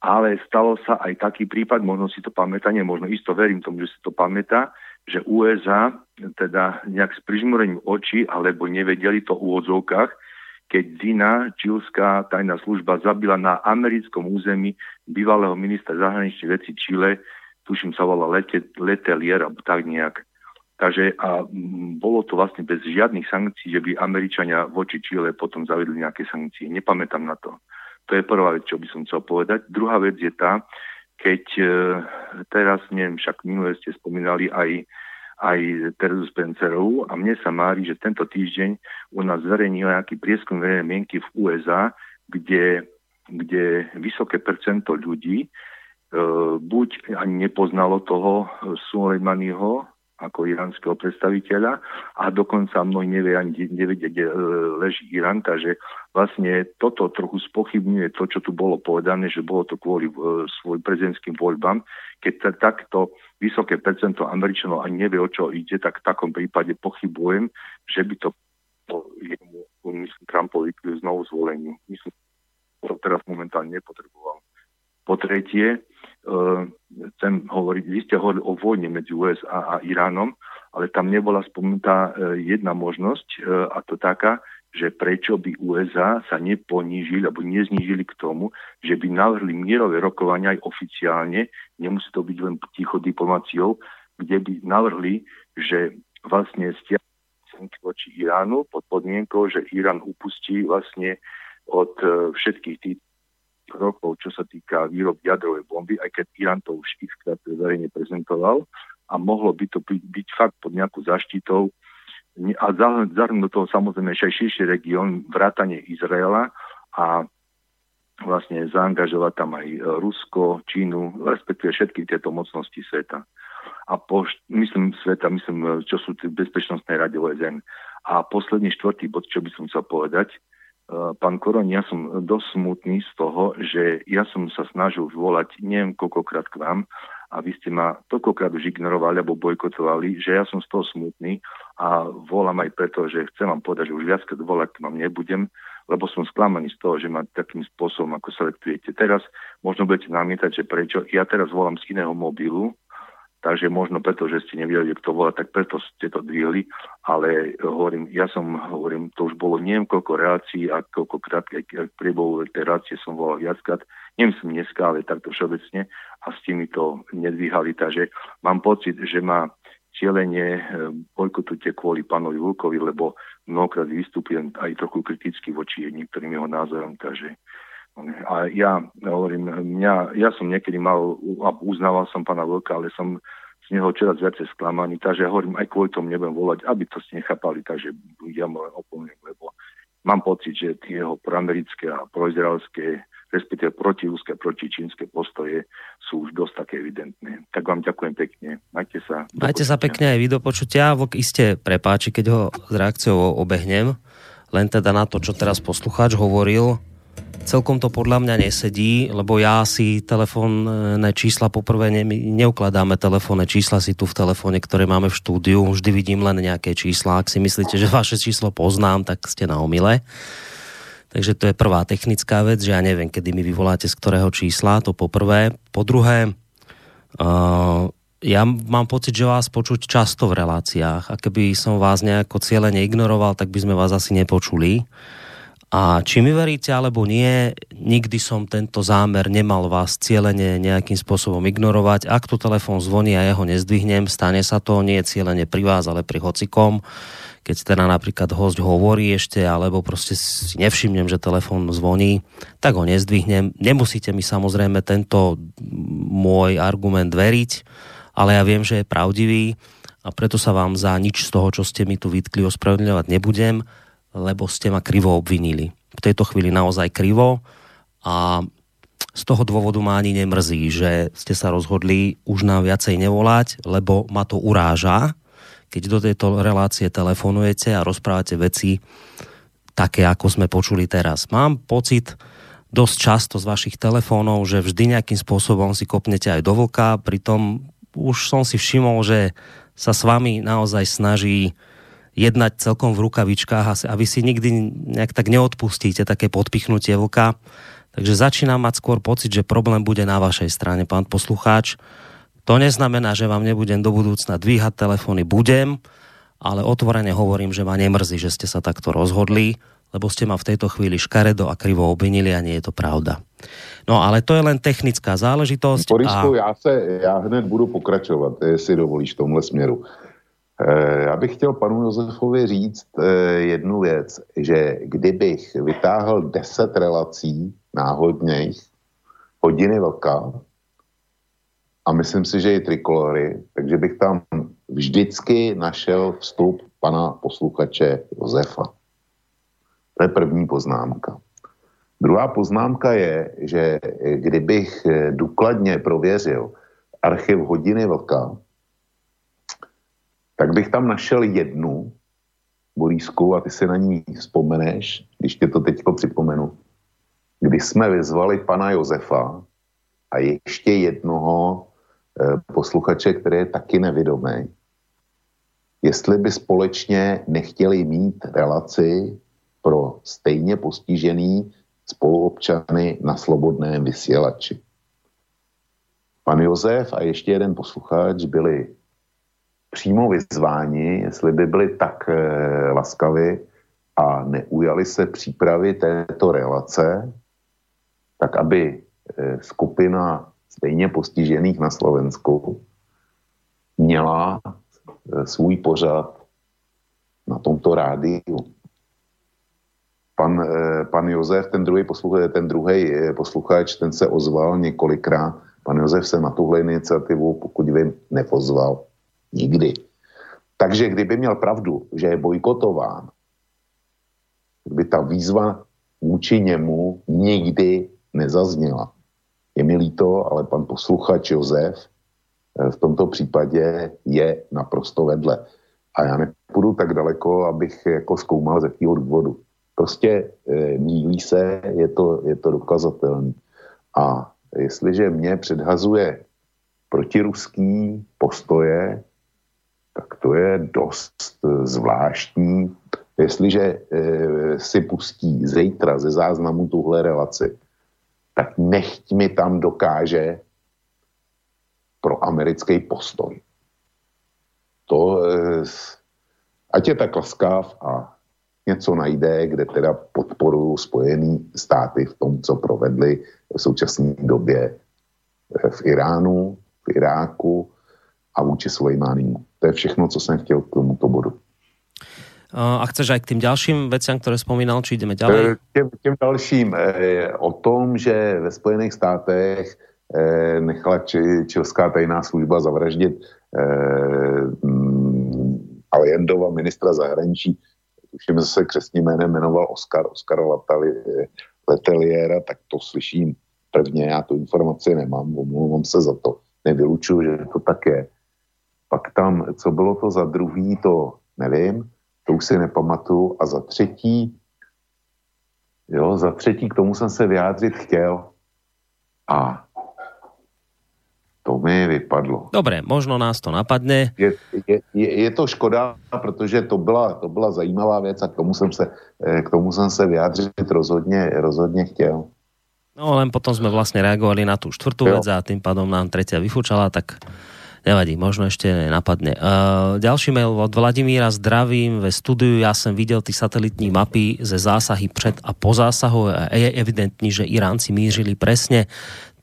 ale stalo sa aj taký prípad, možno si to pamätá, nie, možno isto verím tomu, že si to pamätá, že USA teda nejak s prižmúrením očí, alebo nevedeli to v úvodzovkách, keď Zina, čilská tajná služba, zabila na americkom území bývalého ministra zahraničných vecí Čile, tuším sa volá Letelier, alebo tak nejak. Takže a bolo to vlastne bez žiadnych sankcií, že by Američania voči Čile potom zavedli nejaké sankcie. Nepamätám na to. To je prvá vec, čo by som chcel povedať. Druhá vec je tá, keď e, teraz, neviem, však minule ste spomínali aj, aj Terezu Spencerovú a mne sa mári, že tento týždeň u nás zverejnil nejaký prieskum verejnej mienky v USA, kde, kde vysoké percento ľudí e, buď ani nepoznalo toho Sulejmaniho, ako iránskeho predstaviteľa a dokonca mnohí nevie ani nevedia, kde e, leží Irán, takže vlastne toto trochu spochybňuje to, čo tu bolo povedané, že bolo to kvôli e, svojim prezidentským voľbám. Keď takto vysoké percento Američanov ani nevie, o čo ide, tak v takom prípade pochybujem, že by to jemu, myslím, Trumpovi znovu zvoleniu. Myslím, to teraz momentálne nepotreboval. Po tretie, chcem hovoriť, vy ste hovorili o vojne medzi USA a Iránom, ale tam nebola spomenutá uh, jedna možnosť uh, a to taká, že prečo by USA sa neponížili alebo neznížili k tomu, že by navrhli mierové rokovania aj oficiálne, nemusí to byť len ticho diplomáciou, kde by navrhli, že vlastne stiahnu voči Iránu pod podmienkou, že Irán upustí vlastne od všetkých tých rokov, čo sa týka výrob jadrovej bomby, aj keď Irán to už xkrát verejne prezentoval a mohlo by to byť, byť fakt pod nejakú zaštitou a zahrnúť do toho samozrejme ešte aj širší región, vrátanie Izraela a vlastne zaangažovať tam aj Rusko, Čínu, respektíve všetky tieto mocnosti sveta. A po, myslím sveta, myslím, čo sú v Bezpečnostnej rade OSN. A posledný štvrtý bod, čo by som chcel povedať, pán Koron, ja som dosť smutný z toho, že ja som sa snažil volať neviem koľkokrát k vám a vy ste ma toľkokrát už ignorovali alebo bojkotovali, že ja som z toho smutný a volám aj preto, že chcem vám povedať, že už viackrát volať k vám nebudem, lebo som sklamaný z toho, že ma takým spôsobom, ako selektujete. Teraz možno budete namietať, že prečo. Ja teraz volám z iného mobilu, Takže možno preto, že ste nevedeli, kto volá, tak preto ste to dvihli. Ale hovorím, ja som, hovorím, to už bolo neviem koľko reácií a koľkokrát aj v priebehu tej reácie som volal viackrát. som dneska, ale takto všeobecne. A s tými to nedvíhali. Takže mám pocit, že má cieľenie eh, bojkotujte kvôli pánovi Vulkovi, lebo mnohokrát vystúpim aj trochu kriticky voči niektorým jeho názorom. Takže a ja hovorím, mňa, ja som niekedy mal, uznával som pána Vlka, ale som z neho čoraz viacej sklamaný, takže hovorím, aj kvôli tomu nebudem volať, aby to ste nechápali, takže ja mu len opomeniem, lebo mám pocit, že tie jeho proamerické a proizraelské, respektíve protiruské, protičínske postoje sú už dosť také evidentné. Tak vám ďakujem pekne. Majte sa. Majte sa pekne aj vy do počutia. Vlk iste prepáči, keď ho s reakciou obehnem. Len teda na to, čo teraz poslucháč hovoril, celkom to podľa mňa nesedí, lebo ja si telefónne čísla poprvé ne, neukladáme telefónne čísla si tu v telefóne, ktoré máme v štúdiu, vždy vidím len nejaké čísla. Ak si myslíte, že vaše číslo poznám, tak ste na omile. Takže to je prvá technická vec, že ja neviem, kedy mi vyvoláte z ktorého čísla, to po prvé. Po druhé, uh, ja mám pocit, že vás počuť často v reláciách a keby som vás nejako cieľene ignoroval, tak by sme vás asi nepočuli. A či mi veríte alebo nie, nikdy som tento zámer nemal vás cieľene nejakým spôsobom ignorovať. Ak tu telefon zvoní a ja ho nezdvihnem, stane sa to nie cieľene pri vás, ale pri hocikom. Keď teda napríklad host hovorí ešte, alebo proste si nevšimnem, že telefon zvoní, tak ho nezdvihnem. Nemusíte mi samozrejme tento môj argument veriť, ale ja viem, že je pravdivý a preto sa vám za nič z toho, čo ste mi tu vytkli, ospravedlňovať nebudem lebo ste ma krivo obvinili. V tejto chvíli naozaj krivo a z toho dôvodu ma ani nemrzí, že ste sa rozhodli už nám viacej nevolať, lebo ma to uráža, keď do tejto relácie telefonujete a rozprávate veci také, ako sme počuli teraz. Mám pocit dosť často z vašich telefónov, že vždy nejakým spôsobom si kopnete aj do vlka, pritom už som si všimol, že sa s vami naozaj snaží jednať celkom v rukavičkách a vy si nikdy nejak tak neodpustíte také podpichnutie vlka. Takže začínam mať skôr pocit, že problém bude na vašej strane, pán poslucháč. To neznamená, že vám nebudem do budúcna dvíhať telefóny. Budem, ale otvorene hovorím, že ma nemrzí, že ste sa takto rozhodli, lebo ste ma v tejto chvíli škaredo a krivo obvinili a nie je to pravda. No ale to je len technická záležitosť. Borisku, a... já, se, já hned budu pokračovat, jestli dovolíš v tomhle směru. Eh, já bych chtěl panu Josefovi říct eh, jednu věc, že kdybych vytáhl deset relací náhodných hodiny vlka a myslím si, že i trikolory, takže bych tam vždycky našel vstup pana posluchače Josefa. To je první poznámka. Druhá poznámka je, že kdybych důkladně prověřil archiv hodiny vlka, tak bych tam našel jednu bolízku a ty si na ní vzpomeneš, když tě to teďko připomenu, kdy jsme vyzvali pana Josefa a ještě jednoho e, posluchače, který je taky nevidomý, jestli by společně nechtěli mít relaci pro stejně postižený spoluobčany na slobodném vysílači. Pan Josef a ještě jeden posluchač byli přímo vyzváni, jestli by byli tak e, laskavi a neujali se přípravy této relace, tak aby e, skupina stejně postižených na Slovensku měla e, svůj pořad na tomto rádiu. Pan, e, pan Josef, ten druhý posluchač, ten druhý posluchač, ten se ozval několikrát. Pan Josef se na tuhle iniciativu, pokud vím, nepozval. Nikdy. Takže kdyby měl pravdu, že je bojkotován, by ta výzva vůči němu nikdy nezazněla. Je mi líto, ale pan posluchač Josef eh, v tomto případě je naprosto vedle. A já nepůjdu tak daleko, abych jako zkoumal z jakého důvodu. Prostě e, mílí se, je to, je to dokazatelné. A jestliže mě předhazuje protiruský postoje, tak to je dost eh, zvláštní. Jestliže e, si pustí zítra ze záznamu tuhle relaci, tak nechť mi tam dokáže pro americký postoj. To, e, ať je tak laskav a něco najde, kde teda podporují Spojený státy v tom, co provedli v současné době v Iránu, v Iráku a vůči Sulejmánimu. To je všechno, co jsem chtěl k tomuto bodu. A chceš aj k tým ďalším veciam, ktoré spomínal, či ideme ďalej? Těm, těm dalším. E, o tom, že ve Spojených státech e, nechala či, čilská tajná služba zavraždit e, mm, Allendova ministra zahraničí, tuším se křesním jménem jmenoval Oscar, Oscar Leteliera, tak to slyším prvně, já tu informaci nemám, omlouvám se za to, nevylučuju, že to tak je. Pak tam, co bylo to za druhý, to nevím, to už si nepamatuju. A za třetí, Jo, za třetí, k tomu jsem se vyjádřit chtěl. A to mi vypadlo. Dobre, možno nás to napadne. Je, je, je, to škoda, protože to byla, to byla zajímavá věc a k tomu jsem se, eh, k tomu jsem se vyjádřit rozhodně, rozhodně chtěl. No len potom sme vlastne reagovali na tú štvrtú vec a tým pádom nám tretia vyfúčala, tak nevadí, možno ešte napadne. Uh, ďalší mail od Vladimíra, zdravím ve studiu, ja som videl ty satelitní mapy ze zásahy před a po zásahu a je evidentní, že Iránci mířili presne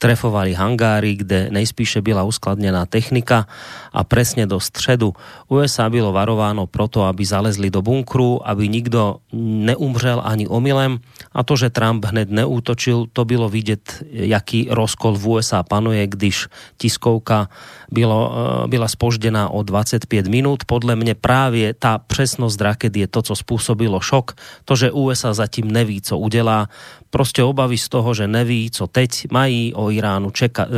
trefovali hangáry, kde nejspíše byla uskladnená technika a presne do středu. USA bylo varováno proto, aby zalezli do bunkru, aby nikto neumřel ani omylem a to, že Trump hned neútočil, to bylo vidět, jaký rozkol v USA panuje, když tiskovka bylo, eh, byla spoždená o 25 minút. Podle mne právě tá presnosť raket je to, co spôsobilo šok. To, že USA zatím neví, co udelá, prostě obavy z toho, že neví, co teď mají o Iránu čekat, e,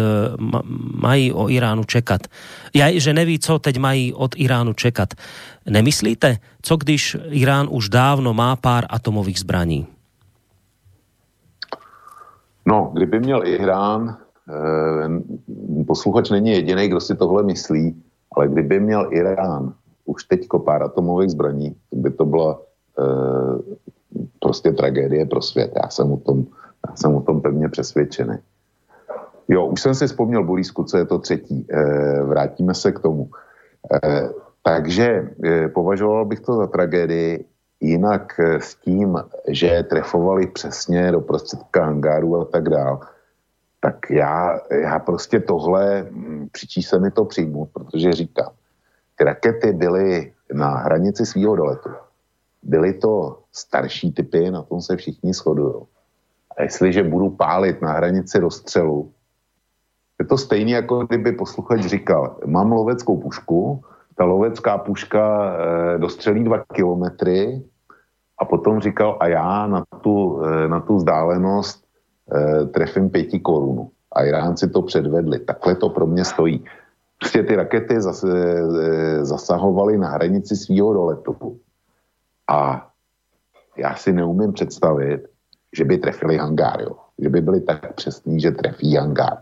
mají o Iránu čekat. Ja, že neví, co teď mají od Iránu čekat. Nemyslíte, co když Irán už dávno má pár atomových zbraní? No, kdyby měl Irán, e, posluchač není jediný, kdo si tohle myslí, ale kdyby měl Irán už teďko pár atomových zbraní, by to byla e, prostě tragédie pro svět. Já jsem o tom, já jsem o tom pevně přesvědčený. Jo, už jsem si vzpomněl, Bolísku, co je to třetí. E, vrátíme se k tomu. E, takže e, považoval bych to za tragédii, jinak e, s tím, že trefovali přesně do prostředka hangáru a tak dál, tak já, já prostě tohle, přičí se mi to přijmout, protože říkám, ty rakety byly na hranici svého doletu. Byly to starší typy, na tom se všichni shodují. A jestliže budu pálit na hranici rozstřelu, je to stejné, jako kdyby posluchač říkal, mám loveckou pušku, ta lovecká puška e, dostřelí dva kilometry a potom říkal, a já na tu, e, na tu vzdálenost e, trefím pěti korun. A Iránci to předvedli. Takhle to pro mě stojí. Prostě ty rakety zase, e, zasahovaly na hranici svého doletu. A já si neumím představit, že by trefili hangár, jo. Že by byli tak přesní, že trefí hangár.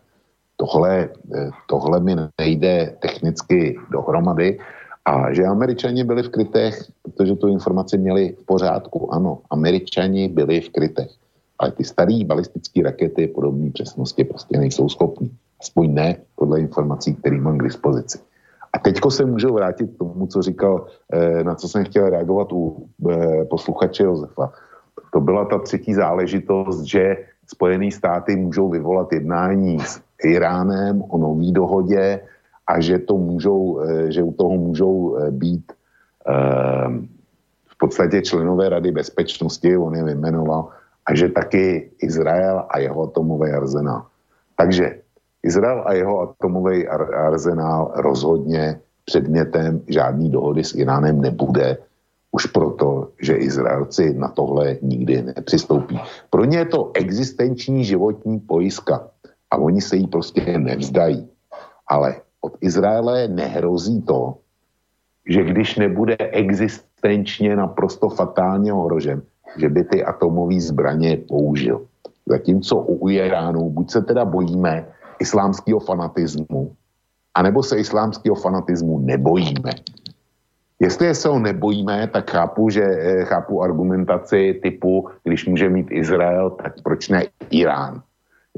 Tohle, eh, tohle mi nejde technicky dohromady a že američani byli v krytech, protože tu informaci měli v pořádku. Ano, američani byli v krytech. Ale ty staré balistické rakety podobné přesnosti prostě nejsou schopní. Aspoň ne podle informací, které mám k dispozici. A teďko se můžu vrátit k tomu, co říkal, eh, na co jsem chtěl reagovat u eh, posluchače Josefa. To byla ta třetí záležitost, že Spojené státy můžou vyvolat jednání s Iránem o nový dohodě a že, to můžou, eh, že u toho můžou být v podstatě členové Rady bezpečnosti, on je vyjmenoval, a že taky Izrael a jeho atomový arzenál. Takže Izrael a jeho atomový arzenál rozhodně předmětem žádný dohody s Iránem nebude, už proto, že Izraelci na tohle nikdy nepřistoupí. Pro ně je to existenční životní pojistka a oni se jí prostě nevzdají. Ale od Izraele nehrozí to, že když nebude existenčně naprosto fatálně ohrožen, že by ty atomové zbraně použil. Zatímco u Iránu buď se teda bojíme, islámského fanatismu, anebo se islámského fanatismu nebojíme. Jestli se ho nebojíme, tak chápu, že eh, chápu argumentaci typu, když může mít Izrael, tak proč ne Irán?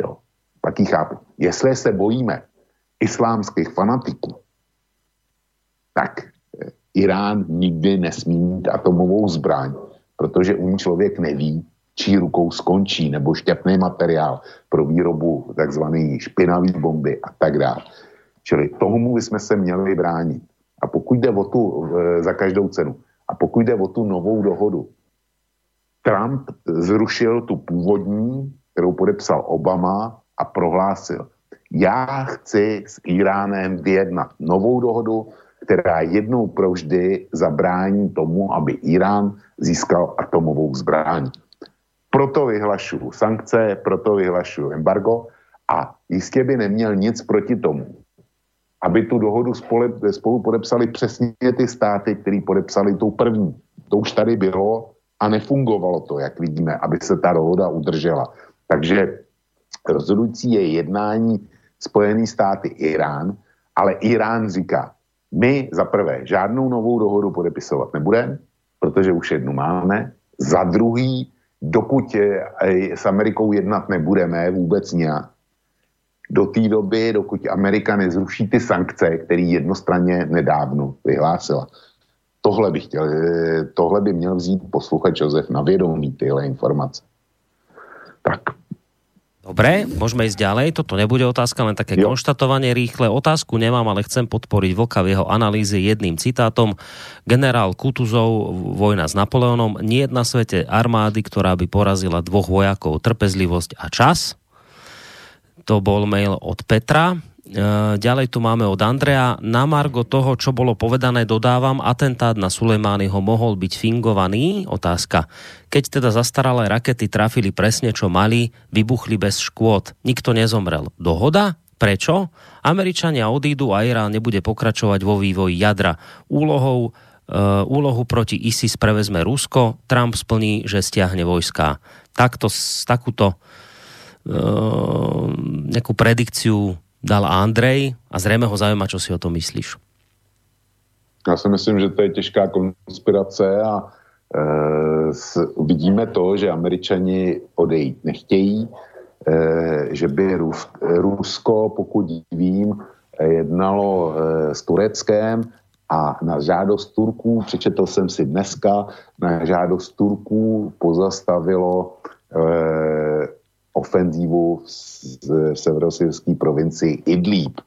Jo, tak ji chápu. Jestli se bojíme islámských fanatiků, tak eh, Irán nikdy nesmí mít atomovou zbraň, protože u ní člověk neví, čí rukou skončí, nebo šťapný materiál pro výrobu takzvané špinavé bomby a tak dále. Čili tomu bychom se měli bránit. A pokud jde o tu, za každou cenu, a pokud jde o tu novou dohodu, Trump zrušil tu původní, kterou podepsal Obama a prohlásil, já chci s Iránem vyjednat novou dohodu, která jednou provždy zabrání tomu, aby Irán získal atomovou zbraň. Proto vyhlašuju sankce, proto vyhlašuju embargo a jistě by neměl nic proti tomu, aby tu dohodu spolu, podepsali přesně ty státy, které podepsali tou první. To už tady bylo a nefungovalo to, jak vidíme, aby se ta dohoda udržela. Takže rozhodující je jednání Spojený státy Irán, ale Irán říká, my za prvé žádnou novou dohodu podepisovat nebudeme, protože už jednu máme. Za druhý, dokud s Amerikou jednat nebudeme vůbec nějak, do té doby, dokud Amerika nezruší ty sankce, které jednostranně nedávno vyhlásila. Tohle by, chtěl, tohle by měl vzít posluchač Josef na vědomí tyhle informace. Tak. Dobre, môžeme ísť ďalej. Toto nebude otázka, len také jo. konštatovanie rýchle. Otázku nemám, ale chcem podporiť Vlka v jeho analýze jedným citátom. Generál Kutuzov, vojna s Napoleonom, nie je na svete armády, ktorá by porazila dvoch vojakov, trpezlivosť a čas. To bol mail od Petra. E, ďalej tu máme od Andrea. Na margo toho, čo bolo povedané, dodávam, atentát na Sulejmányho mohol byť fingovaný. Otázka. Keď teda zastaralé rakety trafili presne, čo mali, vybuchli bez škôd. Nikto nezomrel. Dohoda? Prečo? Američania odídu a Irán nebude pokračovať vo vývoji jadra. Úlohou Uh, úlohu proti ISIS prevezme Rusko, Trump splní, že stiahne vojská. Takto, takúto uh, nejakú predikciu dal Andrej a zřejmě ho zaujíma, čo si o tom myslíš. Já si myslím, že to je těžká konspirace a e, s, vidíme to, že američani odejít nechtějí, e, že by Rus, Rusko, pokud vím, jednalo e, s Tureckem a na žádost Turků, přečetl jsem si dneska, na žádost Turků pozastavilo e, ofenzívu v, severosyrské provincii Idlib.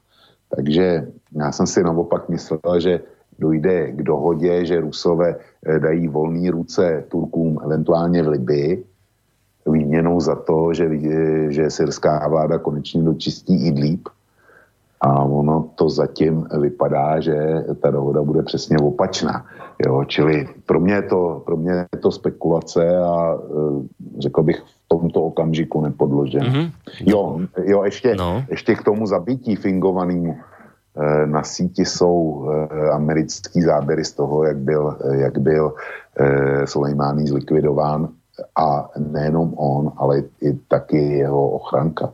Takže já jsem si naopak myslel, že dojde k dohodě, že Rusové eh, dají volné ruce Turkům eventuálně v Libii, výměnou za to, že, že syrská vláda konečně dočistí Idlib. A ono to zatím vypadá, že ta dohoda bude přesně opačná. Jo, čili pro mě, to, pro mě je to spekulace a eh, řekl bych tomto okamžiku nepodložen. Mm-hmm. Jo, jo ještě, no. ještě k tomu zabití fingovanému eh, na síti jsou eh, americký záběry z toho, jak byl, jak byl eh, Sulejmání zlikvidován a nejenom on, ale i taky jeho ochranka.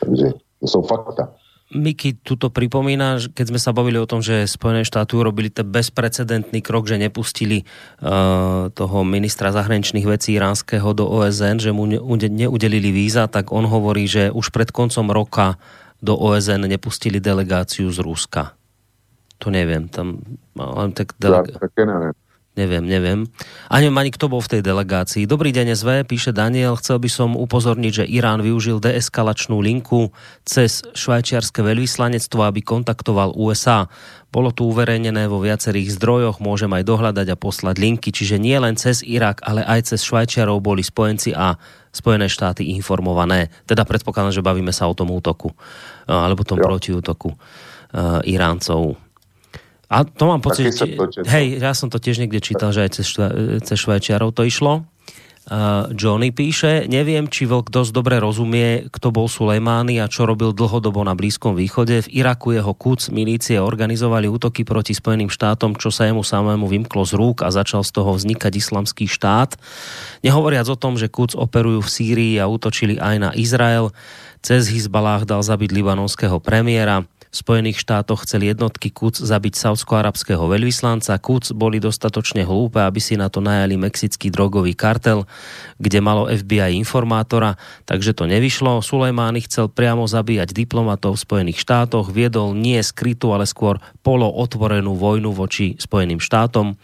Takže to jsou fakta. Miky tuto pripomína, keď sme sa bavili o tom, že Spojené štáty urobili ten bezprecedentný krok, že nepustili uh, toho ministra zahraničných vecí iránskeho do OSN, že mu neudelili víza, tak on hovorí, že už pred koncom roka do OSN nepustili delegáciu z Ruska. To neviem, tam... Tak delega... Ja také neviem. Neviem, neviem. A neviem ani kto bol v tej delegácii. Dobrý deň SV, píše Daniel. Chcel by som upozorniť, že Irán využil deeskalačnú linku cez švajčiarske veľvyslanectvo, aby kontaktoval USA. Bolo tu uverejnené vo viacerých zdrojoch, môžem aj dohľadať a poslať linky, čiže nie len cez Irak, ale aj cez Švajčiarov boli spojenci a Spojené štáty informované. Teda predpokladám, že bavíme sa o tom útoku, alebo tom protiútoku Iráncov. A to mám pocit, že, hej, ja som to tiež niekde čítal, že aj cez, cez Švajčiarov to išlo. Uh, Johnny píše, neviem, či Vlk dosť dobre rozumie, kto bol Sulejmány a čo robil dlhodobo na Blízkom východe. V Iraku jeho kuc milície organizovali útoky proti Spojeným štátom, čo sa jemu samému vymklo z rúk a začal z toho vznikať islamský štát. Nehovoriac o tom, že kuc operujú v Sýrii a útočili aj na Izrael. Cez Hizbalách dal zabiť libanonského premiéra. V Spojených štátoch chceli jednotky KUC zabiť saudsko-arabského veľvyslanca. KUC boli dostatočne hlúpe, aby si na to najali mexický drogový kartel, kde malo FBI informátora, takže to nevyšlo. Sulejmány chcel priamo zabíjať diplomatov v Spojených štátoch, viedol nie skrytú, ale skôr polootvorenú vojnu voči Spojeným štátom.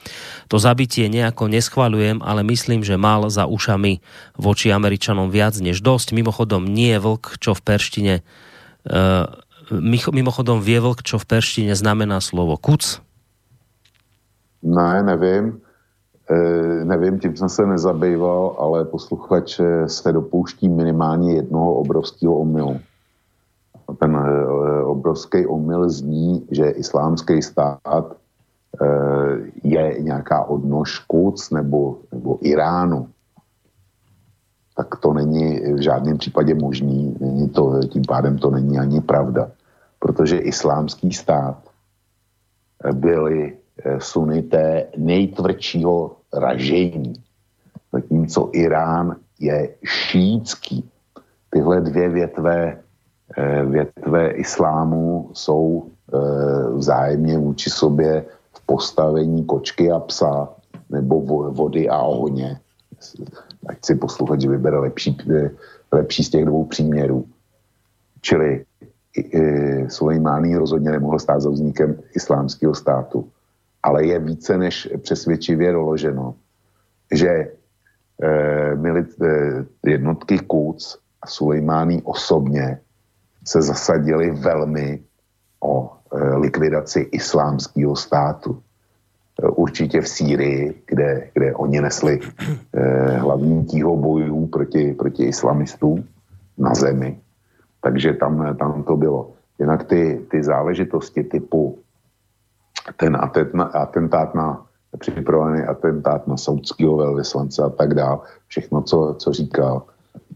To zabitie nejako neschvaľujem, ale myslím, že mal za ušami voči Američanom viac než dosť. Mimochodom nie vlk, čo v perštine uh, Mimochodom vie vlk, čo v perštine znamená slovo kuc? Ne, nevím. E, nevím, tím jsem se nezabýval, ale posluchač se dopouští minimálně jednoho obrovského omylu. Ten e, obrovský omyl zní, že islámský stát e, je nějaká odnož Kuc nebo, nebo Iránu tak to není v žádném případě možný. Není to, tím pádem to není ani pravda. Protože islámský stát byli eh, sunité nejtvrdšího ražení. Zatímco Irán je šítský. Tyhle dvě větve, eh, větve islámu jsou eh, vzájemně vůči sobě v postavení kočky a psa nebo vody a ohně. Ať si posluchač vybere lepší, eh, lepší z těch dvou příměrů. Čili Sulejmání rozhodně nemohl stát za vznikem islámského státu. Ale je více než přesvědčivě doloženo, že eh, jednotky Kuc a Sulejmání osobně se zasadili velmi o eh, likvidaci islámského státu. Určitě v Sýrii, kde, kde oni nesli eh, hlavní tího bojů proti, proti islamistům na zemi. Takže tam, tam to bylo. Jinak ty, ty záležitosti typu ten atentát na připravený atentát na saudského velvyslance a tak dále, všechno, co, co říkal,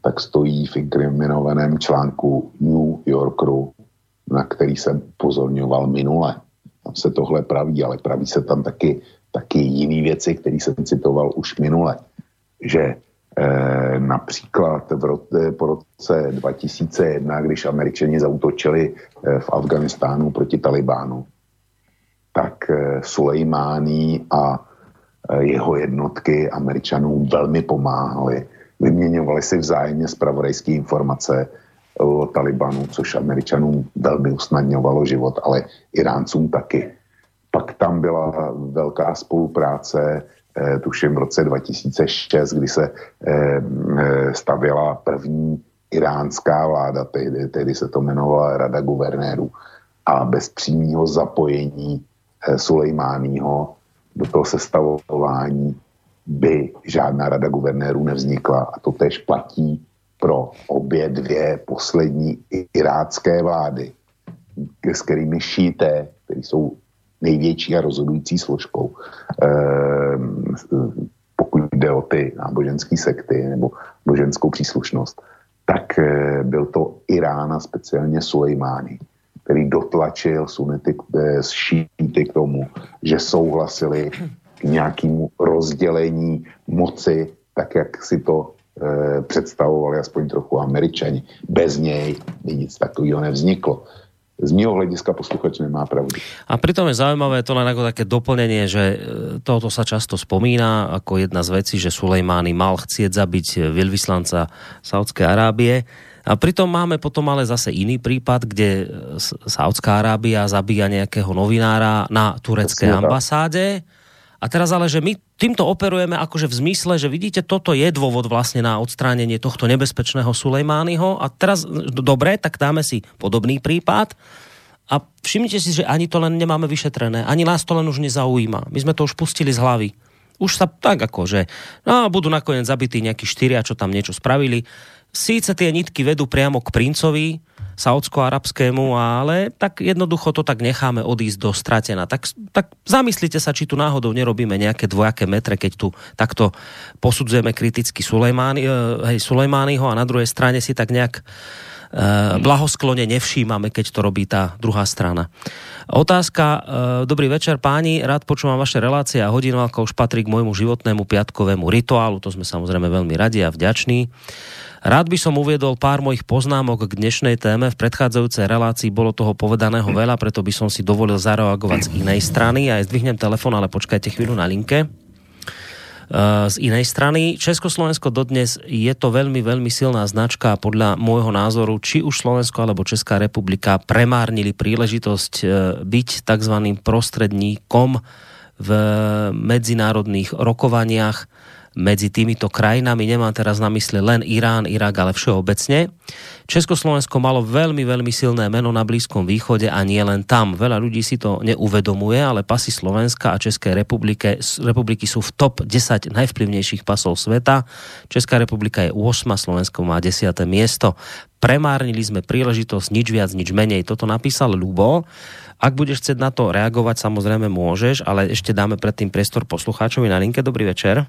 tak stojí v inkriminovaném článku New Yorkeru, na který jsem pozorňoval minule. Tam se tohle praví, ale praví se tam taky, taky jiný věci, které jsem citoval už minule. Že eh, například v roce, po roce 2001, když američani zautočili eh, v Afganistánu proti Talibánu, tak eh, Sulejmání a eh, jeho jednotky američanům velmi pomáhali vyměňovali si vzájemně zpravodajské informace Talibanu, což američanům velmi usnadňovalo život, ale Iráncům taky. Pak tam byla velká spolupráce, eh, tuším v roce 2006, kdy se eh, eh, stavěla první iránská vláda, tehdy, tehdy se to jmenovala Rada guvernérů. A bez přímého zapojení Sulejmáního do toho sestavování by žádná rada guvernérů nevznikla. A to tež platí pro obě dvě poslední irácké vlády, s kterými šíté, který jsou největší a rozhodující složkou, eh, pokud jde o ty náboženské sekty nebo boženskou příslušnost, tak eh, byl to Irán a speciálně Sulejmány, který dotlačil sunity eh, z šíty k tomu, že souhlasili k nějakému rozdělení moci, tak jak si to představovali aspoň trochu američani. Bez něj by nic takového nevzniklo. Z mého hlediska posluchač nemá pravdu. A pritom je zaujímavé to len ako také doplnenie, že e, toto sa často spomína ako jedna z vecí, že Sulejmány mal chcieť zabiť veľvyslanca Saudskej Arábie. A pritom máme potom ale zase iný prípad, kde Saudská Arábia zabíja nejakého novinára na tureckej ambasáde. A teraz ale, že my týmto operujeme akože v zmysle, že vidíte, toto je dôvod vlastne na odstránenie tohto nebezpečného Sulejmányho a teraz, dobre, tak dáme si podobný prípad a všimnite si, že ani to len nemáme vyšetrené, ani nás to len už nezaujíma. My sme to už pustili z hlavy. Už sa tak ako, že no, budú nakoniec zabití nejakí štyria, čo tam niečo spravili. Síce tie nitky vedú priamo k princovi, saudsko-arabskému, ale tak jednoducho to tak necháme odísť do stratená. Tak, tak zamyslite sa, či tu náhodou nerobíme nejaké dvojaké metre, keď tu takto posudzujeme kriticky Sulejmány, eh, hej, Sulejmányho a na druhej strane si tak nejak Uh, blahosklone nevšímame, keď to robí tá druhá strana. Otázka, uh, dobrý večer páni, rád počúvam vaše relácie a hodinovalka už patrí k môjmu životnému piatkovému rituálu, to sme samozrejme veľmi radi a vďační. Rád by som uviedol pár mojich poznámok k dnešnej téme. V predchádzajúcej relácii bolo toho povedaného veľa, preto by som si dovolil zareagovať z inej strany. Aj zdvihnem telefon, ale počkajte chvíľu na linke. E, z inej strany. Československo dodnes je to veľmi, veľmi silná značka a podľa môjho názoru, či už Slovensko alebo Česká republika premárnili príležitosť e, byť tzv. prostredníkom v medzinárodných rokovaniach medzi týmito krajinami. Nemám teraz na mysli len Irán, Irak, ale všeobecne. Československo malo veľmi, veľmi silné meno na Blízkom východe a nie len tam. Veľa ľudí si to neuvedomuje, ale pasy Slovenska a Českej republiky, republiky sú v top 10 najvplyvnejších pasov sveta. Česká republika je 8, Slovensko má 10. miesto. Premárnili sme príležitosť, nič viac, nič menej. Toto napísal Lubo. Ak budeš chcieť na to reagovať, samozrejme môžeš, ale ešte dáme predtým priestor poslucháčovi na linke. Dobrý večer.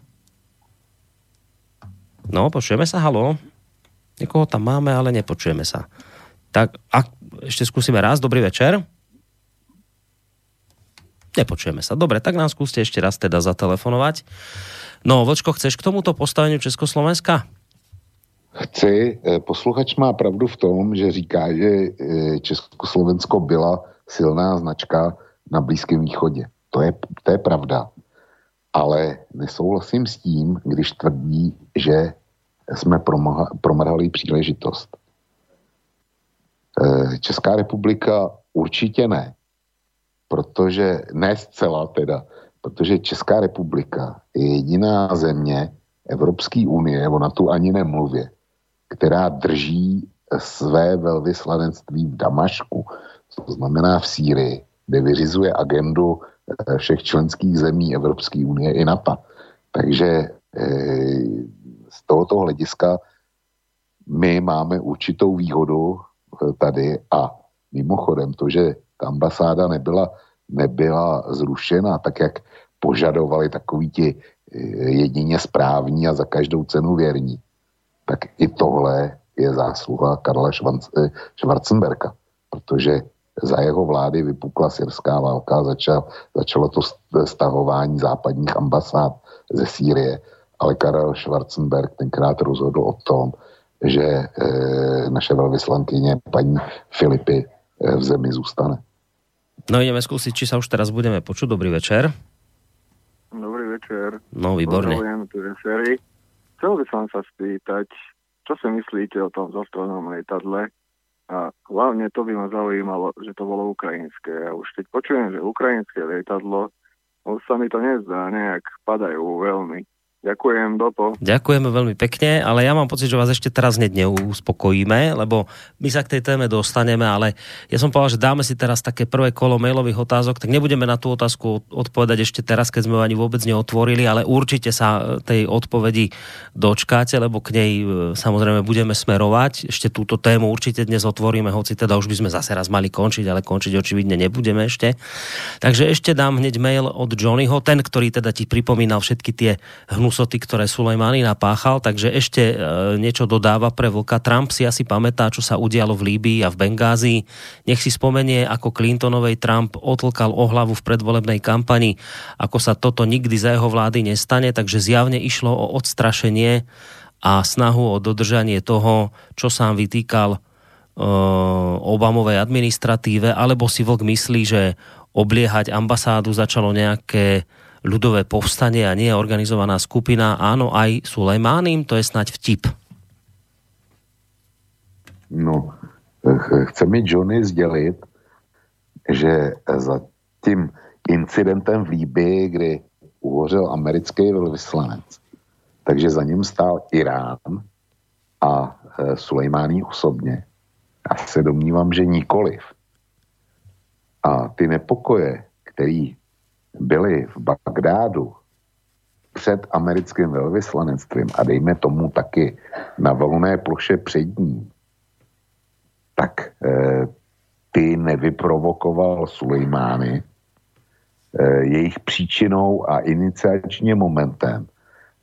No, počujeme sa, halo? Niekoho tam máme, ale nepočujeme sa. Tak, a ešte skúsime raz. Dobrý večer. Nepočujeme sa. Dobre, tak nám skúste ešte raz teda zatelefonovať. No, Vočko, chceš k tomuto postaveniu Československa? Chci. Eh, posluchač má pravdu v tom, že říká, že eh, Československo byla silná značka na Blízkém východě. To je, to je pravda. Ale nesouhlasím s tím, když tvrdí, že jsme promrhali příležitost. Eh, Česká republika určitě ne, protože ne zcela teda, protože Česká republika je jediná země Evropské unie, ona tu ani nemluvě, která drží své velvyslanectví v Damašku, to znamená v Sýrii, kde vyřizuje agendu eh, všech členských zemí Evropské unie i NATO. Takže z tohoto hlediska my máme určitou výhodu eh, tady a mimochodem to, že ta ambasáda nebyla, nebyla zrušena, tak jak požadovali takoví ti jedině správní a za každou cenu věrní, tak i tohle je zásluha Karla Schwarzenberka, protože za jeho vlády vypukla syrská válka, začal, začalo to stahování západních ambasád ze Sýrie, ale Karel Schwarzenberg tenkrát rozhodl o tom, že e, naše velvyslankyně paní Filipy e, v zemi zůstane. No ideme skúsiť, či sa už teraz budeme počuť. Dobrý večer. Dobrý večer. No, výborne. Chcel by som sa spýtať, čo si myslíte o tom zostrelnom lietadle, a hlavne to by ma zaujímalo, že to bolo ukrajinské. A už keď počujem, že ukrajinské lietadlo, už sa mi to nezdá, nejak padajú veľmi. Ďakujem, Dopo. Ďakujeme veľmi pekne, ale ja mám pocit, že vás ešte teraz hneď neuspokojíme, lebo my sa k tej téme dostaneme, ale ja som povedal, že dáme si teraz také prvé kolo mailových otázok, tak nebudeme na tú otázku odpovedať ešte teraz, keď sme ho ani vôbec neotvorili, ale určite sa tej odpovedi dočkáte, lebo k nej e, samozrejme budeme smerovať. Ešte túto tému určite dnes otvoríme, hoci teda už by sme zase raz mali končiť, ale končiť očividne nebudeme ešte. Takže ešte dám hneď mail od Johnnyho, ten, ktorý teda ti pripomínal všetky tie hnú hnusoty, ktoré Sulejmani napáchal, takže ešte e, niečo dodáva pre Vlka. Trump si asi pamätá, čo sa udialo v Líbii a v Bengázii. Nech si spomenie, ako Clintonovej Trump otlkal o hlavu v predvolebnej kampani, ako sa toto nikdy za jeho vlády nestane, takže zjavne išlo o odstrašenie a snahu o dodržanie toho, čo sám vytýkal e, Obamovej administratíve, alebo si Vlk myslí, že obliehať ambasádu začalo nejaké ľudové povstanie a nie organizovaná skupina. Áno, aj Sulejmánim, to je snať vtip. No, chce mi Johnny sdělit, že za tím incidentem v Líbii, kdy uhořel americký velvyslanec, takže za ním stál Irán a e, Sulejmání osobně. Já se domnívám, že nikoliv. A ty nepokoje, který byli v Bagdádu před americkým velvyslanectvím a dejme tomu taky na volné ploše před ní, tak e, ty nevyprovokoval Sulejmány. E, jejich příčinou a iniciačním momentem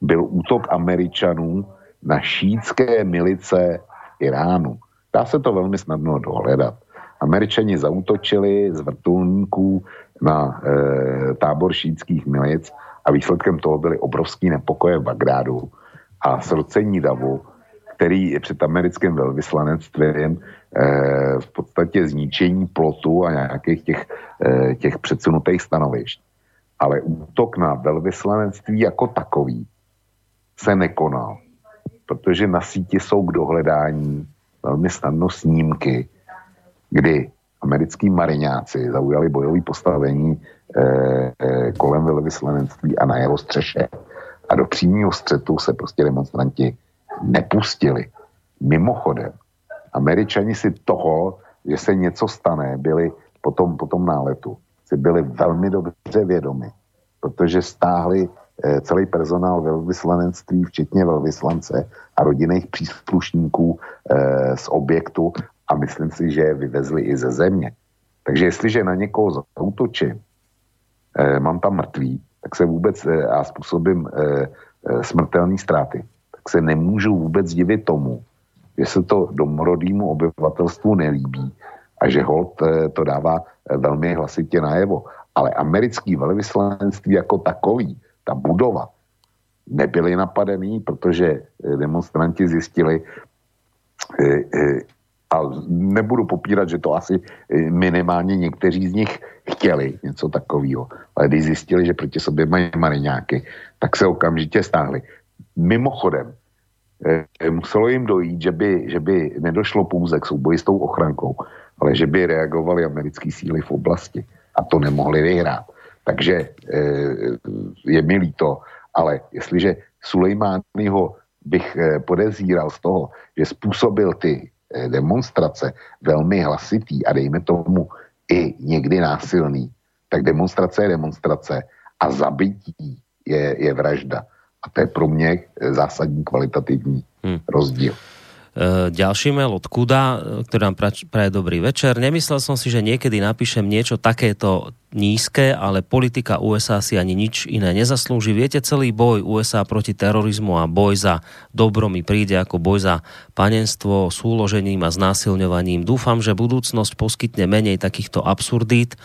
byl útok Američanů na šítské milice Iránu. Dá se to velmi snadno dohledat. Američani zautočili z vrtulníků na e, tábor šítských milic a výsledkem toho byly obrovský nepokoje v Bagrádu a srocení davu, který je před americkým velvyslanectvím e, v podstatě zničení plotu a nějakých těch, e, těch předsunutých stanovišť. Ale útok na velvyslanectví jako takový se nekonal, protože na síti jsou k dohledání velmi snadno snímky, kdy americký mariňáci zaujali bojové postavení eh, eh, kolem velvyslanectví a na jeho střeše. A do přímého střetu se prostě demonstranti nepustili. Mimochodem, američani si toho, že se něco stane, byli po tom náletu, si byli velmi dobře vědomi, protože stáhli eh, celý personál velvyslanectví, včetně velvyslance a rodinných příslušníků eh, z objektu a myslím si, že je vyvezli i ze země. Takže jestliže na někoho zautočím, eh, mám tam mrtvý, tak se vůbec eh, a způsobím eh, eh, smrtelné ztráty, tak se nemůžu vůbec divit tomu, že se to domorodému obyvatelstvu nelíbí a že hold eh, to dává velmi hlasitě najevo. Ale americký velvyslanectví jako takový, ta budova, nebyly napadený, protože demonstranti zjistili, a nebudu popírat, že to asi minimálně někteří z nich chtěli něco takového, ale když zjistili, že proti sobě mají mariňáky, tak se okamžitě stáhli. Mimochodem, muselo jim dojít, že by, že by nedošlo pouze k souboji s tou ochrankou, ale že by reagovali americké síly v oblasti a to nemohli vyhrát. Takže je mi líto, ale jestliže Sulejmányho bych podezíral z toho, že způsobil ty demonstrace velmi hlasitý a dejme tomu i někdy násilný, tak demonstrace je demonstrace a zabití je, je vražda. A to je pro mě eh, zásadní kvalitativní hmm. rozdíl. E, ďalší mail od Kuda, ktorý nám praje dobrý večer. Nemyslel som si, že niekedy napíšem niečo takéto nízke, ale politika USA si ani nič iné nezaslúži. Viete, celý boj USA proti terorizmu a boj za dobro mi príde ako boj za panenstvo, súložením a znásilňovaním. Dúfam, že budúcnosť poskytne menej takýchto absurdít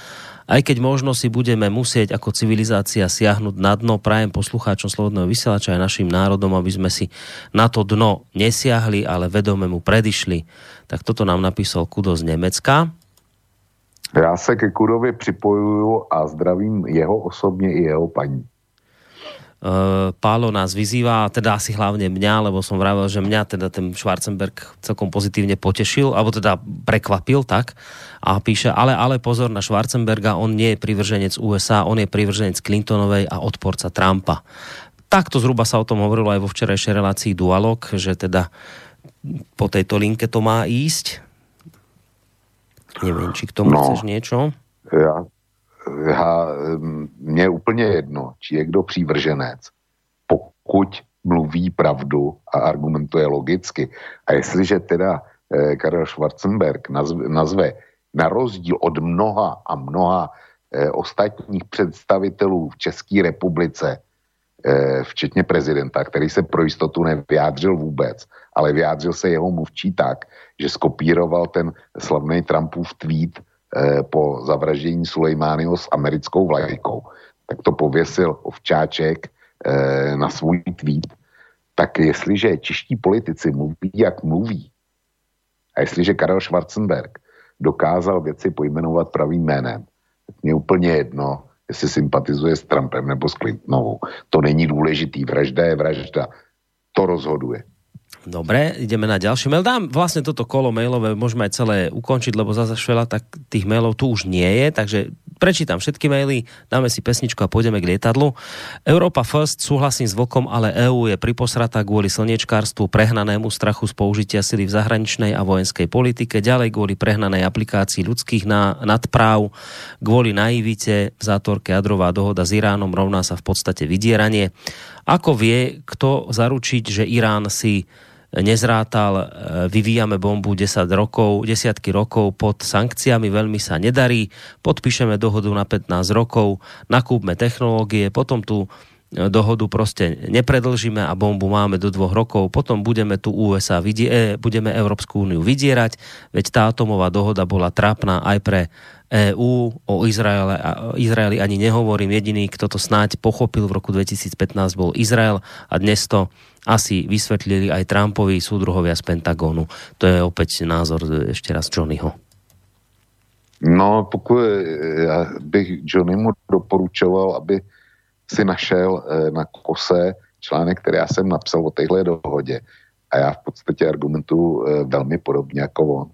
aj keď možno si budeme musieť ako civilizácia siahnuť na dno, prajem poslucháčom Slobodného vysielača aj našim národom, aby sme si na to dno nesiahli, ale vedome mu predišli. Tak toto nám napísal Kudo z Nemecka. Já se ke Kudovi připojuju a zdravím jeho osobně i jeho paní. Uh, Pálo nás vyzýva, teda asi hlavne mňa, lebo som vravel, že mňa teda ten Schwarzenberg celkom pozitívne potešil, alebo teda prekvapil, tak. A píše, ale, ale pozor na Schwarzenberga, on nie je privrženec USA, on je privrženec Clintonovej a odporca Trumpa. Takto zhruba sa o tom hovorilo aj vo včerajšej relácii Dualog, že teda po tejto linke to má ísť. Neviem, či k tomu no, chceš niečo? Ja, já, mně je úplně jedno, či je kdo přívrženec, pokud mluví pravdu a argumentuje logicky. A jestliže teda eh, Karel Schwarzenberg nazve, nazve na rozdíl od mnoha a mnoha eh, ostatních představitelů v České republice, eh, včetně prezidenta, který se pro jistotu nevyjádřil vůbec, ale vyjádřil se jeho mluvčí tak, že skopíroval ten slavný Trumpův tweet po zavraždění Sulejmányho s americkou vlajkou, tak to pověsil ovčáček eh, na svůj tweet. Tak jestliže čeští politici mluví, jak mluví, a jestliže Karel Schwarzenberg dokázal věci pojmenovat pravým jménem, tak mě úplně jedno, jestli sympatizuje s Trumpem nebo s Clintonovou. To není důležitý. Vražda je vražda. To rozhoduje. Dobre, ideme na ďalší mail. Dám vlastne toto kolo mailové, môžeme aj celé ukončiť, lebo zase veľa tak tých mailov tu už nie je, takže prečítam všetky maily, dáme si pesničku a pôjdeme k lietadlu. Európa First, súhlasím s Vokom, ale EÚ je priposratá kvôli slniečkárstvu, prehnanému strachu z použitia sily v zahraničnej a vojenskej politike, ďalej kvôli prehnanej aplikácii ľudských na, nadpráv, kvôli naivite v zátorke jadrová dohoda s Iránom rovná sa v podstate vydieranie. Ako vie, kto zaručiť, že Irán si nezrátal, e, vyvíjame bombu 10 rokov, desiatky rokov pod sankciami, veľmi sa nedarí, podpíšeme dohodu na 15 rokov, nakúpme technológie, potom tu dohodu proste nepredlžíme a bombu máme do dvoch rokov, potom budeme tu USA vidie, e, budeme Európsku úniu vydierať, veď tá atomová dohoda bola trápna aj pre EÚ, o Izraele, Izraeli ani nehovorím, jediný, kto to snáď pochopil v roku 2015 bol Izrael a dnes to asi vysvetlili aj Trumpovi súdruhovia z Pentagonu. To je opäť názor ešte raz Johnnyho. No, pokud já bych Johnnymu doporučoval, aby si našel eh, na kose článek, který já jsem napsal o téhle dohodě. A já v podstatě argumentuju eh, velmi podobně jako on.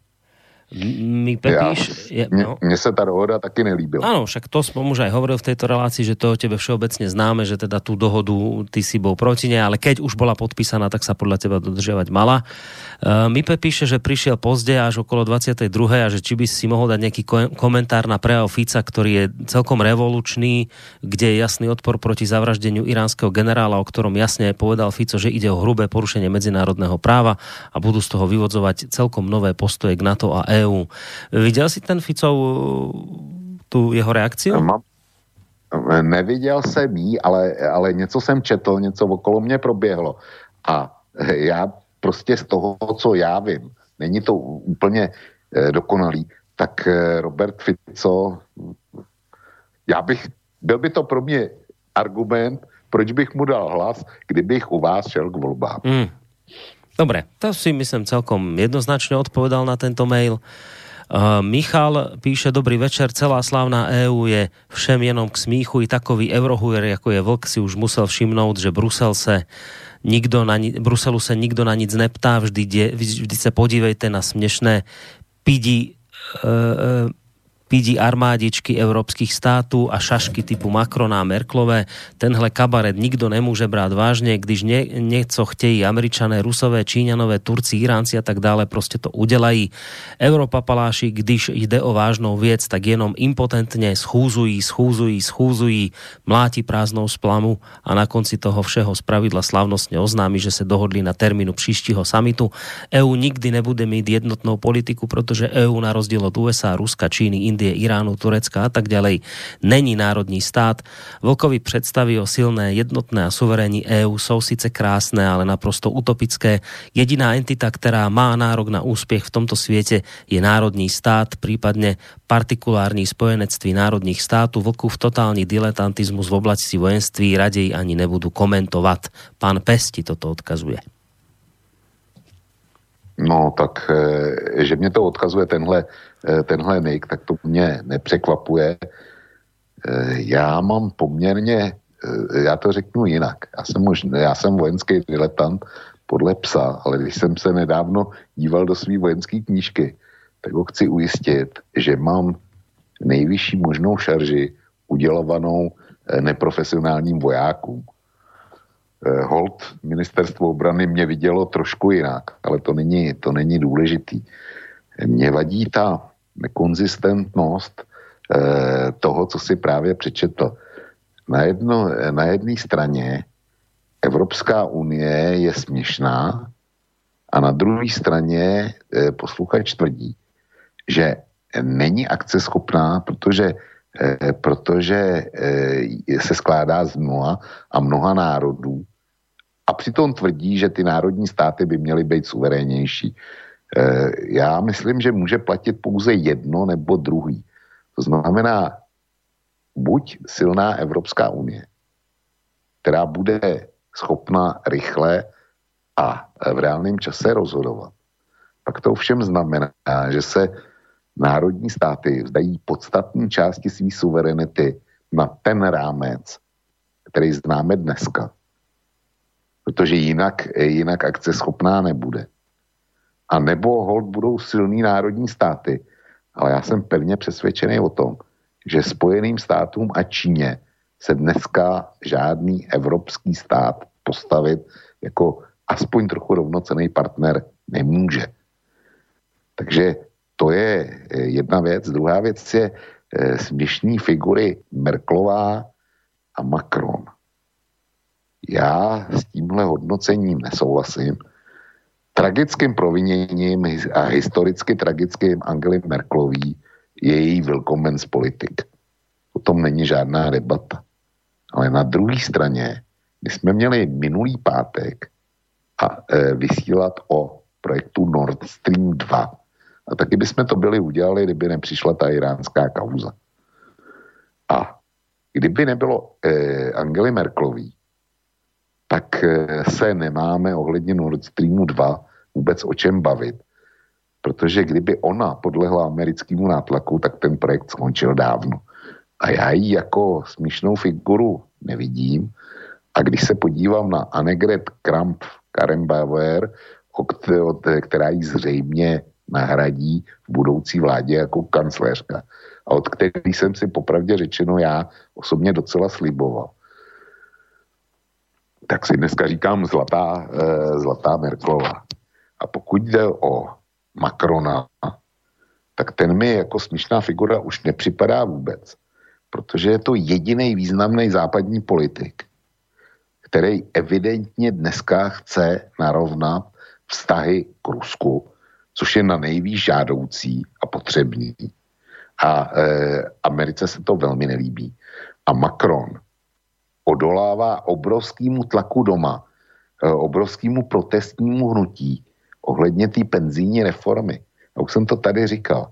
Mi Pepíš... Ja, mne, no. mne sa tá dohoda taky nelíbila. Áno, však to som už aj hovoril v tejto relácii, že to tebe všeobecne známe, že teda tú dohodu ty si bol proti nej, ale keď už bola podpísaná, tak sa podľa teba dodržiavať mala. Uh, Mipe píše, že prišiel pozde až okolo 22. a že či by si mohol dať nejaký komentár na prejav Fica, ktorý je celkom revolučný, kde je jasný odpor proti zavraždeniu iránskeho generála, o ktorom jasne povedal Fico, že ide o hrubé porušenie medzinárodného práva a budú z toho vyvodzovať celkom nové postoje k NATO a EÚ. Viděl si ten Ficov tu jeho reakciu? Mám, neviděl jsem jí, ale, ale něco jsem četl, něco okolo mě proběhlo. A já prostě z toho, co já vím, není to úplně eh, dokonalý, tak eh, Robert Fico Já bych, byl by to pro mě argument, proč bych mu dal hlas, kdybych u vás šel k volbám. Mm. Dobre, to si myslím celkom jednoznačne odpovedal na tento mail. Uh, Michal píše, dobrý večer, celá slávna EÚ je všem jenom k smíchu i takový eurohujer, ako je vlk, si už musel všimnout, že Brusel se nikdo na, Bruselu se nikdo na nic neptá, vždy, de, vždy se podívejte na směšné pidi uh, pidi armádičky európskych států a šašky typu Macrona a Merklové. Tenhle kabaret nikdo nemůže brát vážně, když ne, něco chtějí američané, rusové, číňanové, turci, iránci a tak dále, prostě to udelají. Európa paláši, když jde o vážnou věc, tak jenom impotentně schúzují, schúzují, schúzují, mláti prázdnou splamu a na konci toho všeho spravidla slavnostně oznámí, že se dohodli na termínu příštího samitu. EU nikdy nebude mít jednotnou politiku, protože EU na rozdíl od USA, Ruska, Číny, Indie, Iránu, Turecka a tak ďalej, není národní stát. Vlkovi představy o silné, jednotné a suverénní EU jsou sice krásné, ale naprosto utopické. Jediná entita, která má nárok na úspěch v tomto světě, je národní stát, případně partikulární spojenectví národních států. Vlkův totální diletantizmus v oblasti vojenství raději ani nebudu komentovat. Pán Pesti toto odkazuje. No, tak eh, že mě to odkazuje tenhle, eh, tenhle Nick, tak to mě nepřekvapuje. Eh, já mám poměrně, já to řeknu jinak. Já jsem, možná, já jsem vojenský diletant podle psa, ale když jsem se nedávno díval do své vojenské knížky, tak ho chci ujistit, že mám nejvyšší možnou šarži udělovanou neprofesionálním vojákům. Eh, hold ministerstvo obrany mě vidělo trošku jinak, ale to není, to není důležitý. Mně vadí ta nekonzistentnost eh, toho, co si právě přečetl. Na, jedno, na jedné straně Evropská unie je směšná a na druhé straně eh, posluchač tvrdí, že není akceschopná, protože protože eh, se skládá z mnoha a mnoha národů a přitom tvrdí, že ty národní státy by měly být suverénnější. Eh, já myslím, že může platit pouze jedno nebo druhý. To znamená, buď silná Evropská unie, která bude schopna rychle a v reálném čase rozhodovat. Pak to všem znamená, že se národní státy vzdají podstatní části své suverenity na ten rámec, který známe dneska. Protože jinak, jinak akce schopná nebude. A nebo hold budou silný národní státy, ale já jsem pevně přesvědčený o tom, že Spojeným státům a Číně se dneska žádný evropský stát postavit jako aspoň trochu rovnocený partner nemůže. Takže to je eh, jedna věc. Druhá věc je eh, směšní figury Merklová a Macron. Já s tímhle hodnocením nesouhlasím. Tragickým proviněním a historicky tragickým Angely Merklový je její willkommens politik. O tom není žádná debata. Ale na druhé straně my jsme měli minulý pátek a e, vysílat o projektu Nord Stream 2 a taky bychom to byli udělali, kdyby nepřišla ta iránská kauza. A kdyby nebylo eh, Angely Merklový, tak eh, se nemáme ohledně Nord Streamu 2 vůbec o čem bavit. Protože kdyby ona podlehla americkému nátlaku, tak ten projekt skončil dávno. A já ji jako smíšnou figuru nevidím. A když se podívám na Annegret Kramp Karembauer, která ji zřejmě nahradí v budoucí vládě jako kancléřka a od který jsem si popravdě řečeno já osobně docela sliboval. Tak si dneska říkám zlatá, e, zlatá Merklova. A pokud jde o Macrona, tak ten mi jako smíšná figura už nepřipadá vůbec, protože je to jediný významný západní politik, který evidentně dneska chce narovnat vztahy k Rusku což je na nejvýš žádoucí a potřebný. A e, Americe se to velmi nelíbí. A Macron odolává obrovskému tlaku doma, e, obrovskému protestnímu hnutí ohledně té penzijní reformy. A už jsem to tady říkal.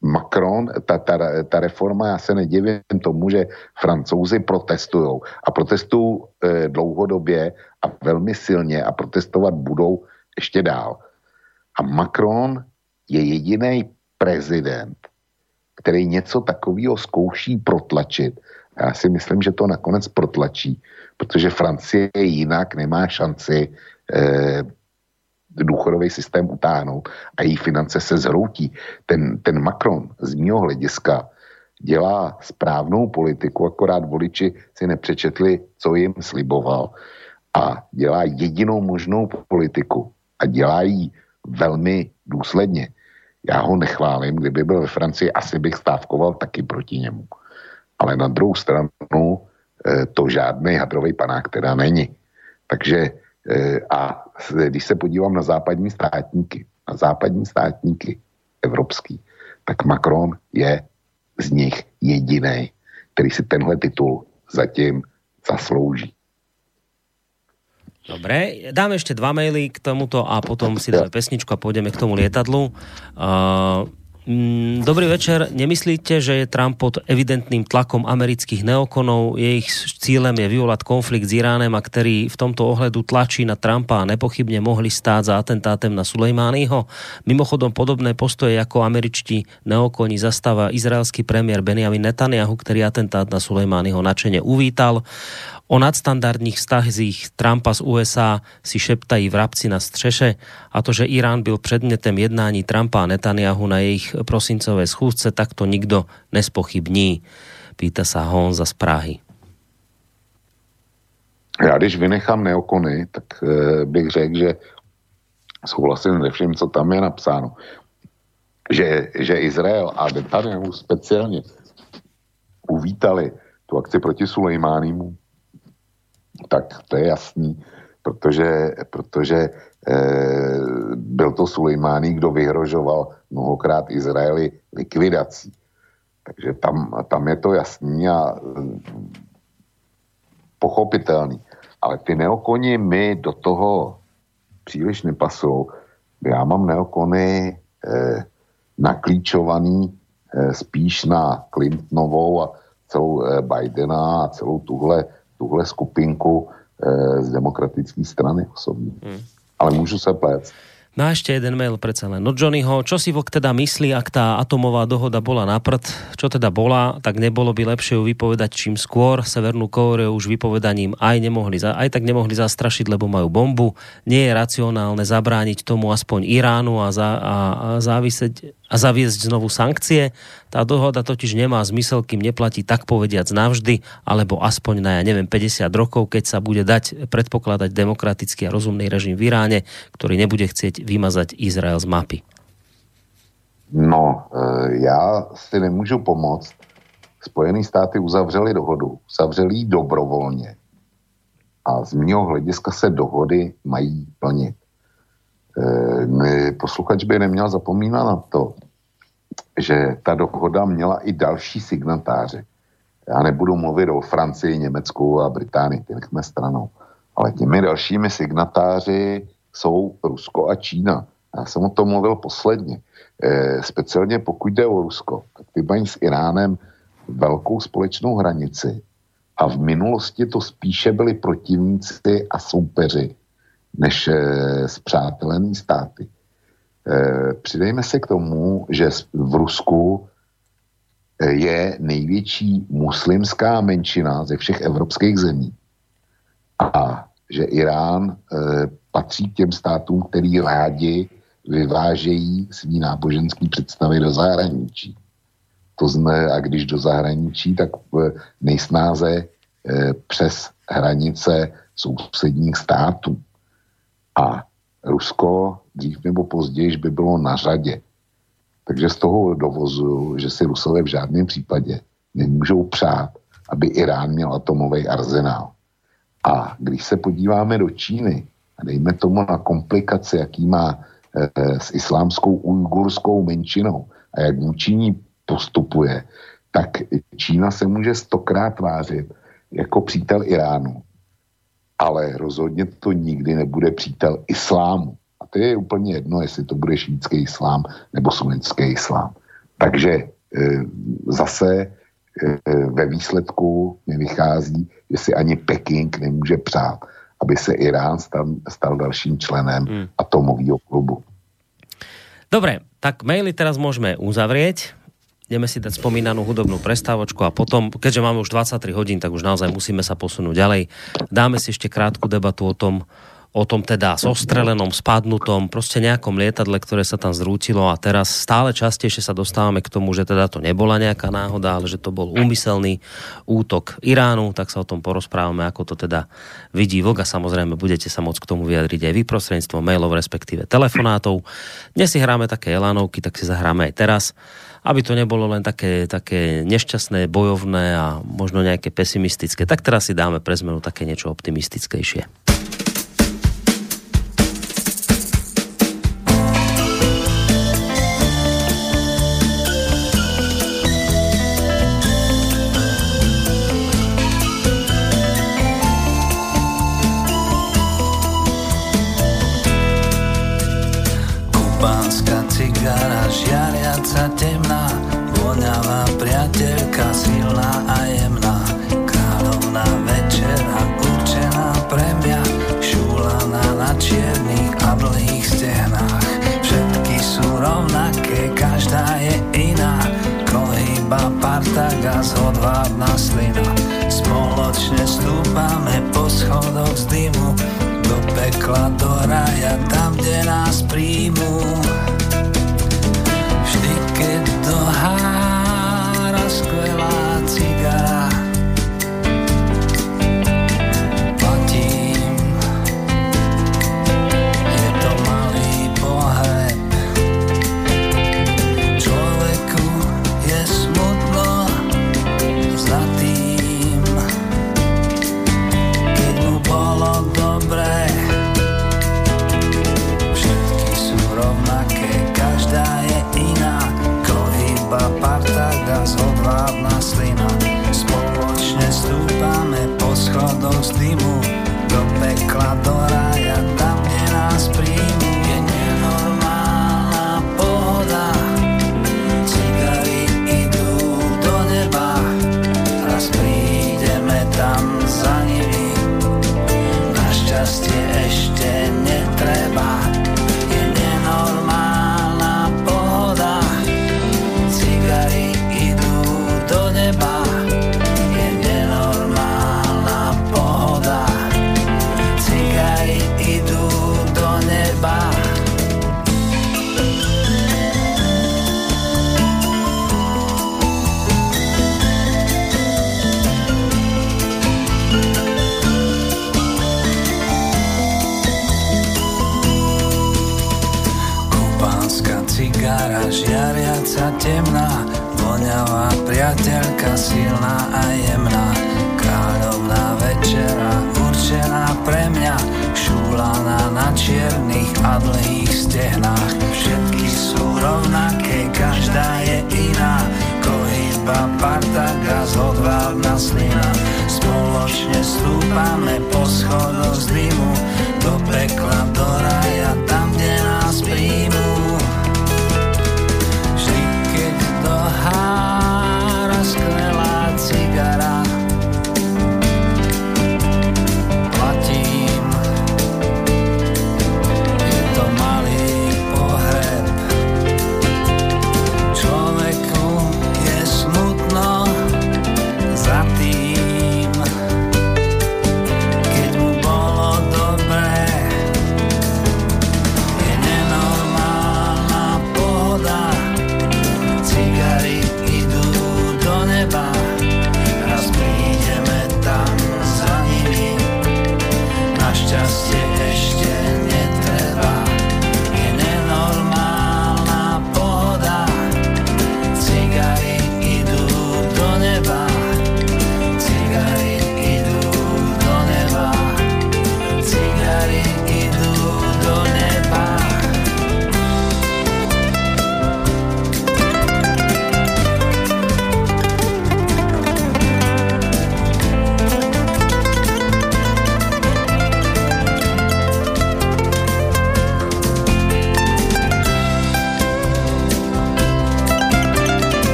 Macron, ta, ta, ta reforma, já se nedivím tomu, že francouzi protestují a protestují e, dlouhodobě a velmi silně a protestovat budou ještě dál. A Macron je jediný prezident, který něco takového zkouší protlačit. Já si myslím, že to nakonec protlačí, protože Francie jinak nemá šanci e, důchodový systém utáhnout a její finance se zhroutí. Ten, ten Macron z mého hlediska dělá správnou politiku, akorát voliči si nepřečetli, co jim sliboval a dělá jedinou možnou politiku a dělá ji velmi důsledně. Já ho nechválím, kdyby byl ve Francii, asi bych stávkoval taky proti němu. Ale na druhou stranu eh, to žádný hadrový panák teda není. Takže Eh, a když se podívám na západní státníky, na západní státníky evropský, tak Macron je z nich jediný, který si tenhle titul zatím zaslouží. Dobre, dáme ešte dva maily k tomuto a potom si dáme pesničku a pôjdeme k tomu lietadlu. Uh, Mm, dobrý večer. Nemyslíte, že je Trump pod evidentným tlakom amerických neokonov? Je ich cílem je vyvolať konflikt s Iránem a ktorý v tomto ohledu tlačí na Trumpa a nepochybne mohli stáť za atentátem na Sulejmányho? Mimochodom podobné postoje ako američtí neokoni zastáva izraelský premiér Benjamin Netanyahu, ktorý atentát na Sulejmányho načene uvítal. O nadstandardních vztazích Trumpa z USA si šeptají vrabci na střeše a to, že Irán byl předmětem jednání Trumpa a Netanyahu na jejich prosincové schůzce, tak to nikdo nespochybní. Pýta sa Honza z Prahy. Já když vynechám neokony, tak e, bych řekl, že souhlasím se vším, co tam je napsáno. Že, že Izrael a Netanyahu speciálně uvítali tu akci proti Sulejmánimu, tak to je jasný, protože, protože e, byl to Sulejmání, kdo vyhrožoval mnohokrát Izraeli likvidací. Takže tam, tam je to jasný a mm, pochopitelný. Ale ty neokoni mi do toho příliš nepasou. Já mám neokony eh, naklíčovaný eh, spíš na Clintonovou a celou eh, Bidena a celou tuhle tuhle skupinku e, z demokratické strany osobně. Hmm. Ale můžu se plést. No a ešte jeden mail predsa len od Johnnyho. Čo si Vok teda myslí, ak tá atomová dohoda bola na prd? Čo teda bola, tak nebolo by lepšie ju vypovedať čím skôr. Severnú Kóreu už vypovedaním aj, nemohli, aj tak nemohli zastrašiť, lebo majú bombu. Nie je racionálne zabrániť tomu aspoň Iránu a, za, a, a závisieť a zaviesť znovu sankcie. Tá dohoda totiž nemá zmysel, kým neplatí tak povediac navždy, alebo aspoň na, ja neviem, 50 rokov, keď sa bude dať predpokladať demokratický a rozumný režim v Iráne, ktorý nebude chcieť vymazať Izrael z mapy. No, e, já si nemůžu pomoct. Spojené státy uzavřeli dohodu, uzavřeli ji dobrovolně. A z mého hlediska se dohody mají plnit. E, posluchač by neměl zapomínat na to, že ta dohoda měla i další signatáře. Já nebudu mluvit o Francii, Německu a Británii, ty nechme stranou. Ale těmi dalšími signatáři jsou Rusko a Čína. Já jsem o tom mluvil posledně. E, speciálně pokud jde o Rusko, tak ty mají s Iránem velkou společnou hranici a v minulosti to spíše byli protivníci a soupeři než zpřátelený eh, státy. Eh, přidejme se k tomu, že v Rusku eh, je největší muslimská menšina ze všech evropských zemí. A že Irán patří k těm státům, který rádi vyvážejí svý náboženský představy do zahraničí. To zne, a když do zahraničí, tak nejsnáze přes hranice sousedních států. A Rusko dřív nebo později by bylo na řadě. Takže z toho dovozu, že si Rusové v žádném případě nemůžou přát, aby Irán měl atomový arzenál. A když se podíváme do Číny a dejme tomu na komplikaci, jaký má e, s islámskou ujgurskou menšinou a jak vůči ní postupuje, tak Čína se může stokrát tvářit jako přítel Iránu ale rozhodně to nikdy nebude přítel islámu. A to je úplně jedno, jestli to bude šítský islám nebo sunnický islám. Takže e, zase e, ve výsledku mi vychází, že si ani Peking nemůže přát, aby se Irán stal, stal dalším členem hmm. atomového klubu. Dobre, tak maily teraz môžeme uzavrieť. Ideme si dať spomínanú hudobnú prestávočku a potom, keďže máme už 23 hodín, tak už naozaj musíme sa posunúť ďalej. Dáme si ešte krátku debatu o tom, o tom teda zostrelenom, spadnutom, proste nejakom lietadle, ktoré sa tam zrútilo a teraz stále častejšie sa dostávame k tomu, že teda to nebola nejaká náhoda, ale že to bol úmyselný útok Iránu, tak sa o tom porozprávame, ako to teda vidí Vlk a samozrejme budete sa môcť k tomu vyjadriť aj vy prostredníctvom mailov, respektíve telefonátov. Dnes si hráme také Elanovky, tak si zahráme aj teraz aby to nebolo len také, také nešťastné, bojovné a možno nejaké pesimistické. Tak teraz si dáme pre zmenu také niečo optimistickejšie.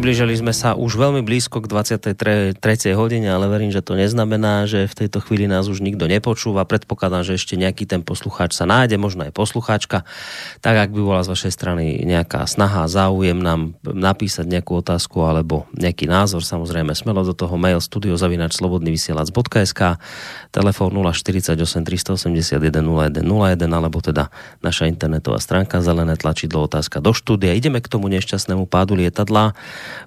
Priblížili sme sa už veľmi blízko k 23. hodine, ale verím, že to neznamená, že v tejto chvíli nás už nikto nepočúva. Predpokladám, že ešte nejaký ten poslucháč sa nájde, možno aj poslucháčka. Tak ak by bola z vašej strany nejaká snaha, záujem nám napísať nejakú otázku alebo nejaký názor, samozrejme smelo do toho mail studiozavinačslobodnyvysielac.sk telefón 048 381 0101 alebo teda naša internetová stránka zelené tlačidlo otázka do štúdia. Ideme k tomu nešťastnému pádu lietadla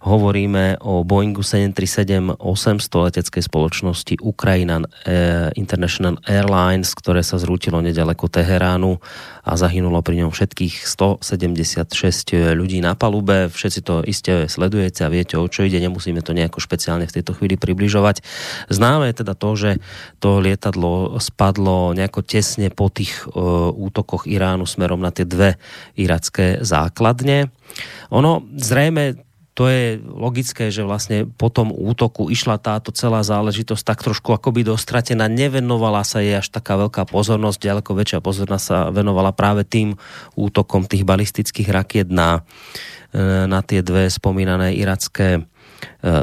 Hovoríme o Boeingu 737-800 leteckej spoločnosti Ukraina eh, International Airlines, ktoré sa zrútilo nedaleko Teheránu a zahynulo pri ňom všetkých 176 ľudí na palube. Všetci to iste sledujete a viete, o čo ide. Nemusíme to nejako špeciálne v tejto chvíli približovať. Známe je teda to, že to lietadlo spadlo nejako tesne po tých uh, útokoch Iránu smerom na tie dve iracké základne. Ono zrejme to je logické, že vlastne po tom útoku išla táto celá záležitosť tak trošku akoby dostratená, nevenovala sa jej až taká veľká pozornosť, ďaleko väčšia pozornosť sa venovala práve tým útokom tých balistických rakiet na, e, na tie dve spomínané iracké e,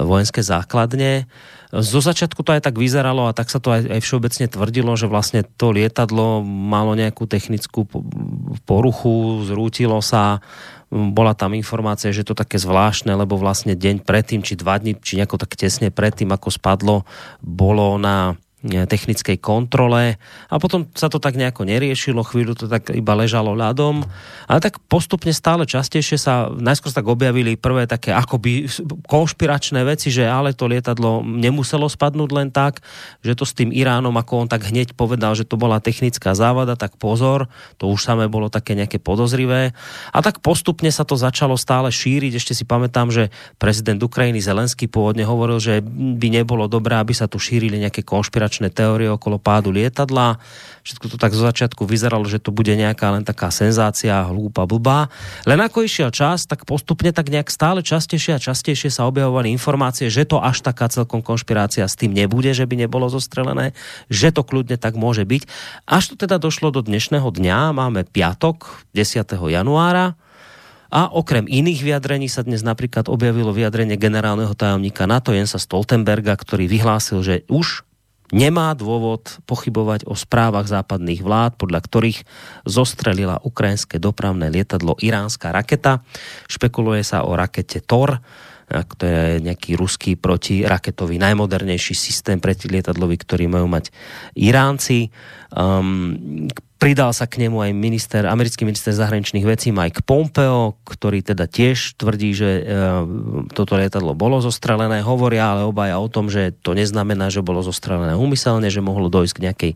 vojenské základne. Zo začiatku to aj tak vyzeralo a tak sa to aj, aj všeobecne tvrdilo, že vlastne to lietadlo malo nejakú technickú poruchu, zrútilo sa, bola tam informácia, že to také zvláštne, lebo vlastne deň predtým, či dva dní, či nejako tak tesne predtým, ako spadlo, bolo na technickej kontrole a potom sa to tak nejako neriešilo, chvíľu to tak iba ležalo ľadom, ale tak postupne stále častejšie sa, najskôr tak objavili prvé také akoby konšpiračné veci, že ale to lietadlo nemuselo spadnúť len tak, že to s tým Iránom, ako on tak hneď povedal, že to bola technická závada, tak pozor, to už samé bolo také nejaké podozrivé. A tak postupne sa to začalo stále šíriť, ešte si pamätám, že prezident Ukrajiny Zelenský pôvodne hovoril, že by nebolo dobré, aby sa tu šírili nejaké konšpiračné konšpiračné teórie okolo pádu lietadla. Všetko to tak zo začiatku vyzeralo, že to bude nejaká len taká senzácia, hlúpa, blbá. Len ako išiel čas, tak postupne tak nejak stále častejšie a častejšie sa objavovali informácie, že to až taká celkom konšpirácia s tým nebude, že by nebolo zostrelené, že to kľudne tak môže byť. Až to teda došlo do dnešného dňa, máme piatok 10. januára, a okrem iných vyjadrení sa dnes napríklad objavilo vyjadrenie generálneho tajomníka NATO Jensa Stoltenberga, ktorý vyhlásil, že už nemá dôvod pochybovať o správach západných vlád, podľa ktorých zostrelila ukrajinské dopravné lietadlo iránska raketa. Špekuluje sa o rakete TOR, to je nejaký ruský protiraketový najmodernejší systém protilietadlový, ktorý majú mať Iránci. Um, Pridal sa k nemu aj minister, americký minister zahraničných vecí Mike Pompeo, ktorý teda tiež tvrdí, že e, toto lietadlo bolo zostrelené. Hovoria ale obaja o tom, že to neznamená, že bolo zostrelené úmyselne, že mohlo dojsť k, nejakej,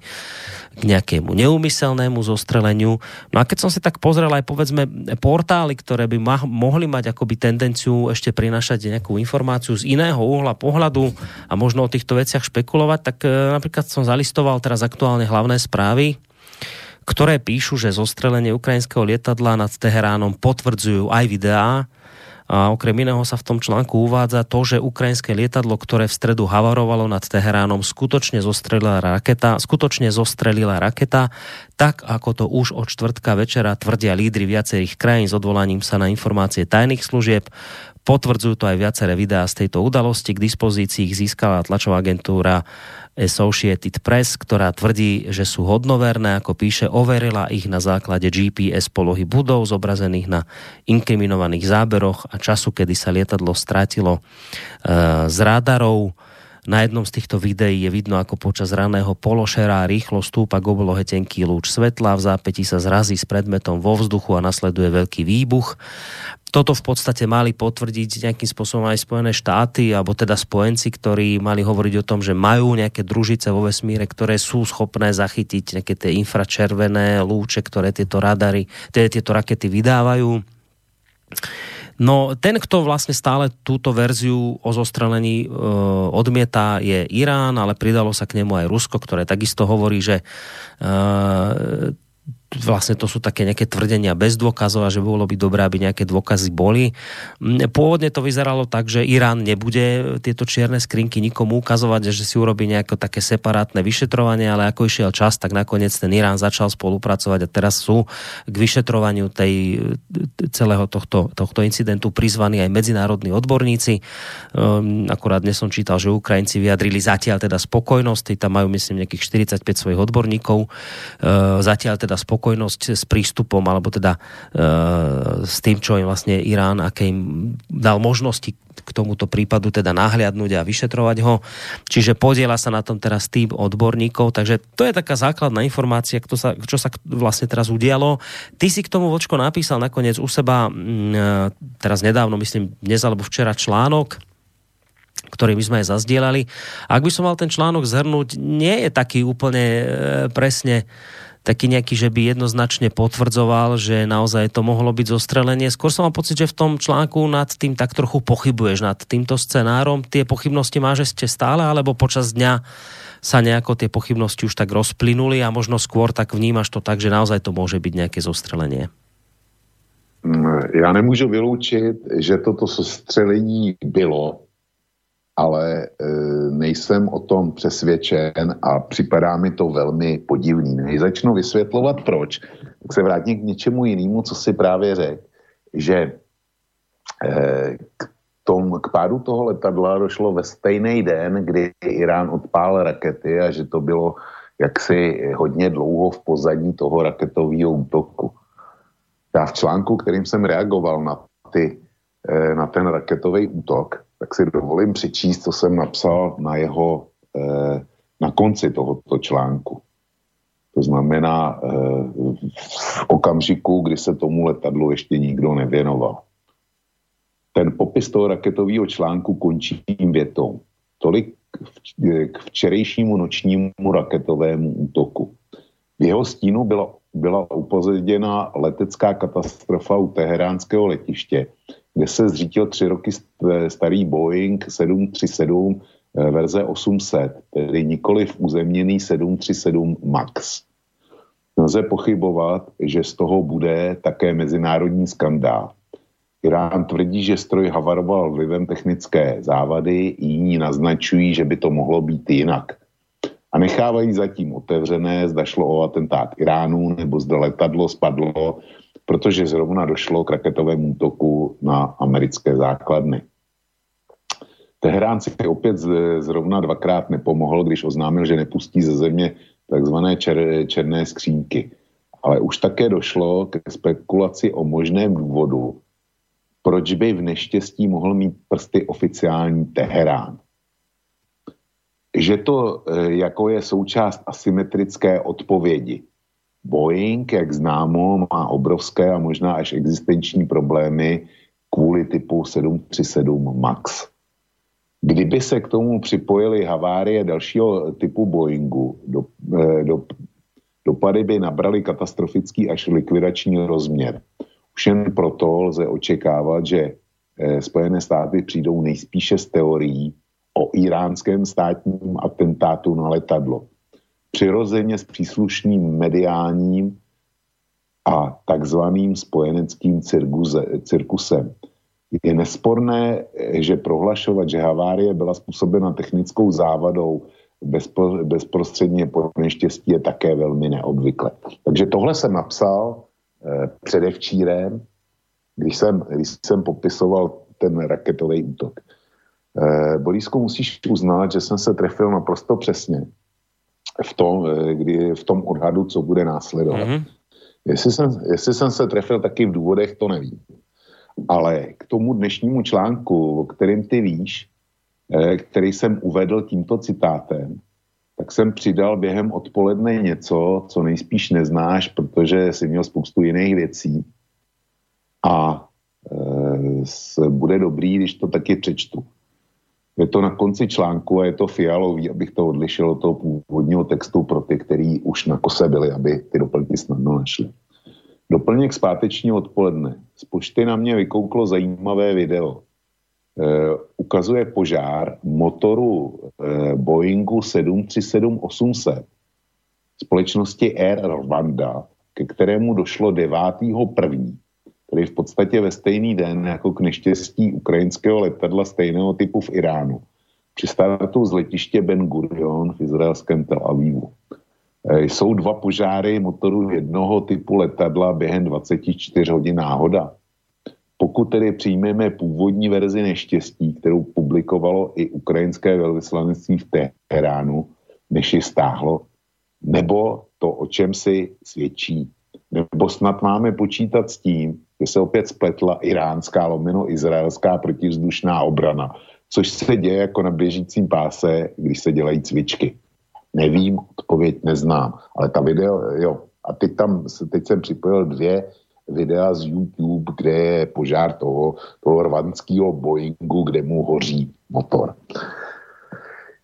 k nejakému neúmyselnému zostreleniu. No a keď som si tak pozrel aj povedzme portály, ktoré by ma, mohli mať akoby tendenciu ešte prinašať nejakú informáciu z iného uhla pohľadu a možno o týchto veciach špekulovať, tak e, napríklad som zalistoval teraz aktuálne hlavné správy ktoré píšu, že zostrelenie ukrajinského lietadla nad Teheránom potvrdzujú aj videá, a okrem iného sa v tom článku uvádza to, že ukrajinské lietadlo, ktoré v stredu havarovalo nad Teheránom, skutočne zostrelila raketa, skutočne zostrelila raketa, tak ako to už od čtvrtka večera tvrdia lídry viacerých krajín s odvolaním sa na informácie tajných služieb. Potvrdzujú to aj viaceré videá z tejto udalosti. K dispozícii ich získala tlačová agentúra Associated Press, ktorá tvrdí, že sú hodnoverné, ako píše, overila ich na základe GPS polohy budov zobrazených na inkriminovaných záberoch a času, kedy sa lietadlo strátilo e, z radarov. Na jednom z týchto videí je vidno, ako počas raného pološera rýchlo stúpa k oblohe tenký lúč svetla, v zápätí sa zrazí s predmetom vo vzduchu a nasleduje veľký výbuch toto v podstate mali potvrdiť nejakým spôsobom aj Spojené štáty, alebo teda spojenci, ktorí mali hovoriť o tom, že majú nejaké družice vo vesmíre, ktoré sú schopné zachytiť nejaké tie infračervené lúče, ktoré tieto radary, tie, tieto rakety vydávajú. No ten, kto vlastne stále túto verziu o zostrelení e, odmieta, je Irán, ale pridalo sa k nemu aj Rusko, ktoré takisto hovorí, že e, vlastne to sú také nejaké tvrdenia bez dôkazov a že bolo by dobré, aby nejaké dôkazy boli. Pôvodne to vyzeralo tak, že Irán nebude tieto čierne skrinky nikomu ukazovať, že si urobí nejaké také separátne vyšetrovanie, ale ako išiel čas, tak nakoniec ten Irán začal spolupracovať a teraz sú k vyšetrovaniu tej, celého tohto, tohto incidentu prizvaní aj medzinárodní odborníci. Um, akurát dnes som čítal, že Ukrajinci vyjadrili zatiaľ teda spokojnosť, tam majú myslím nejakých 45 svojich odborníkov, uh, zatiaľ teda spokojnosť s prístupom, alebo teda uh, s tým, čo im vlastne Irán, aké im dal možnosti k tomuto prípadu teda nahliadnúť a vyšetrovať ho. Čiže podiela sa na tom teraz tým odborníkov, takže to je taká základná informácia, kto sa, čo sa vlastne teraz udialo. Ty si k tomu vočko napísal nakoniec u seba, e, teraz nedávno, myslím dnes alebo včera článok, ktorý my sme aj zazdielali. Ak by som mal ten článok zhrnúť, nie je taký úplne e, presne taký nejaký, že by jednoznačne potvrdzoval, že naozaj to mohlo byť zostrelenie. Skôr som mám pocit, že v tom článku nad tým tak trochu pochybuješ, nad týmto scenárom. Tie pochybnosti máš ešte stále, alebo počas dňa sa nejako tie pochybnosti už tak rozplynuli a možno skôr tak vnímaš to tak, že naozaj to môže byť nejaké zostrelenie. Mm, já nemůžu vyloučit, že toto sestřelení bylo, ale e, nejsem o tom přesvědčen a připadá mi to velmi podivný. Než začnu vysvětlovat proč, tak se vrátím k něčemu jinému, co si právě řekl, že e, k, tom, k pádu toho letadla došlo ve stejný den, kdy Irán odpál rakety a že to bylo jaksi hodně dlouho v pozadí toho raketového útoku. Já v článku, kterým jsem reagoval na, ty, e, na ten raketový útok, tak si dovolím přečíst, co jsem napsal na jeho, eh, na konci tohoto článku. To znamená eh, v okamžiku, kdy se tomu letadlu ještě nikdo nevěnoval. Ten popis toho raketového článku končí tím větou. Tolik k včerejšímu nočnímu raketovému útoku. V jeho stínu byla, byla upozaděna letecká katastrofa u teheránského letiště, kde se zřítil tři roky starý Boeing 737 eh, verze 800, tedy nikoli v uzemněný 737 MAX. Nelze pochybovat, že z toho bude také mezinárodní skandál. Irán tvrdí, že stroj havaroval vlivem technické závady, jiní naznačují, že by to mohlo být jinak. A nechávají zatím otevřené, zda šlo o atentát Iránu, nebo zda letadlo spadlo protože zrovna došlo k raketovému útoku na americké základny. Teherán si opět zrovna dvakrát nepomohl, když oznámil, že nepustí ze země takzvané čer, černé skřínky. Ale už také došlo k spekulaci o možném důvodu, proč by v neštěstí mohl mít prsty oficiální Teherán. Že to eh, jako je součást asymetrické odpovědi Boeing, jak známo, má obrovské a možná až existenční problémy kvůli typu 737 MAX. Kdyby se k tomu připojily havárie dalšího typu Boeingu, do, eh, do, dopady by nabrali katastrofický až likvidační rozměr. Už jen proto lze očekávat, že eh, Spojené státy přijdou nejspíše s teorií o iránském státním atentátu na letadlo přirozeně s příslušným mediálním a takzvaným spojeneckým cirkuze, cirkusem. Je nesporné, že prohlašovat, že havárie byla způsobena technickou závadou bezprostředně po neštěstí je také velmi neobvykle. Takže tohle jsem napsal eh, předevčírem, když jsem, když jsem popisoval ten raketový útok. Eh, Borisku, musíš uznat, že jsem se trefil naprosto přesně v tom, eh, kdy, v tom odhadu, co bude následovat. Mm-hmm. Jestli, jsem, jestli jsem se trefil taky v důvodech, to nevím. Ale k tomu dnešnímu článku, o kterým ty víš, eh, který jsem uvedl tímto citátem, tak jsem přidal během odpoledne něco, co nejspíš neznáš, protože jsi měl spoustu jiných věcí. A e, bude dobrý, když to taky přečtu. Je to na konci článku a je to fialový, abych to odlišil od toho původního textu pro ty, kteří už na kose byli, aby ty doplňky snadno našli. Doplněk zpáteční odpoledne. Z pošty na mě vykouklo zajímavé video. E, ukazuje požár motoru e, Boeingu 737-800 společnosti Air Rwanda ke kterému došlo 9.1., tedy v podstatě ve stejný den jako k neštěstí ukrajinského letadla stejného typu v Iránu, při startu z letiště Ben Gurion v izraelském Tel Avivu. E, jsou dva požáry motoru jednoho typu letadla během 24 hodin náhoda. Pokud tedy přijmeme původní verzi neštěstí, kterou publikovalo i ukrajinské velvyslanectví v Teheránu, než ji stáhlo, nebo to, o čem si svědčí, nebo snad máme počítat s tím, že se opět spletla iránská lomeno izraelská protivzdušná obrana, což se děje jako na běžícím páse, když se dělají cvičky. Nevím, odpověď neznám, ale ta video, jo. A teď tam, teď jsem připojil dvě videa z YouTube, kde je požár toho, toho rvanského Boeingu, kde mu hoří motor.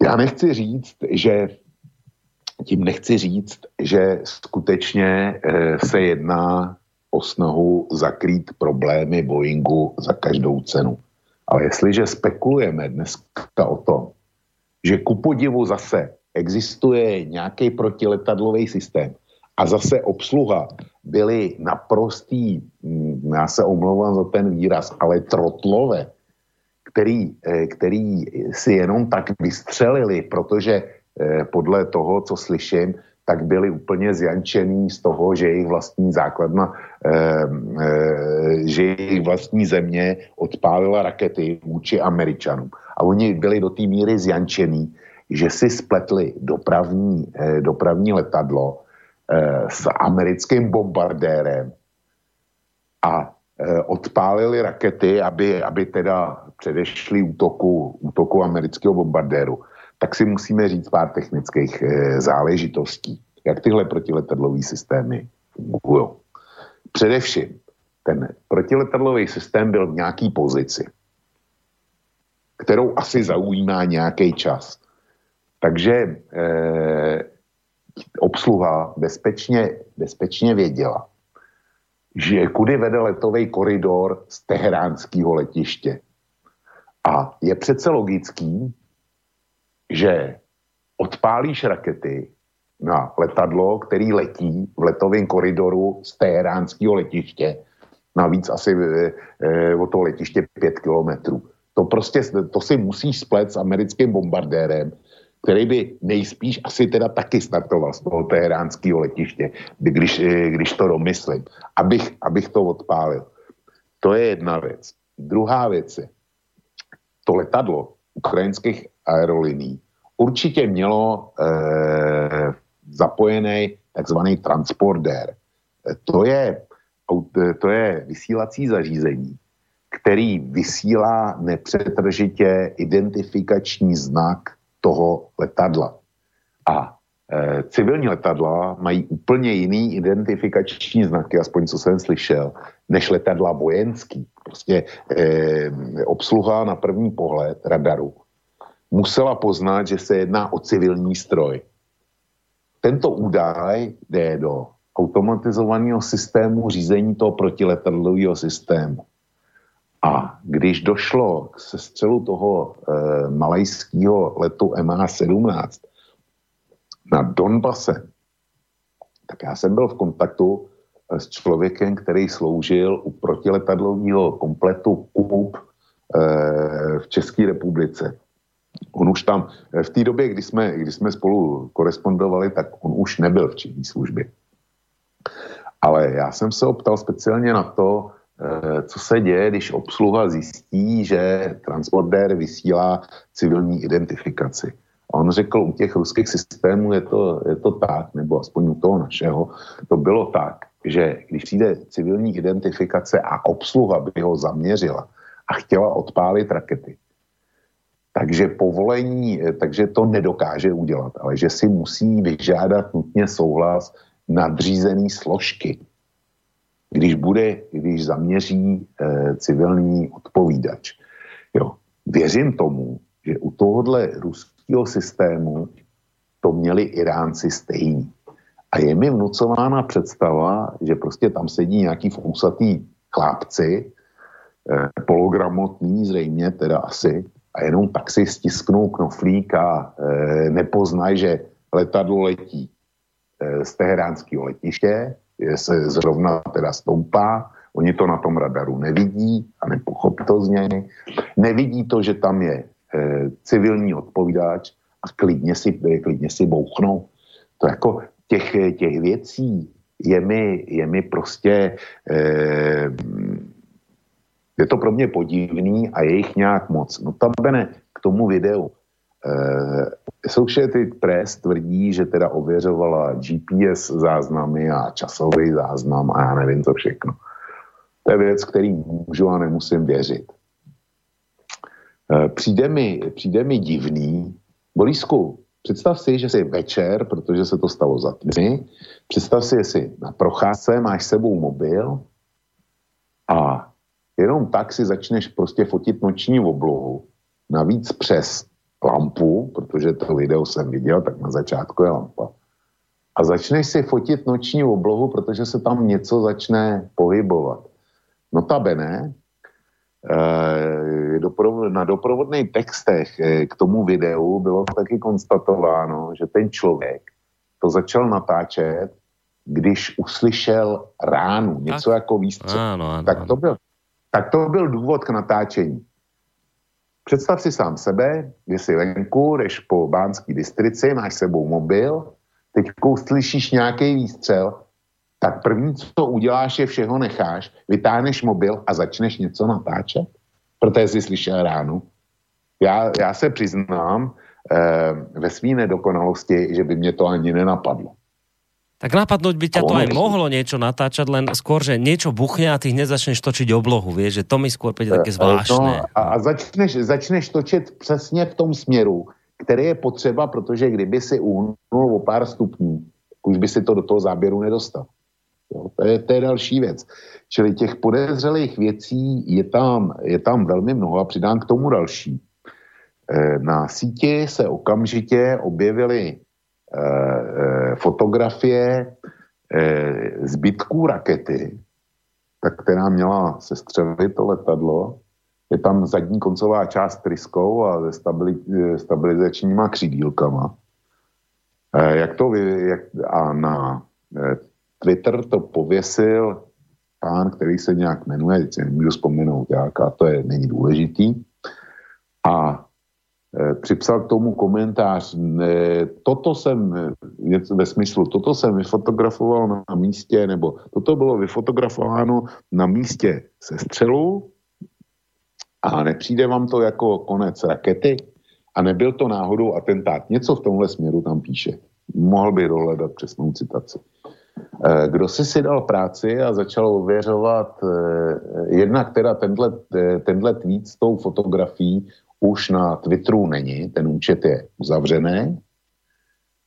Já nechci říct, že tím nechci říct, že skutečně eh, se jedná o snahu zakrýt problémy Boeingu za každou cenu. Ale jestliže spekulujeme dneska o tom, že ku podivu zase existuje nějaký protiletadlový systém a zase obsluha byly naprostý, hm, já se omlouvám za ten výraz, ale trotlové, který, eh, který si jenom tak vystřelili, protože eh, podle toho, co slyším, tak byli úplně zjančený z toho, že jejich vlastní základna, eh, eh, že jejich vlastní země odpálila rakety vůči Američanům. A oni byli do té míry zjančený, že si spletli dopravní, eh, dopravní letadlo eh, s americkým bombardérem a odpálili rakety, aby, aby teda předešli útoku, útoku amerického bombardéru tak si musíme říct pár technických e, záležitostí, jak tyhle protiletadlové systémy fungují. Především, ten protiletadlový systém byl v nějaký pozici, kterou asi zaujímá nějaký čas. Takže e, obsluha bezpečně, bezpečně věděla, že kudy vede letový koridor z teheránského letiště. A je přece logický, že odpálíš rakety na letadlo, který letí v letovém koridoru z teheránského letiště, navíc asi e, e, toho letiště pět kilometrů. To prostě, to si musíš splet s americkým bombardérem, který by nejspíš asi teda taky startoval z toho teheránského letiště, když, e, když to domyslím, abych, abych to odpálil. To je jedna věc. Druhá věc je, to letadlo ukrajinských aerolíní určitě mělo eh, zapojený takzvaný transpordér. Eh, to je, to je vysílací zařízení, který vysílá nepřetržitě identifikační znak toho letadla. A e, civilní letadla mají úplně jiný identifikační znaky, aspoň co jsem slyšel, než letadla vojenský. Prostě e, obsluha na první pohled radaru musela poznat, že se jedná o civilní stroj. Tento údaj jde do automatizovaného systému řízení toho protiletadlového systému. A když došlo k sestřelu toho e, malajského letu MH17 na Donbase, tak já jsem byl v kontaktu s člověkem, který sloužil u protiletadlového kompletu KUB e, v České republice. On už tam, eh, v té době, kdy jsme, kdy jsme spolu korespondovali, tak on už nebyl v činní službě. Ale já jsem se optal speciálně na to, eh, co se děje, když obsluha zjistí, že transportér vysílá civilní identifikaci. A on řekl, u těch ruských systémů je to, je to tak, nebo aspoň u toho našeho, to bylo tak, že když přijde civilní identifikace a obsluha by ho zaměřila a chtěla odpálit rakety, takže povolení, eh, takže to nedokáže udělat, ale že si musí vyžádat nutně souhlas nadřízený složky, když bude, když zaměří e, civilní odpovídač. Jo. Věřím tomu, že u tohohle ruského systému to měli Iránci stejný. A je mi vnucována představa, že prostě tam sedí nějaký fousatý chlápci, e, pologramotný zřejmě teda asi, a jenom tak si stisknou knoflík a e, nepoznají, že letadlo letí e, z teheránského letiště, se zrovna teda stoupá, oni to na tom radaru nevidí a nepochopí to z něj. Nevidí to, že tam je e, civilní odpovídač a klidně si, klidně si bouchnou. To jako těch, těch věcí je mi, je mi prostě e, je to pro mě podivný a je jich nějak moc. No tam bene k tomu videu. Eh, Associated Press tvrdí, že teda ověřovala GPS záznamy a časový záznam a já nevím co všechno. To je věc, který můžu a nemusím věřit. Eh, přijde mi, přijde mi divný, Borisku, představ si, že jsi večer, protože se to stalo za tmy, představ si, že jsi na procházce, máš sebou mobil a jenom tak si začneš prostě fotit noční oblohu, navíc přes lampu, protože to video jsem viděl, tak na začátku je lampa. A začneš si fotit noční oblohu, protože se tam něco začne pohybovat. Notabene, eh, na doprovodných textech eh, k tomu videu bylo taky konstatováno, že ten člověk to začal natáčet, když uslyšel ránu, něco tak. jako výstřel. tak, to byl, tak to byl důvod k natáčení. Představ si sám sebe, že jsi venku, jdeš po bánský districi, máš sebou mobil, teď slyšíš nějaký výstřel, tak první, co uděláš, je všeho necháš, vytáhneš mobil a začneš něco natáčet, protože jsi slyšel ránu. Já, já se přiznám eh, ve své nedokonalosti, že by mě to ani nenapadlo. Tak napadnúť by ťa to aj mohlo niečo natáčať, len skôr, že niečo buchne a ty nezačneš točiť oblohu, vieš, že to mi skôr príde také e, e, zvláštne. No, a začneš, začneš točit přesně v tom směru, který je potřeba, protože kdyby si uhnul o pár stupňů, už by si to do toho záběru nedostal. Jo, to, je, to je další věc. Čili těch podezřelých věcí je tam, je tam velmi mnoho a přidám k tomu další. E, na síti se okamžitě objevily fotografie eh, zbytků rakety, tak která měla sestřelit to letadlo. Je tam zadní koncová část tryskou a se stabilizačníma křídílkama. Jak to vy, jak, a na Twitter to pověsil pán, který se nějak jmenuje, teď si nemůžu vzpomenout, jak, a to je, není důležitý. A připsal k tomu komentář, toto jsem, ve smyslu, toto jsem vyfotografoval na místě, nebo toto bylo vyfotografováno na místě se střelu a nepřijde vám to jako konec rakety a nebyl to náhodou atentát. Něco v tomhle směru tam píše. Mohl by dohledat přesnou citaci. Eh, kdo si si dal práci a začal ověřovat eh, jednak teda tenhle, tenhle tweet s tou fotografií už na Twitteru není, ten účet je uzavřený,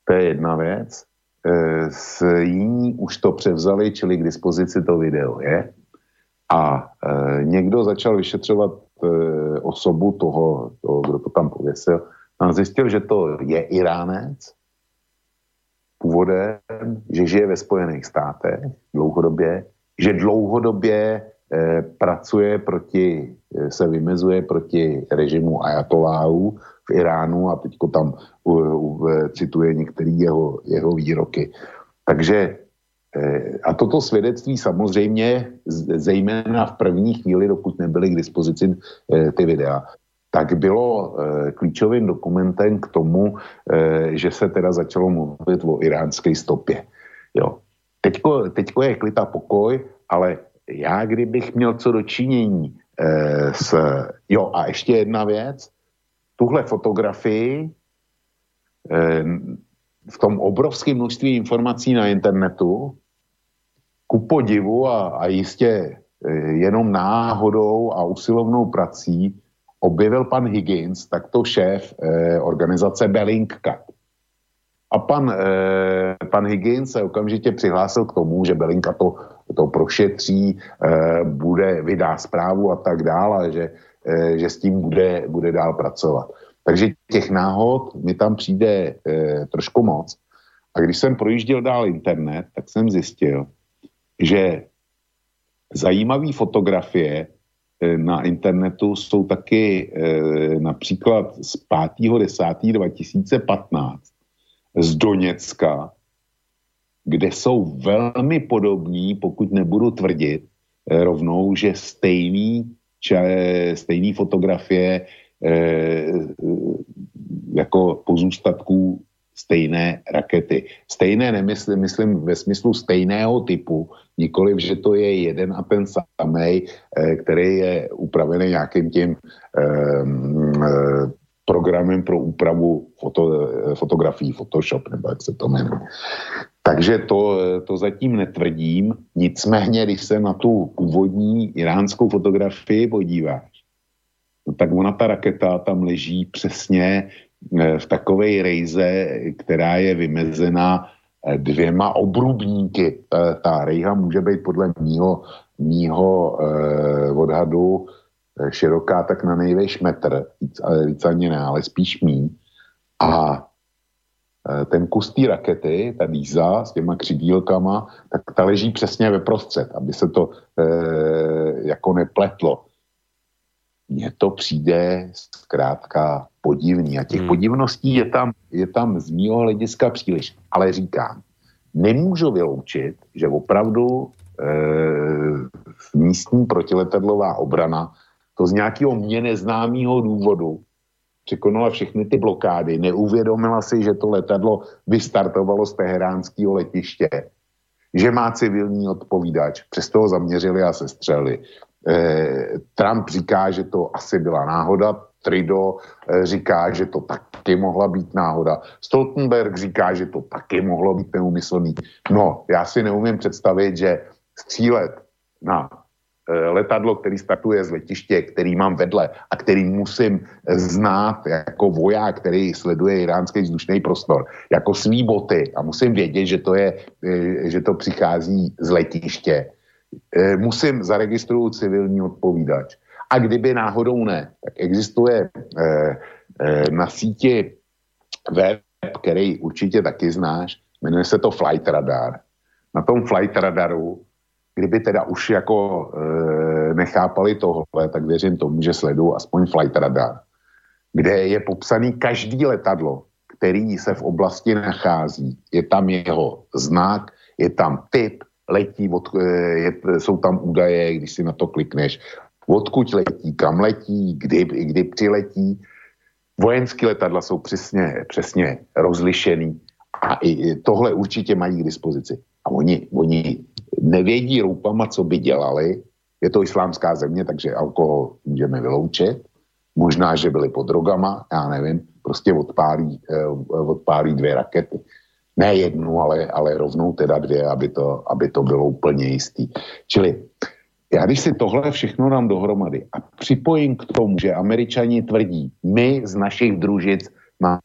to je jedna věc. E, s jiní už to převzali, čili k dispozici to video je. A e, někdo začal vyšetřovat e, osobu toho, toho, kdo to tam pověsil, a zjistil, že to je Iránec, původem, že žije ve Spojených státech dlouhodobě, že dlouhodobě pracuje proti, eh, se vymezuje proti režimu ajatoláhů v Iránu a teďko tam uh, uh, cituje některé jeho, jeho výroky. Takže eh, a toto svědectví samozřejmě, zejména v první chvíli, dokud nebyly k dispozici ty videa, tak bylo klíčovým dokumentem k tomu, že se teda začalo mluvit o iránské stopě. Jo. Teďko, teďko je klid a pokoj, ale já kdybych měl co dočinění eh, s... Jo, a ještě jedna věc. Tuhle fotografii eh, v tom obrovském množství informací na internetu ku podivu a, a jistě eh, jenom náhodou a usilovnou prací objevil pan Higgins, takto šéf eh, organizace Bellingcat. A pan, eh, pan Higgins se okamžitě přihlásil k tomu, že Belinka to to prošetří, eh, bude, vydá zprávu a tak dále, že, eh, že s tím bude, bude dál pracovat. Takže těch náhod mi tam přijde eh, trošku moc. A když jsem projížděl dál internet, tak jsem zjistil, že zajímavé fotografie na internetu jsou taky například z 5.10.2015 z Doněcka, kde jsou velmi podobní, pokud nebudu tvrdit eh, rovnou, že stejný, če, stejný fotografie eh, jako pozůstatků stejné rakety. Stejné nemyslím, myslím ve smyslu stejného typu, nikoliv, že to je jeden a ten samý, eh, který je upravený nějakým tím eh, programem pro úpravu foto, eh, fotografií, Photoshop, nebo jak se to jmenuje. Takže to, to zatím netvrdím, nicméně, když se na tu původní iránskou fotografii podíváš, no tak ona ta raketa tam leží přesně Eh, v takové rejze, která je vymezena eh, dvěma obrubníky. Ta, ta rejha může být podle mýho, mýho eh, odhadu široká tak na největší metr, víc, víc ani ne, ale spíš mý. A ten kus té rakety, ta díza s těma křidílkama, tak ta leží přesně ve prostřed, aby se to e, jako nepletlo mně to přijde zkrátka podivný. A těch hmm. podivností je tam, je tam z mého hlediska příliš. Ale říkám, nemůžu vyloučit, že opravdu e, místní protiletadlová obrana to z nějakého mě neznámého důvodu překonala všechny ty blokády, neuvědomila si, že to letadlo vystartovalo z teheránského letiště, že má civilní odpovídač, přesto ho zaměřili a sestřeli. Eh, Trump říká, že to asi byla náhoda, Trido eh, říká, že to taky mohla být náhoda. Stoltenberg říká, že to taky mohlo být neumyslný. No, já si neumím představit, že střílet na letadlo, který startuje z letiště, který mám vedle a který musím znát jako voják, který sleduje iránský vzdušný prostor, jako svý boty a musím vědět, že to, je, že to přichází z letiště, e, musím zaregistrovat civilní odpovídač. A kdyby náhodou ne, tak existuje na síti web, který určitě taky znáš, jmenuje se to Flight Radar. Na tom Flight Radaru, kdyby teda už jako e, nechápali tohle, tak věřím tomu, že sledují aspoň Flight Radar, kde je popsaný každý letadlo, který se v oblasti nachází. Je tam jeho znak, je tam typ, letí, od, eh, je, jsou tam údaje, když si na to klikneš, odkud letí, kam letí, kdy, kdy přiletí. Vojenské letadla jsou přesně, přesně rozlišený a i tohle určitě mají k dispozici. A oni, oni nevědí roupama, co by dělali. Je to islámská země, takže alkohol můžeme vyloučit. Možná, že byli pod drogama, já nevím. Prostě odpálí, eh, odpálí dvě rakety ne jednu, ale, ale rovnou teda dvě, aby to, aby to bylo úplně jistý. Čili já když si tohle všechno dám dohromady a připojím k tomu, že američani tvrdí, my z našich družic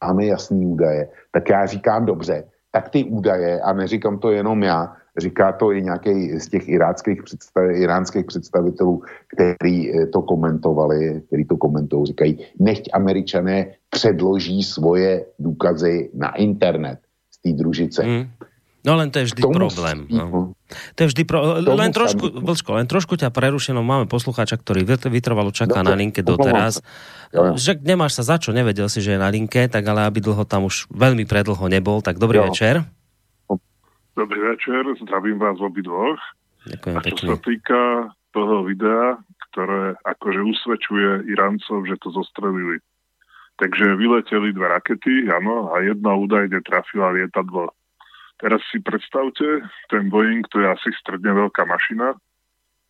máme jasný údaje, tak já říkám dobře, tak ty údaje, a neříkám to jenom já, říká to i nějaký z těch iráckých představ, iránských představitelů, kteří eh, to komentovali, kteří to komentují, říkají, nechť američané předloží svoje důkazy na internet té družice. Mm. No len to je vždy Tomu problém. No. To je vždy pro... len trošku, Vlčko, len trošku ťa prerušeno, máme poslucháča, ktorý vytrvalo čaká Dobre, na linke doteraz. Ja. Že nemáš sa za čo, nevedel si, že je na linke, tak ale aby dlho tam už veľmi predlho nebol, tak dobrý jo. večer. Dobrý večer, zdravím vás obidvoch. Ďakujem A čo pekne. sa týka toho videa, ktoré akože usvedčuje Iráncov, že to zostrelili Takže vyleteli dve rakety, áno, a jedna údajne trafila lietadlo. Teraz si predstavte, ten Boeing to je asi stredne veľká mašina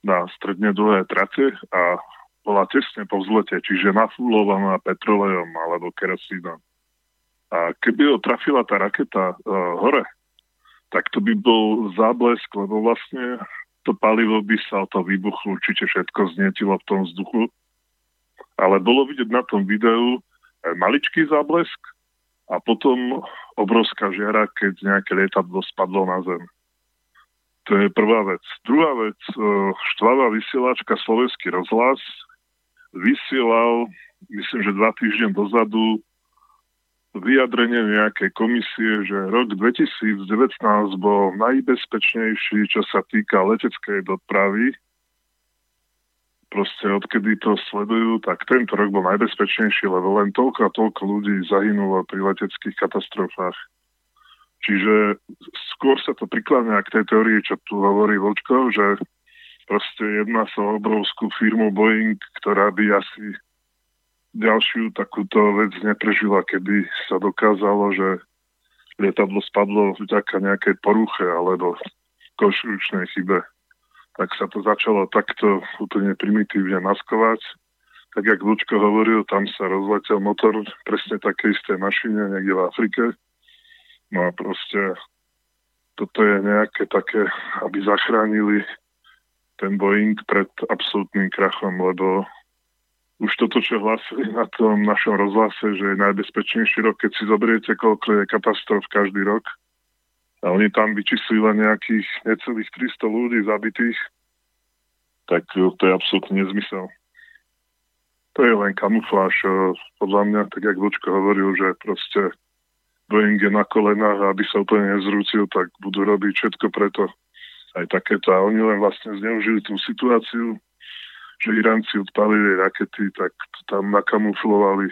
na stredne dlhé trate a bola tesne po vzlete, čiže nafúlovaná petrolejom alebo kerosínom. A keby ho trafila tá raketa uh, hore, tak to by bol záblesk, lebo vlastne to palivo by sa o to vybuchlo, určite všetko znietilo v tom vzduchu. Ale bolo vidieť na tom videu, E, maličký záblesk a potom obrovská žiara, keď nejaké lietadlo spadlo na zem. To je prvá vec. Druhá vec, e, štvavá vysielačka Slovenský rozhlas vysielal, myslím, že dva týždne dozadu vyjadrenie nejakej komisie, že rok 2019 bol najbezpečnejší, čo sa týka leteckej dopravy proste odkedy to sledujú, tak tento rok bol najbezpečnejší, lebo len toľko a toľko ľudí zahynulo pri leteckých katastrofách. Čiže skôr sa to prikladne k tej teórii, čo tu hovorí Vočko, že proste jedná sa o obrovskú firmu Boeing, ktorá by asi ďalšiu takúto vec neprežila, keby sa dokázalo, že lietadlo spadlo vďaka nejakej poruche alebo konštrukčnej chybe. Tak sa to začalo takto úplne primitívne maskovať. Tak jak Lučko hovoril, tam sa rozletel motor presne také isté mašine niekde v Afrike. No a proste toto je nejaké také, aby zachránili ten Boeing pred absolútnym krachom, lebo už toto, čo hlasili na tom našom rozhlase, že je najbezpečnejší rok, keď si zoberiete, koľko je katastrof každý rok. A oni tam vyčísli len nejakých necelých 300 ľudí zabitých, tak to je absolútne nezmysel. To je len kamufláž. Podľa mňa, tak jak Lučko hovoril, že proste Boeing je na kolenách a aby sa úplne nezrúcil, tak budú robiť všetko preto. Aj takéto. A oni len vlastne zneužili tú situáciu, že Iránci odpalili rakety, tak to tam nakamuflovali.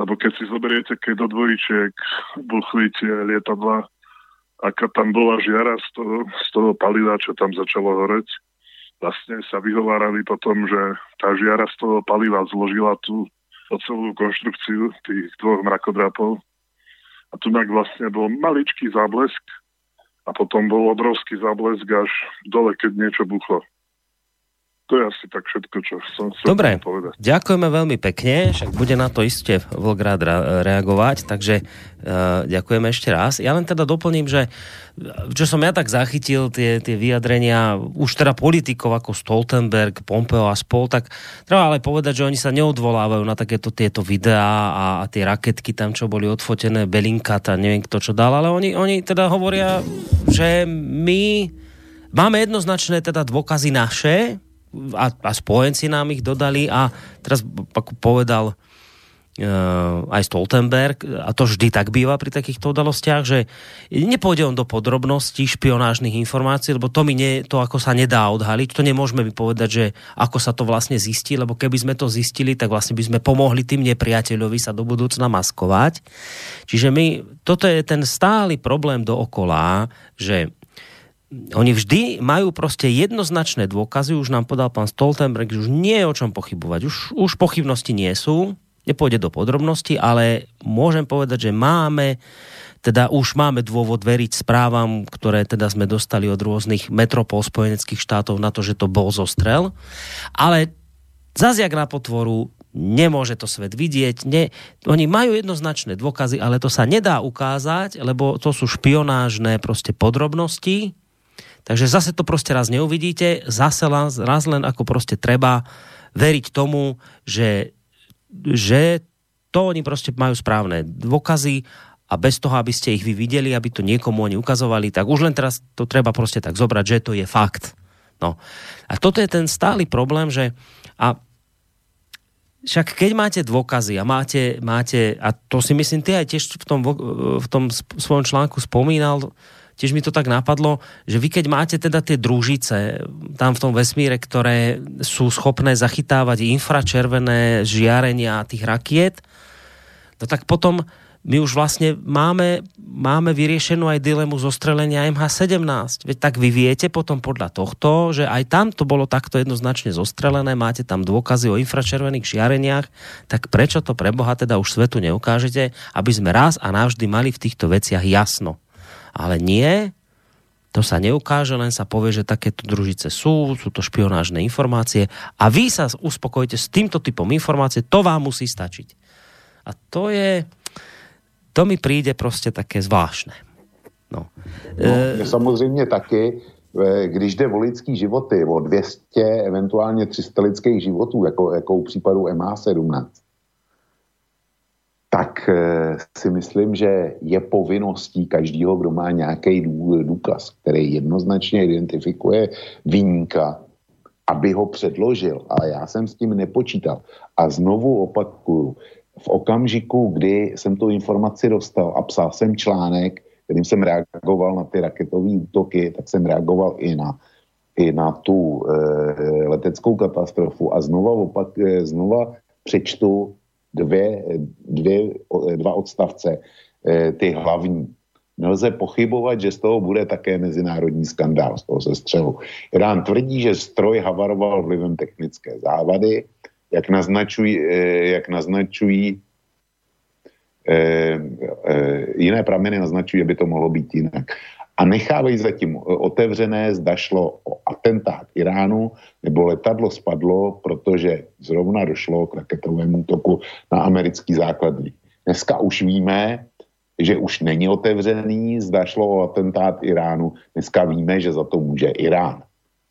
Lebo keď si zoberiete, keď do dvojičiek buchli tie lietadla, aká tam bola žiara z toho, z toho paliva, čo tam začalo horeť, vlastne sa vyhovárali potom, že tá žiara z toho paliva zložila tú celú konštrukciu tých dvoch mrakodrapov. A tu vlastne bol maličký záblesk a potom bol obrovský záblesk až dole, keď niečo buchlo to je asi tak všetko, čo som chcel Dobre, povedať. ďakujeme veľmi pekne, však bude na to iste Vlgrad reagovať, takže uh, ďakujeme ešte raz. Ja len teda doplním, že čo som ja tak zachytil, tie, tie vyjadrenia už teda politikov ako Stoltenberg, Pompeo a spol, tak treba ale povedať, že oni sa neodvolávajú na takéto tieto videá a, a tie raketky tam, čo boli odfotené, Belinkat a neviem kto čo dal, ale oni, oni teda hovoria, že my máme jednoznačné teda dôkazy naše, a, a spojenci nám ich dodali a teraz povedal uh, aj Stoltenberg, a to vždy tak býva pri takýchto udalostiach, že nepôjde on do podrobností špionážnych informácií, lebo to, mi nie, to ako sa nedá odhaliť, to nemôžeme by povedať, že ako sa to vlastne zistí, lebo keby sme to zistili, tak vlastne by sme pomohli tým nepriateľovi sa do budúcna maskovať. Čiže my, toto je ten stály problém dookola, že oni vždy majú proste jednoznačné dôkazy, už nám podal pán Stoltenberg, že už nie je o čom pochybovať, už, už pochybnosti nie sú, nepôjde do podrobností, ale môžem povedať, že máme teda už máme dôvod veriť správam, ktoré teda sme dostali od rôznych metropol spojeneckých štátov na to, že to bol zostrel. Ale zaziak na potvoru nemôže to svet vidieť. Ne, oni majú jednoznačné dôkazy, ale to sa nedá ukázať, lebo to sú špionážne proste podrobnosti, Takže zase to proste raz neuvidíte, zase raz, raz len ako proste treba veriť tomu, že, že to oni proste majú správne dôkazy a bez toho, aby ste ich vy videli, aby to niekomu oni ukazovali, tak už len teraz to treba proste tak zobrať, že to je fakt. No. A toto je ten stály problém, že a však keď máte dôkazy a máte, máte a to si myslím, ty aj tiež v tom, v tom svojom článku spomínal, tiež mi to tak napadlo, že vy keď máte teda tie družice tam v tom vesmíre, ktoré sú schopné zachytávať infračervené žiarenia tých rakiet, no tak potom my už vlastne máme, máme vyriešenú aj dilemu zostrelenia MH17. Veď tak vy viete potom podľa tohto, že aj tam to bolo takto jednoznačne zostrelené, máte tam dôkazy o infračervených žiareniach, tak prečo to pre Boha teda už svetu neukážete, aby sme raz a navždy mali v týchto veciach jasno. Ale nie, to sa neukáže, len sa povie, že takéto družice sú, sú to špionážne informácie a vy sa uspokojite s týmto typom informácie, to vám musí stačiť. A to je, to mi príde prostě také zvláštne. No. no samozřejmě taky, e, když jde o lidský životy, o 200, eventuálně 300 lidských životů, jako, jako u případu MH17, tak eh, si myslím, že je povinností každého, kdo má nějaký důkaz, který jednoznačně identifikuje výjimka, aby ho předložil. Ale já jsem s tím nepočítal. A znovu opakuju, v okamžiku, kdy jsem tu informaci dostal a psal jsem článek, kterým jsem reagoval na ty raketové útoky, tak jsem reagoval i na, i na tu e, leteckou katastrofu a znova, opak, e, znova přečtu dvě, dvě, dva odstavce, eh, ty hlavní. nelze pochybovat, že z toho bude také mezinárodní skandál z toho sestřelu. Irán tvrdí, že stroj havaroval vlivem technické závady, jak naznačují, eh, jak naznačují eh, jiné prameny naznačují, že by to mohlo být jinak. A nechávají zatím otevřené, zda šlo o atentát Iránu, nebo letadlo spadlo, protože zrovna došlo k raketovému toku na americký základní. Dneska už víme, že už není otevřený, zda šlo o atentát Iránu. Dneska víme, že za to může Irán.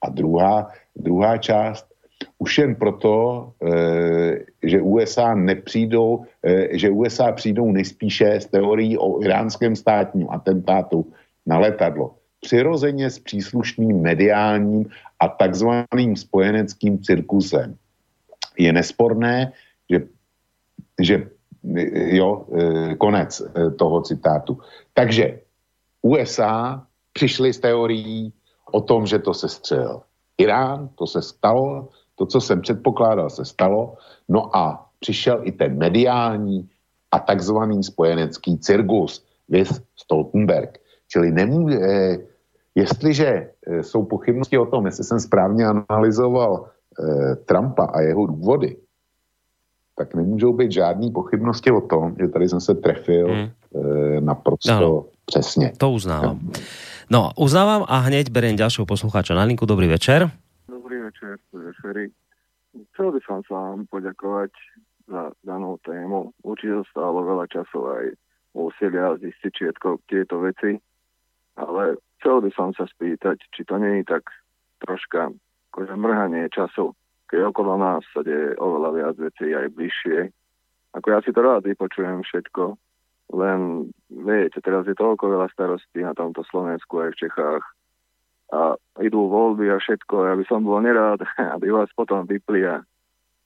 A druhá, druhá část, už jen proto, e, že USA nepřijdou, e, že USA přijdou nejspíše s teorií o iránském státním atentátu na letadlo. Přirozeně s příslušným mediálním a takzvaným spojeneckým cirkusem. Je nesporné, že, že jo, e, konec e, toho citátu. Takže USA přišli s teorií o tom, že to se střel Irán, to se stalo, to, co jsem předpokládal, se stalo, no a přišel i ten mediální a takzvaný spojenecký cirkus, vis Stoltenberg. Čili nemůže, e, jestliže jsou pochybnosti o tom, jestli jsem správně analyzoval Trumpa a jeho důvody, tak nemůžou být žádný pochybnosti o tom, že tady jsem se trefil hmm. naprosto ano. přesně. To uznávam. No, uznávam a hneď beriem ďalšieho poslucháča na linku. Dobrý večer. Dobrý večer, večeri. Chcel by som sa vám poďakovať za danú tému. Určite stálo veľa času aj úsilia zistiť všetko tieto veci, ale chcel by som sa spýtať, či to nie je tak troška akože mrhanie času keď okolo nás sa deje oveľa viac vecí aj bližšie. Ako ja si to rád vypočujem všetko, len viete, teraz je toľko veľa starostí na tomto Slovensku aj v Čechách a idú voľby a všetko. Ja by som bol nerád, aby vás potom vypli a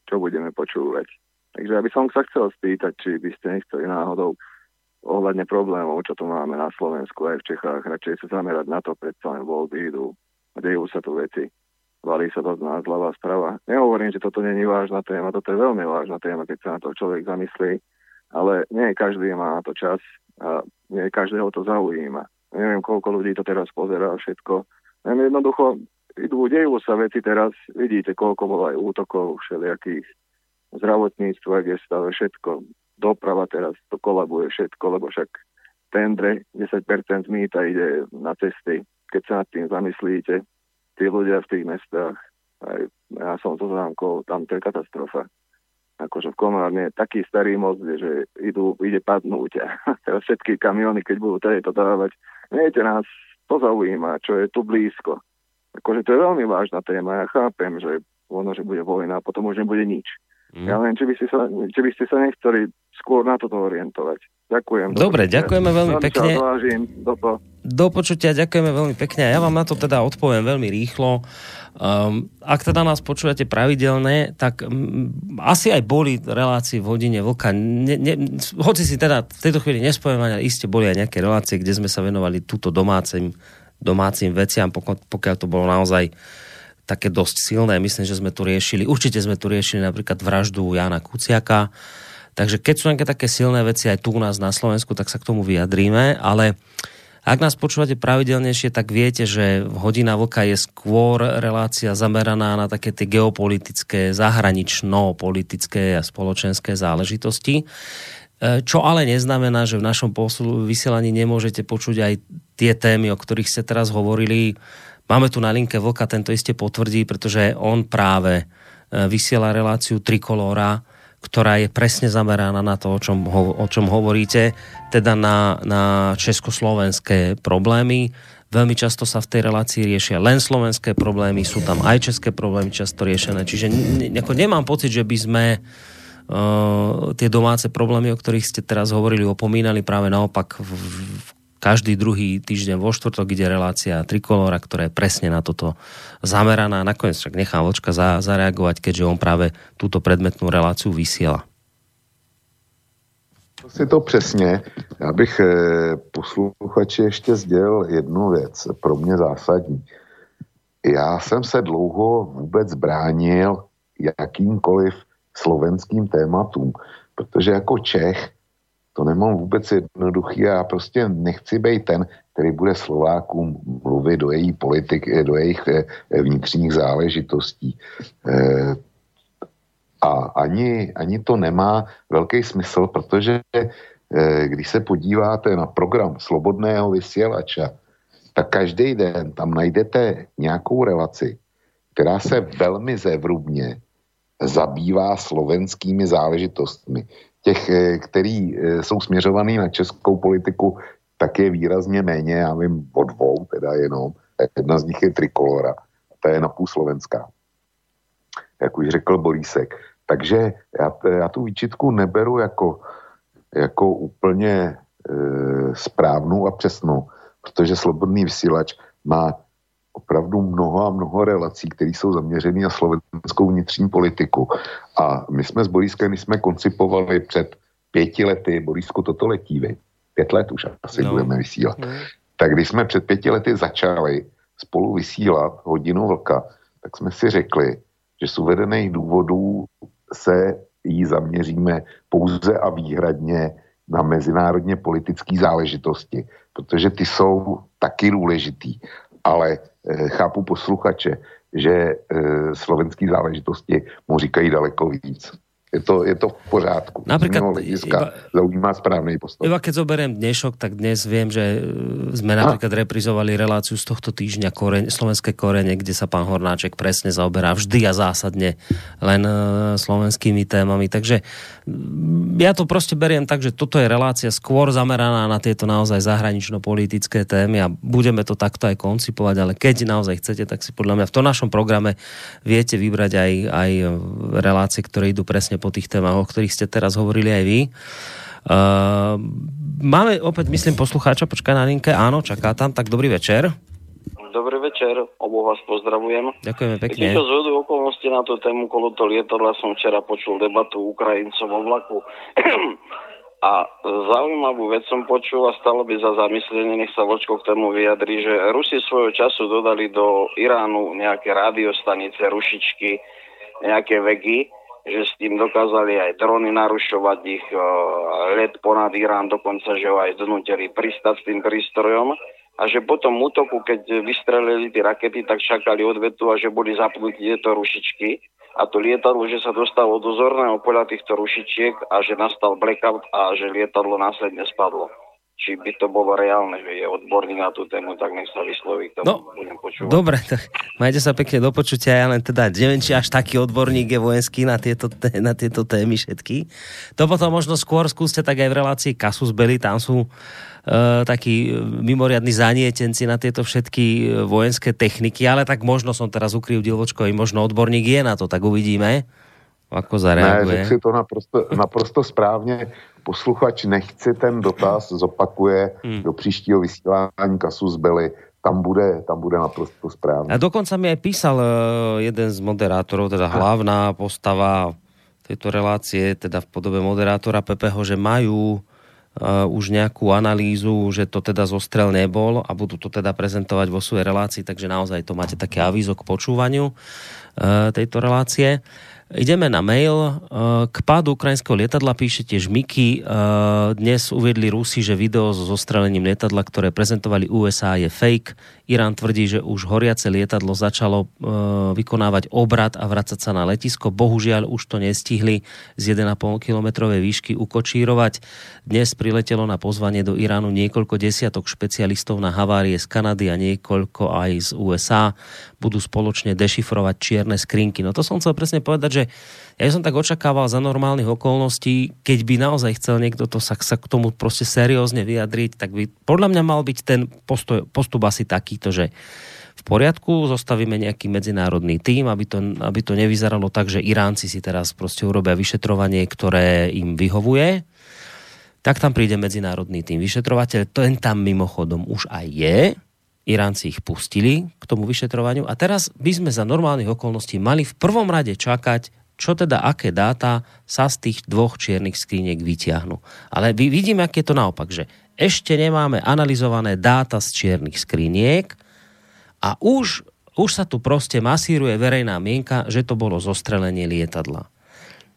čo budeme počúvať. Takže ja by som sa chcel spýtať, či by ste nechceli náhodou ohľadne problémov, čo tu máme na Slovensku aj v Čechách, radšej sa zamerať na to, predsa len voľby idú dejú sa tu veci valí sa to z nás zľava sprava. Nehovorím, že toto není vážna téma, toto je veľmi vážna téma, keď sa na to človek zamyslí, ale nie každý má na to čas a nie každého to zaujíma. Neviem, koľko ľudí to teraz pozerá všetko. Neviem, jednoducho idú, dejú sa veci teraz, vidíte, koľko bolo aj útokov všelijakých zdravotníctvo, ak je stave všetko. Doprava teraz to kolabuje všetko, lebo však tendre 10% zmýta ide na cesty. Keď sa nad tým zamyslíte, tí ľudia v tých mestách, aj ja som to zámkol, tam to je katastrofa. Akože v Komárne je taký starý most, že idú, ide padnúť a teraz všetky kamiony, keď budú tady to dávať, viete, nás to zaujíma, čo je tu blízko. Akože to je veľmi vážna téma, ja chápem, že ono, že bude vojna a potom už nebude nič. Mm. Ja len, či by, ste sa, či by ste sa nechceli skôr na toto orientovať. Ďakujem. Dobre, ďakujeme veľmi pekne. do, po. do počutia, ďakujeme veľmi pekne. Ja vám na to teda odpoviem veľmi rýchlo. Um, ak teda nás počúvate pravidelne, tak um, asi aj boli relácie v hodine vlka. Ne, ne, hoci si teda v tejto chvíli nespojím, ale iste boli aj nejaké relácie, kde sme sa venovali túto domácim, domácim veciam, pokiaľ, to bolo naozaj také dosť silné. Myslím, že sme tu riešili, určite sme tu riešili napríklad vraždu Jana Kuciaka. Takže keď sú nejaké také silné veci aj tu u nás na Slovensku, tak sa k tomu vyjadríme, ale ak nás počúvate pravidelnejšie, tak viete, že hodina vlka je skôr relácia zameraná na také tie geopolitické, zahranično-politické a spoločenské záležitosti. E, čo ale neznamená, že v našom vysielaní nemôžete počuť aj tie témy, o ktorých ste teraz hovorili, Máme tu na linke Vlka, tento iste potvrdí, pretože on práve e, vysiela reláciu Trikolóra, ktorá je presne zameraná na to, o čom, ho, o čom hovoríte, teda na, na československé problémy. Veľmi často sa v tej relácii riešia len slovenské problémy, sú tam aj české problémy často riešené. Čiže ne, nemám pocit, že by sme uh, tie domáce problémy, o ktorých ste teraz hovorili, opomínali práve naopak v, v každý druhý týždeň vo štvrtok ide relácia Trikolora, ktorá je presne na toto zameraná. Nakoniec však nechám Vlčka za, zareagovať, keďže on práve túto predmetnú reláciu vysiela. Si to přesně. Já bych e, posluchači ještě sdělil jednu věc, pro mě zásadní. Já jsem se dlouho vůbec bránil jakýmkoliv slovenským tématům, protože jako Čech to nemám vůbec jednoduchý a já prostě nechci být ten, který bude Slovákům mluvit do její politiky, do jejich eh, vnitřních záležitostí. Eh, a ani, ani to nemá velký smysl, protože když se podíváte na program Slobodného vysílača, tak každý den tam najdete nějakou relaci, která se velmi zevrubně zabývá slovenskými záležitostmi. Těch, eh, který eh, jsou směřovaný na českou politiku, tak je výrazně méně, já vím o dvou, teda jenom. Jedna z nich je Trikolora, ta je napůl slovenská. Jak už řekl Borísek. Takže já, já tu výčitku neberu jako, jako úplně e, správnou a přesnou, protože slobodný vysílač má opravdu mnoho a mnoho relací, které jsou zaměřené na slovenskou vnitřní politiku. A my jsme s Boriskem, my jsme koncipovali před pěti lety, Borisku toto letí, vy. Pět let už asi no. budeme vysílat. No. Tak když jsme před pěti lety začali spolu vysílat hodinu vlka, tak jsme si řekli, že z uvedených důvodů se jí zaměříme pouze a výhradně na mezinárodně politické záležitosti, protože ty jsou taky důležitý, ale chápu posluchače, že e, slovenské záležitosti mu říkají daleko víc je to, je to v pořádku. Napríklad, iba, zaujíma správny postoj. Iba keď zoberiem dnešok, tak dnes viem, že e, sme napríklad a? reprizovali reláciu z tohto týždňa koreň, Slovenské korene, kde sa pán Hornáček presne zaoberá vždy a zásadne len uh, slovenskými témami. Takže ja to proste beriem tak, že toto je relácia skôr zameraná na tieto naozaj zahranično-politické témy a budeme to takto aj koncipovať, ale keď naozaj chcete, tak si podľa mňa v tom našom programe viete vybrať aj, aj relácie, ktoré idú presne po tých témach, o ktorých ste teraz hovorili aj vy. Uh, máme opäť, myslím, poslucháča, počkaj na linke, áno, čaká tam, tak dobrý večer. Dobrý večer, obo vás pozdravujem. Ďakujeme pekne. Keď z okolností na tú tému kolo to lietadla som včera počul debatu Ukrajincov o vlaku. A zaujímavú vec som počul a stalo by za zamyslenie, nech sa Vočko k tomu vyjadri, že Rusi svojho času dodali do Iránu nejaké rádiostanice, rušičky, nejaké vegy že s tým dokázali aj drony narušovať ich uh, let ponad Irán, dokonca, že ho aj donútili pristať s tým prístrojom. A že po tom útoku, keď vystrelili tie rakety, tak čakali odvetu a že boli zapnutí tieto rušičky. A to lietadlo, že sa dostalo do zorného poľa týchto rušičiek a že nastal blackout a že lietadlo následne spadlo či by to bolo reálne, že je odborný na tú tému, tak nech sa vysloví, to no, budem počúvať. Dobre, tak majte sa pekne do počutia, ja len teda neviem, či až taký odborník je vojenský na tieto, na tieto témy všetky. To potom možno skôr skúste tak aj v relácii Kasus Belli, tam sú Uh, takí mimoriadní zanietenci na tieto všetky e, vojenské techniky, ale tak možno som teraz ukrivdil vočko, možno odborník je na to, tak uvidíme, ako zareaguje. Ne, si to naprosto, naprosto správně posluchač nechce ten dotaz, zopakuje hmm. do příštího vysílání kasu zbyli, tam bude, tam bude naprosto správne. A dokonca mi aj písal uh, jeden z moderátorov, teda hlavná postava tejto relácie, teda v podobe moderátora Pepeho, že majú uh, už nejakú analýzu, že to teda zostrel nebol a budú to teda prezentovať vo svojej relácii, takže naozaj to máte také avízo k počúvaniu uh, tejto relácie. Uh, Ideme na mail. E, k pádu ukrajinského lietadla píše tiež Miky. E, dnes uviedli Rusi, že video so zostrelením lietadla, ktoré prezentovali USA, je fake. Irán tvrdí, že už horiace lietadlo začalo e, vykonávať obrad a vracať sa na letisko. Bohužiaľ už to nestihli z 1,5 kilometrovej výšky ukočírovať. Dnes priletelo na pozvanie do Iránu niekoľko desiatok špecialistov na havárie z Kanady a niekoľko aj z USA. Budú spoločne dešifrovať čierne skrinky. No to som chcel presne povedať, že ja som tak očakával za normálnych okolností, keď by naozaj chcel niekto to sa, sa k tomu proste seriózne vyjadriť, tak by podľa mňa mal byť ten postoj, postup asi takýto, že v poriadku, zostavíme nejaký medzinárodný tým, aby to, aby to nevyzeralo tak, že Iránci si teraz proste urobia vyšetrovanie, ktoré im vyhovuje, tak tam príde medzinárodný tým vyšetrovateľ. Ten tam mimochodom už aj je. Iránci ich pustili k tomu vyšetrovaniu a teraz by sme za normálnych okolností mali v prvom rade čakať čo teda, aké dáta sa z tých dvoch čiernych skriniek vyťahnú. Ale vidíme, aké je to naopak, že ešte nemáme analyzované dáta z čiernych skriniek a už, už sa tu proste masíruje verejná mienka, že to bolo zostrelenie lietadla.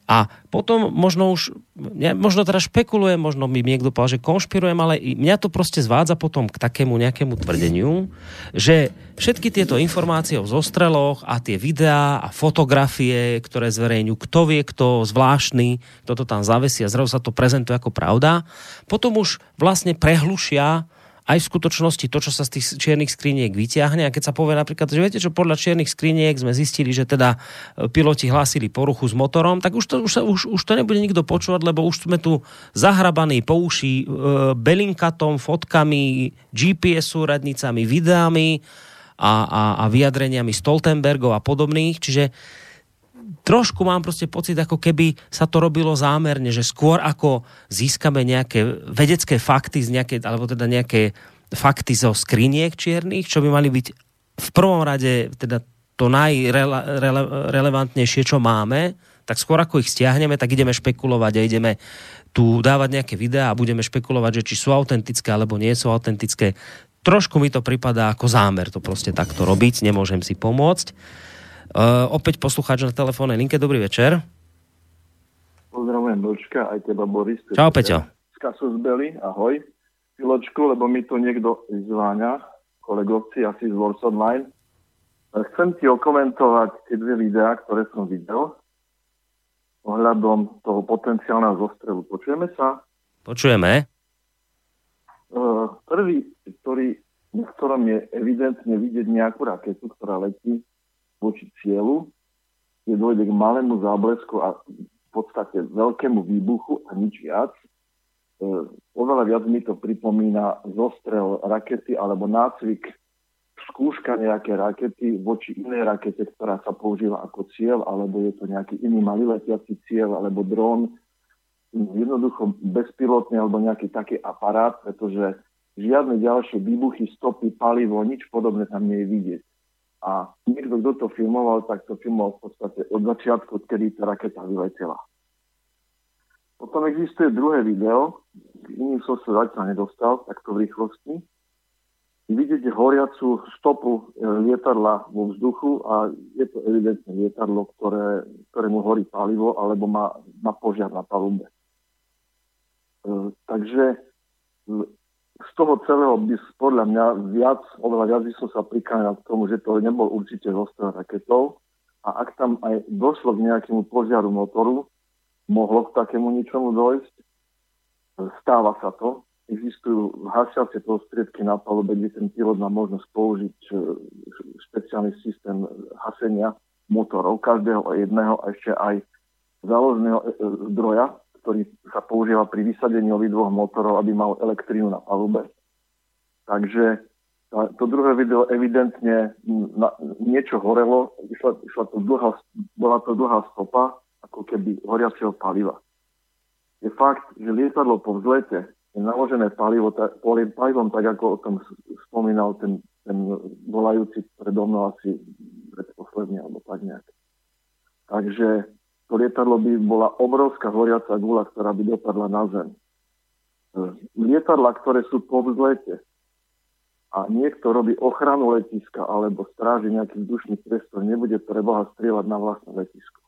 A potom možno už, ja možno teda špekulujem, možno mi niekto povedal, že konšpirujem, ale mňa to proste zvádza potom k takému nejakému tvrdeniu, že všetky tieto informácie o zostreloch a tie videá a fotografie, ktoré zverejňujú, kto vie, kto zvláštny, kto to tam zavesí a zrazu sa to prezentuje ako pravda, potom už vlastne prehlušia aj v skutočnosti to, čo sa z tých čiernych skriniek vyťahne. A keď sa povie napríklad, že viete, čo podľa čiernych skriniek sme zistili, že teda e, piloti hlásili poruchu s motorom, tak už to, už, už, už to nebude nikto počúvať, lebo už sme tu zahrabaní po uši e, belinkatom, fotkami, GPS radnicami, videami a, a, a vyjadreniami Stoltenbergov a podobných. Čiže trošku mám proste pocit, ako keby sa to robilo zámerne, že skôr ako získame nejaké vedecké fakty z nejaké, alebo teda nejaké fakty zo skriniek čiernych, čo by mali byť v prvom rade teda to najrelevantnejšie, čo máme, tak skôr ako ich stiahneme, tak ideme špekulovať a ideme tu dávať nejaké videá a budeme špekulovať, že či sú autentické alebo nie sú autentické. Trošku mi to pripadá ako zámer to proste takto robiť, nemôžem si pomôcť. Uh, opäť poslucháč na telefónnej linke, dobrý večer. Pozdravujem Dočka, aj teba Boris. Čau Peťo. Z Kasus Belly, ahoj. Piločku, lebo mi to niekto zváňa, kolegovci asi z Wars Online. Chcem ti okomentovať tie dve videá, ktoré som videl ohľadom toho potenciálneho zostrelu. Počujeme sa? Počujeme. Uh, prvý, ktorý, v ktorom je evidentne vidieť nejakú raketu, ktorá letí voči cieľu, kde dojde k malému záblesku a v podstate veľkému výbuchu a nič viac. E, oveľa viac mi to pripomína zostrel rakety alebo nácvik skúška nejaké rakety voči inej rakete, ktorá sa používa ako cieľ, alebo je to nejaký iný malý letiaci cieľ, alebo dron, jednoducho bezpilotný alebo nejaký taký aparát, pretože žiadne ďalšie výbuchy, stopy, palivo, nič podobné tam nie je vidieť. A niekto, kto to filmoval, tak to filmoval v podstate od začiatku, kedy tá raketa vyletela. Potom existuje druhé video, iný som sa zatiaľ nedostal, takto v rýchlosti. Vidíte horiacu stopu e, lietadla vo vzduchu a je to evidentne lietadlo, ktoré, ktorému horí palivo alebo má, má požiar na palube. E, takže z toho celého by podľa mňa viac, oveľa viac by som sa prikánil k tomu, že to nebol určite zostrel raketov. A ak tam aj došlo k nejakému požiaru motoru, mohlo k takému ničomu dojsť, stáva sa to. Existujú hasiacie prostriedky na palube, kde ten pilot má možnosť použiť e, špeciálny systém hasenia motorov, každého jedného a ešte aj záložného e, zdroja, ktorý sa používa pri vysadení obidvoch motorov, aby mal elektrínu na palube. Takže to druhé video evidentne na, niečo horelo, išla, išla to dlhá, bola to dlhá stopa, ako keby horiaceho paliva. Je fakt, že lietadlo po vzlete je naložené palivo, tak, palivom, tak ako o tom spomínal ten, ten volajúci predo mnou asi predposledný, alebo tak nejak. Takže to lietadlo by bola obrovská horiaca gula, ktorá by dopadla na zem. E, lietadla, ktoré sú po vzlete a niekto robí ochranu letiska alebo stráži nejaký vzdušný priestor, nebude pre Boha strieľať na vlastné letisko.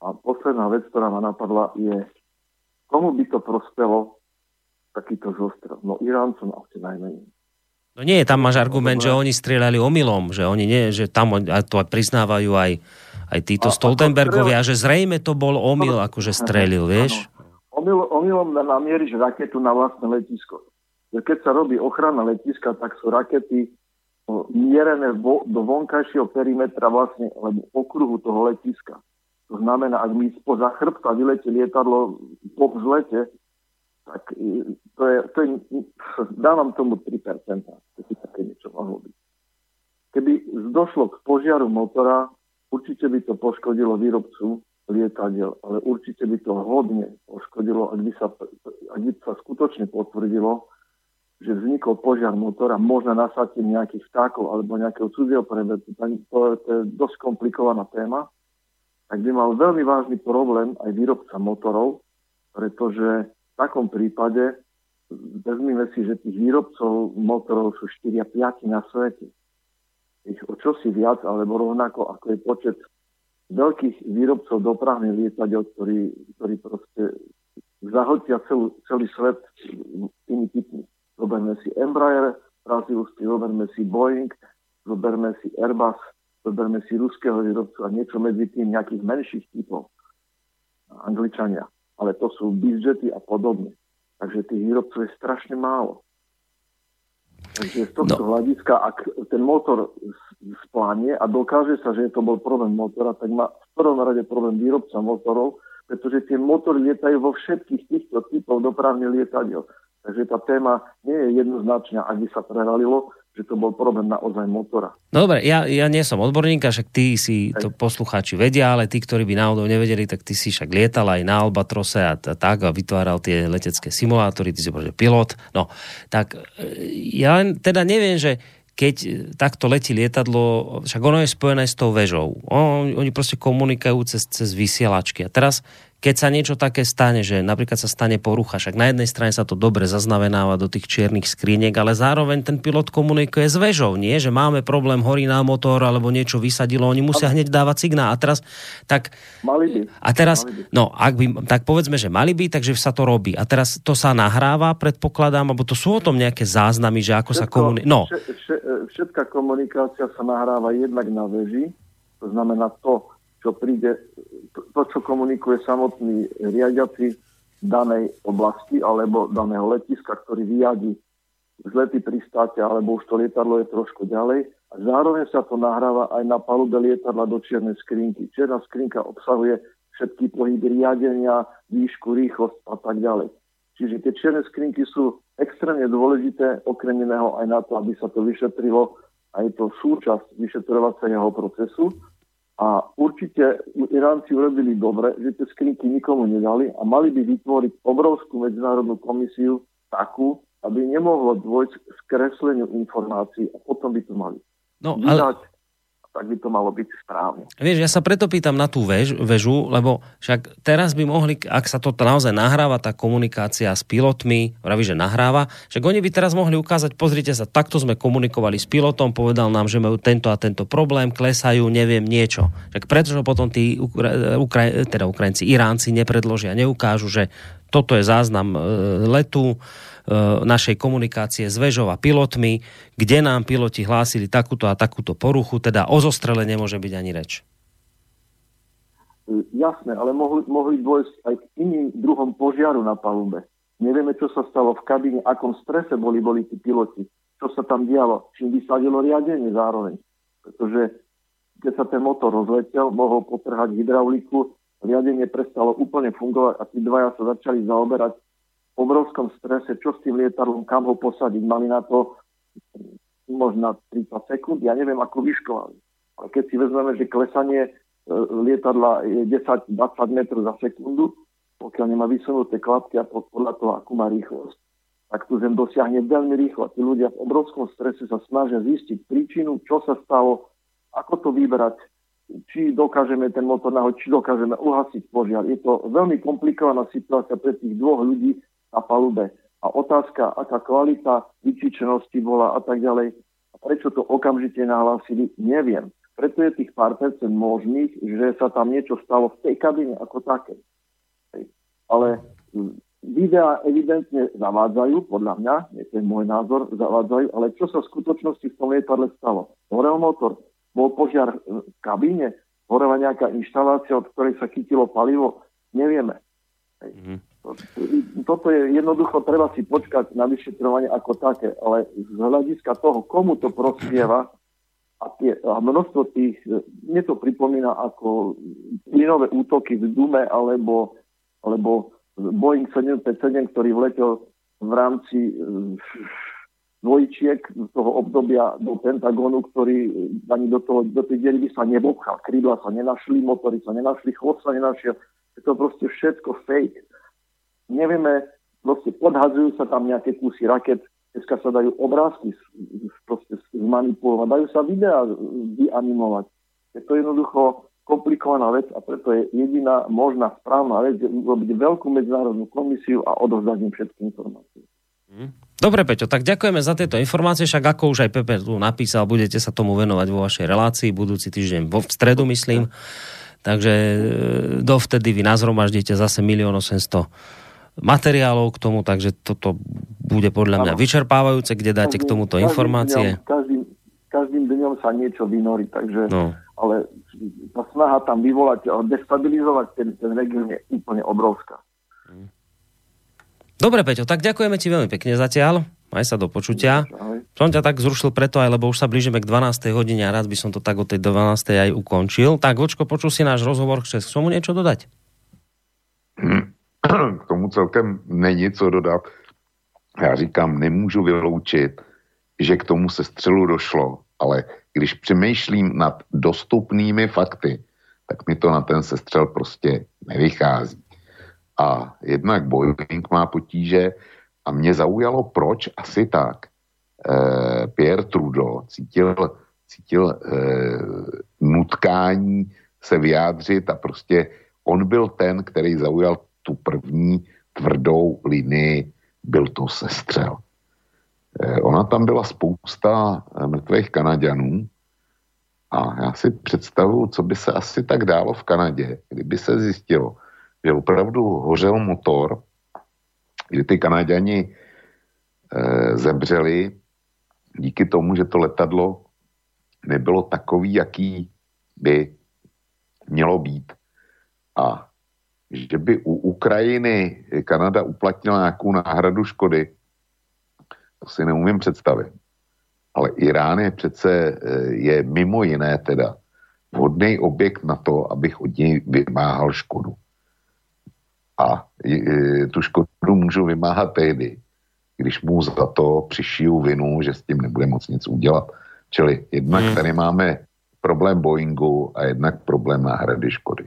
A posledná vec, ktorá ma napadla, je, komu by to prospelo takýto zostrel? No Iráncom asi najmenej. No nie, tam máš argument, že oni strieľali omylom, že oni nie, že tam a to priznávajú aj aj títo a, Stoltenbergovia, že zrejme to bol omyl, akože strelil, vieš? Omyl, omylom namieríš raketu na vlastné letisko. Keď sa robí ochrana letiska, tak sú rakety mierené vo, do vonkajšieho perimetra vlastne, alebo okruhu toho letiska. To znamená, ak mi spoza chrbta vyletie lietadlo po vzlete, tak to je, to je, dávam tomu 3%, keby také niečo mohlo byť. Keby došlo k požiaru motora, Určite by to poškodilo výrobcu lietadiel, ale určite by to hodne poškodilo, ak by sa, ak by sa skutočne potvrdilo, že vznikol požiar motora, možno nasadenie nejakých vtákov alebo nejakého cudzieho predmetu, to, to je dosť komplikovaná téma, tak by mal veľmi vážny problém aj výrobca motorov, pretože v takom prípade vezmime si, že tých výrobcov motorov sú 4 a 5 na svete ich o čosi viac alebo rovnako ako je počet veľkých výrobcov dopravných lietadiel, ktorí, ktorí proste zahotia celú, celý svet tými typmi. Zoberme si Embraer, brazilský, zoberme si Boeing, zoberme si Airbus, zoberme si ruského výrobcu a niečo medzi tým nejakých menších typov. Angličania. Ale to sú bizjety a podobne. Takže tých výrobcov je strašne málo. Takže z tohto no. hľadiska, ak ten motor splánie a dokáže sa, že to bol problém motora, tak má v prvom rade problém výrobca motorov, pretože tie motory lietajú vo všetkých týchto typov dopravných lietadiel. Takže tá téma nie je jednoznačná, ak by sa preralilo, že to bol problém naozaj motora. No dobre, ja, ja nie som odborník, však ty si to poslucháči vedia, ale tí, ktorí by náhodou nevedeli, tak ty si však lietal aj na Albatrose a t- tak a vytváral tie letecké simulátory, ty si bol pilot. No, tak e, ja len teda neviem, že keď takto letí lietadlo, však ono je spojené s tou vežou. On, oni proste komunikujú cez, cez vysielačky. A teraz keď sa niečo také stane, že napríklad sa stane porucha, však na jednej strane sa to dobre zaznamenáva do tých čiernych skriniek, ale zároveň ten pilot komunikuje s vežou, nie? Že máme problém, horí nám motor alebo niečo vysadilo, oni musia hneď dávať signál. A teraz, tak... Mali by. A teraz, mali by. no, ak by, tak povedzme, že mali by, takže sa to robí. A teraz to sa nahráva, predpokladám, alebo to sú o tom nejaké záznamy, že ako Všetko, sa komunikuje. No. Všetká komunikácia sa nahráva jednak na veži, to znamená to, čo príde, to, čo komunikuje samotný riadiaci danej oblasti alebo daného letiska, ktorý vyjadí zlety pristáte, alebo už to lietadlo je trošku ďalej. A zároveň sa to nahráva aj na palube lietadla do čiernej skrinky. Čierna skrinka obsahuje všetky pohyby riadenia, výšku, rýchlosť a tak ďalej. Čiže tie čierne skrinky sú extrémne dôležité, okrem iného aj na to, aby sa to vyšetrilo a je to súčasť vyšetrovacieho procesu. A určite Iránci urobili dobre, že tie skrinky nikomu nedali a mali by vytvoriť obrovskú medzinárodnú komisiu takú, aby nemohlo dôjsť k skresleniu informácií a potom by to mali no, ale tak by to malo byť správne. Vieš, ja sa preto pýtam na tú väž, väžu, lebo však teraz by mohli, ak sa to naozaj nahráva, tá komunikácia s pilotmi, vraví, že nahráva, však oni by teraz mohli ukázať, pozrite sa, takto sme komunikovali s pilotom, povedal nám, že majú tento a tento problém, klesajú, neviem, niečo. Však prečo potom tí Ukra- teda Ukrajinci, Iránci nepredložia, neukážu, že toto je záznam e, letu, našej komunikácie s vežou a pilotmi, kde nám piloti hlásili takúto a takúto poruchu, teda o zostrele nemôže byť ani reč. Jasné, ale mohli, mohli dôjsť aj k iným druhom požiaru na palube. Nevieme, čo sa stalo v kabíne, akom strese boli, boli tí piloti, čo sa tam dialo, čím vysadilo riadenie zároveň. Pretože keď sa ten motor rozletel, mohol potrhať hydrauliku, riadenie prestalo úplne fungovať a tí dvaja sa začali zaoberať obrovskom strese, čo s tým lietadlom, kam ho posadiť. Mali na to možno 30 sekúnd, ja neviem, ako vyškolali. Ale keď si vezmeme, že klesanie e, lietadla je 10-20 metrov za sekundu, pokiaľ nemá vysunuté klapky a podľa toho, akú má rýchlosť, tak tu zem dosiahne veľmi rýchlo. Tí ľudia v obrovskom strese sa snažia zistiť príčinu, čo sa stalo, ako to vybrať, či dokážeme ten motor nahodiť, či dokážeme uhasiť požiar. Je to veľmi komplikovaná situácia pre tých dvoch ľudí, na palube. A otázka, aká kvalita vyčičenosti bola a tak ďalej, a prečo to okamžite nahlásili, neviem. Preto je tých pár percent možných, že sa tam niečo stalo v tej kabine ako také. Ale videá evidentne zavádzajú, podľa mňa, nie ten môj názor, zavádzajú, ale čo sa v skutočnosti v tom lietadle stalo? Horel motor, bol požiar v kabíne, horela nejaká inštalácia, od ktorej sa chytilo palivo, nevieme. Mm-hmm. Toto je jednoducho, treba si počkať na vyšetrovanie ako také, ale z hľadiska toho, komu to prospieva a, tie, a množstvo tých, mne to pripomína ako plynové útoky v Dume alebo, alebo Boeing 757, ktorý vletel v rámci dvojčiek z toho obdobia do Pentagonu, ktorý ani do, toho, do tej diery by sa nebobchal. Krídla sa nenašli, motory sa nenašli, chvost sa nenašiel. Je to proste všetko fake nevieme, proste podhazujú sa tam nejaké kusy raket, dneska sa dajú obrázky proste zmanipulovať, dajú sa videá vyanimovať. Je to jednoducho komplikovaná vec a preto je jediná možná správna vec urobiť veľkú medzinárodnú komisiu a odovzdať im všetky informácie. Mhm. Dobre, Peťo, tak ďakujeme za tieto informácie, však ako už aj Pepe tu napísal, budete sa tomu venovať vo vašej relácii budúci týždeň vo v stredu, myslím. takže e, dovtedy vy nazhromaždíte zase 1 800 materiálov k tomu, takže toto bude podľa mňa vyčerpávajúce, kde dáte k tomuto informácie. Každým, každým dňom sa niečo vynorí, takže no. ale tá snaha tam vyvolať, destabilizovať ten, ten región je úplne obrovská. Dobre, Peťo, tak ďakujeme ti veľmi pekne zatiaľ. Maj sa do počutia. Som ťa tak zrušil preto aj, lebo už sa blížime k 12. hodine a rád by som to tak od tej 12. aj ukončil. Tak, Vočko, počul si náš rozhovor, chceš k tomu niečo dodať? K tomu celkem není co dodat. Já říkám, nemůžu vyloučit, že k tomu se střelu došlo, ale když přemýšlím nad dostupnými fakty, tak mi to na ten sestřel prostě nevychází. A jednak Boeing má potíže a mě zaujalo, proč asi tak eh, Pierre Trudeau cítil, cítil eh, nutkání se vyjádřit a prostě on byl ten, který zaujal tu první tvrdou linii, byl to sestřel. Eh, ona tam byla spousta eh, mrtvých Kanaďanů a já si představuju, co by se asi tak dálo v Kanadě, kdyby se zjistilo, že opravdu hořel motor, kdy ty Kanaděni e, zemřeli díky tomu, že to letadlo nebylo takový, jaký by mělo být. A že by u Ukrajiny Kanada uplatnila nějakou náhradu škody, to si neumím představit. Ale Irán je přece, eh, je mimo jiné teda vhodný objekt na to, abych od něj vymáhal škodu a tu škodu můžu vymáhat tehdy, když mu za to přišiju vinu, že s tím nebude moc nic udělat. Čili jednak hmm. tady máme problém Boeingu a jednak problém náhrady škody.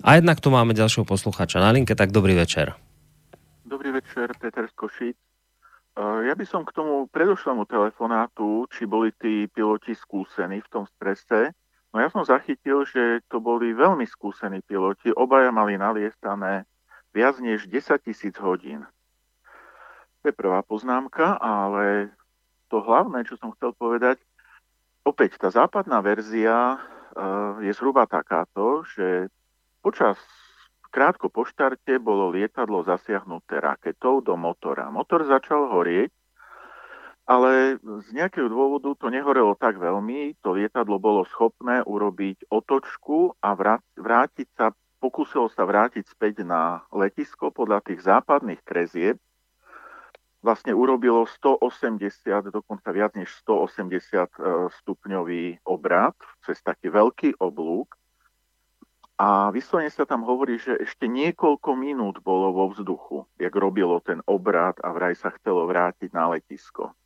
A jednak tu máme ďalšieho posluchača na linke, tak dobrý večer. Dobrý večer, Peter z Košic. Ja by som k tomu predošlému telefonátu, či boli tí piloti skúsení v tom strese, no ja som zachytil, že to boli veľmi skúsení piloti, obaja mali naliestané viac než 10 tisíc hodín. To je prvá poznámka, ale to hlavné, čo som chcel povedať, opäť tá západná verzia uh, je zhruba takáto, že počas krátko po štarte bolo lietadlo zasiahnuté raketou do motora. Motor začal horieť, ale z nejakého dôvodu to nehorelo tak veľmi, to lietadlo bolo schopné urobiť otočku a vrátiť sa pokúsilo sa vrátiť späť na letisko podľa tých západných krezieb. Vlastne urobilo 180, dokonca viac než 180 e, stupňový obrad cez taký veľký oblúk. A vyslovene sa tam hovorí, že ešte niekoľko minút bolo vo vzduchu, jak robilo ten obrad a vraj sa chcelo vrátiť na letisko.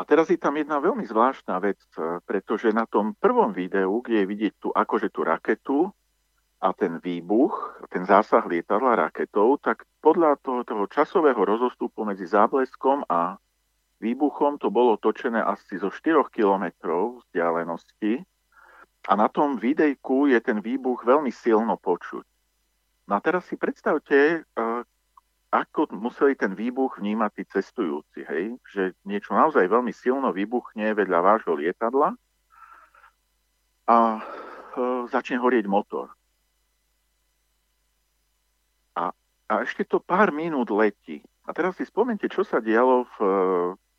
A teraz je tam jedna veľmi zvláštna vec, pretože na tom prvom videu, kde je vidieť tu akože tú raketu, a ten výbuch, ten zásah lietadla raketou, tak podľa toho, toho časového rozostupu medzi zábleskom a výbuchom to bolo točené asi zo 4 kilometrov vzdialenosti a na tom videjku je ten výbuch veľmi silno počuť. No a teraz si predstavte, eh, ako museli ten výbuch vnímať tí cestujúci, hej? že niečo naozaj veľmi silno vybuchne vedľa vášho lietadla a e, začne horieť motor. a ešte to pár minút letí. A teraz si spomente, čo sa dialo v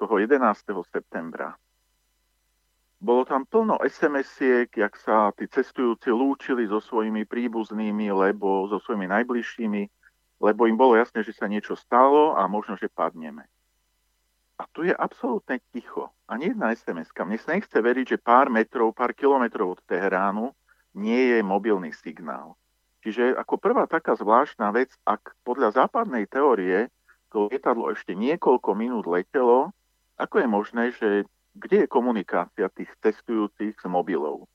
toho 11. septembra. Bolo tam plno SMS-iek, jak sa tí cestujúci lúčili so svojimi príbuznými, lebo so svojimi najbližšími, lebo im bolo jasné, že sa niečo stalo a možno, že padneme. A tu je absolútne ticho. Ani jedna SMS-ka. Mne sa nechce veriť, že pár metrov, pár kilometrov od Teheránu nie je mobilný signál. Čiže ako prvá taká zvláštna vec, ak podľa západnej teórie to lietadlo ešte niekoľko minút letelo, ako je možné, že kde je komunikácia tých testujúcich s mobilov?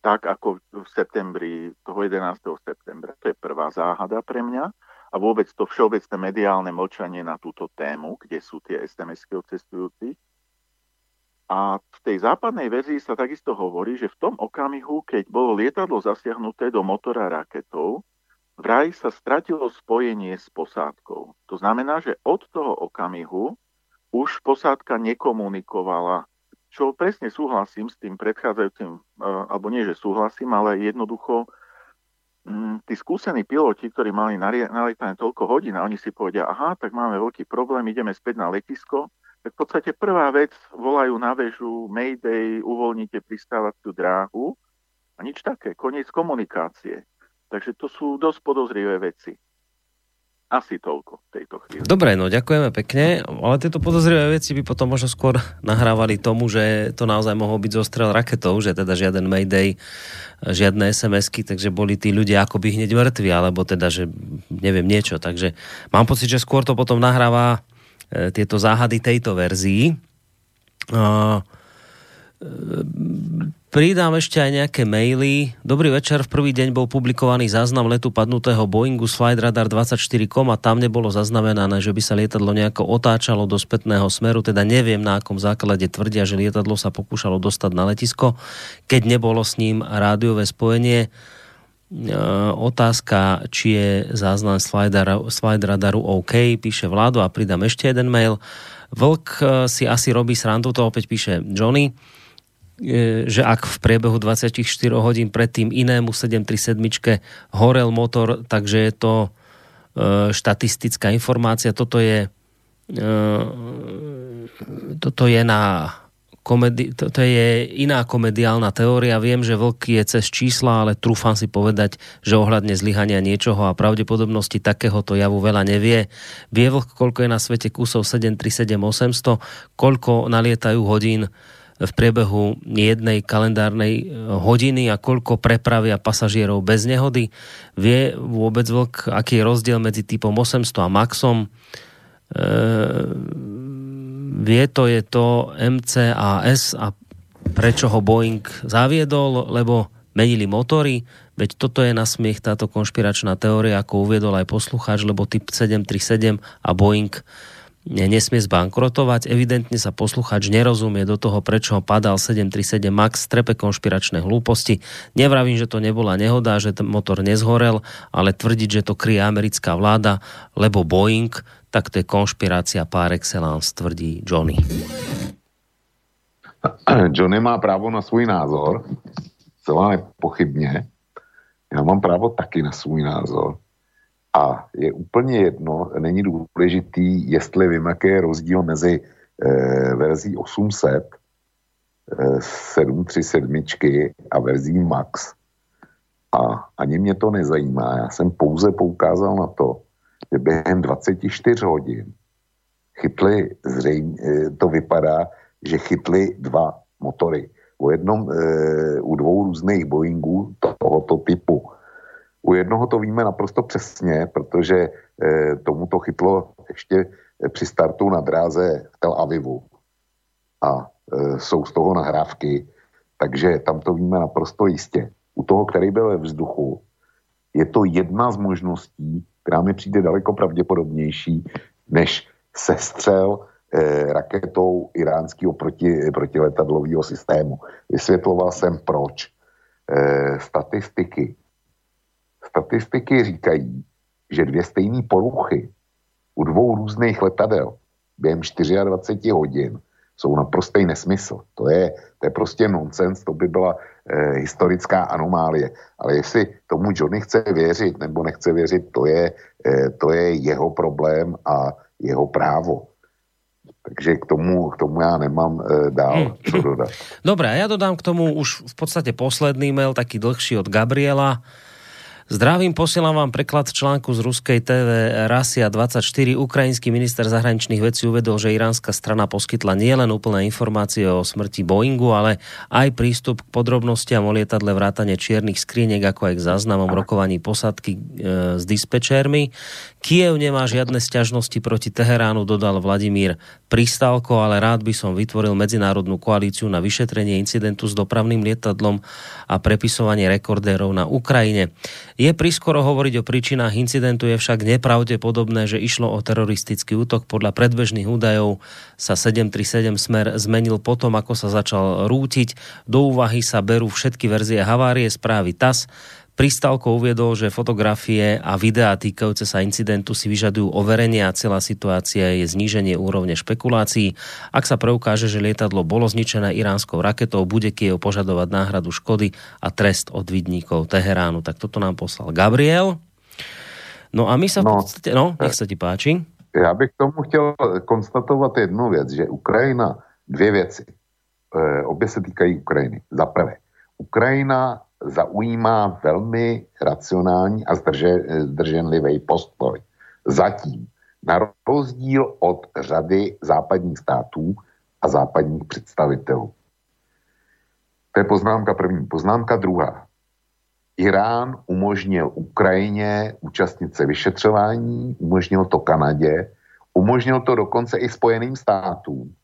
Tak ako v septembri, toho 11. septembra. To je prvá záhada pre mňa. A vôbec to všeobecné mediálne mlčanie na túto tému, kde sú tie SMS-ky od cestujúcich. A v tej západnej verzii sa takisto hovorí, že v tom okamihu, keď bolo lietadlo zasiahnuté do motora raketou, vraj sa stratilo spojenie s posádkou. To znamená, že od toho okamihu už posádka nekomunikovala čo presne súhlasím s tým predchádzajúcim, alebo nie, že súhlasím, ale jednoducho mm, tí skúsení piloti, ktorí mali nalietané toľko hodín a oni si povedia, aha, tak máme veľký problém, ideme späť na letisko, tak v podstate prvá vec, volajú na väžu, Mayday, uvoľnite pristávaciu dráhu a nič také, koniec komunikácie. Takže to sú dosť podozrivé veci. Asi toľko v tejto chvíli. Dobre, no ďakujeme pekne, ale tieto podozrivé veci by potom možno skôr nahrávali tomu, že to naozaj mohol byť zostrel raketov, že teda žiaden Mayday, žiadne SMS-ky, takže boli tí ľudia akoby hneď mŕtvi, alebo teda, že neviem niečo. Takže mám pocit, že skôr to potom nahráva e, tieto záhady tejto verzii. Uh, Pridám ešte aj nejaké maily. Dobrý večer, v prvý deň bol publikovaný záznam letu padnutého Boeingu Flight Radar 24.com a tam nebolo zaznamenané, že by sa lietadlo nejako otáčalo do spätného smeru, teda neviem na akom základe tvrdia, že lietadlo sa pokúšalo dostať na letisko, keď nebolo s ním rádiové spojenie. E, otázka, či je záznam z Flight, Radaru, OK, píše Vládo a pridám ešte jeden mail. Vlk e, si asi robí srandu, to opäť píše Johnny že ak v priebehu 24 hodín predtým inému 737 horel motor, takže je to e, štatistická informácia. Toto je e, toto je na komedi- toto je iná komediálna teória. Viem, že vlk je cez čísla, ale trúfam si povedať, že ohľadne zlyhania niečoho a pravdepodobnosti takéhoto javu veľa nevie. Vie vlk, koľko je na svete kusov 737-800, koľko nalietajú hodín v priebehu jednej kalendárnej e, hodiny a koľko prepravia pasažierov bez nehody. Vie vôbec vlk, aký je rozdiel medzi typom 800 a Maxom. E, vie to je to MCAS a prečo ho Boeing zaviedol, lebo menili motory, veď toto je na smiech táto konšpiračná teória, ako uviedol aj poslucháč, lebo typ 737 a Boeing nesmie zbankrotovať. Evidentne sa posluchač nerozumie do toho, prečo padal 737 MAX, strepe konšpiračné hlúposti. Nevravím, že to nebola nehoda, že ten motor nezhorel, ale tvrdiť, že to kryje americká vláda, lebo Boeing, tak to je konšpirácia par excellence, tvrdí Johnny. Johnny má právo na svůj názor, celá nepochybně. Já mám právo taky na svůj názor. A je úplně jedno, není důležitý, jestli vím, jaký je rozdíl mezi e, verzí 800, e, 737 a verzí Max. A ani mě to nezajímá. Já jsem pouze poukázal na to, že během 24 hodin chytli zřejmě, e, to vypadá, že chytli dva motory. U, jednom, e, u dvou různých Boeingů tohoto typu u jednoho to víme naprosto přesně, protože e, tomu to chytlo ještě eh, při startu na dráze v Tel Avivu. A e, jsou z toho nahrávky, takže tam to víme naprosto jistě. U toho, který byl ve vzduchu, je to jedna z možností, která mi přijde daleko pravděpodobnější, než sestřel e, raketou iránského proti, protiletadlového systému. Vysvětloval jsem proč. Statistiky Statistiky říkají, že dvě stejné poruchy u dvou různých letadel během 24 hodin jsou naprostý nesmysl. To je, to je prostě nonsens, to by byla eh, historická anomálie. Ale jestli tomu Johnny chce věřit nebo nechce věřit, to je, eh, to je jeho problém a jeho právo. Takže k tomu, k tomu já nemám e, dál hmm. co dodat. Dobre, a ja dodám k tomu už v podstate posledný mail, taký dlhší od Gabriela. Zdravím, posielam vám preklad článku z ruskej TV Rasia 24. Ukrajinský minister zahraničných vecí uvedol, že iránska strana poskytla nielen úplné informácie o smrti Boeingu, ale aj prístup k podrobnostiam o lietadle vrátane čiernych skriniek, ako aj k záznamom rokovaní posadky e, s dispečérmi. Kiev nemá žiadne sťažnosti proti Teheránu, dodal Vladimír Pristálko, ale rád by som vytvoril medzinárodnú koalíciu na vyšetrenie incidentu s dopravným lietadlom a prepisovanie rekordérov na Ukrajine. Je priskoro hovoriť o príčinách incidentu, je však nepravdepodobné, že išlo o teroristický útok. Podľa predbežných údajov sa 737 smer zmenil potom, ako sa začal rútiť. Do úvahy sa berú všetky verzie havárie správy TAS Pristálko uviedol, že fotografie a videá týkajúce sa incidentu si vyžadujú overenie a celá situácia je zníženie úrovne špekulácií. Ak sa preukáže, že lietadlo bolo zničené iránskou raketou, bude Kiev požadovať náhradu škody a trest od vidníkov Teheránu. Tak toto nám poslal Gabriel. No a my sa v No. podstate... No, nech sa ti páči. Já bych tomu chtěl konstatovat jednu věc, že Ukrajina, dvě věci, e, obě se týkají Ukrajiny. Za prvé, Ukrajina zaujímá velmi racionální a zdrže, zdrženlivý postoj. Zatím, na rozdíl od řady západních států a západních představitelů. To je poznámka první. Poznámka druhá. Irán umožnil Ukrajině účastnit se vyšetřování, umožnil to Kanadě, umožnil to dokonce i Spojeným státům.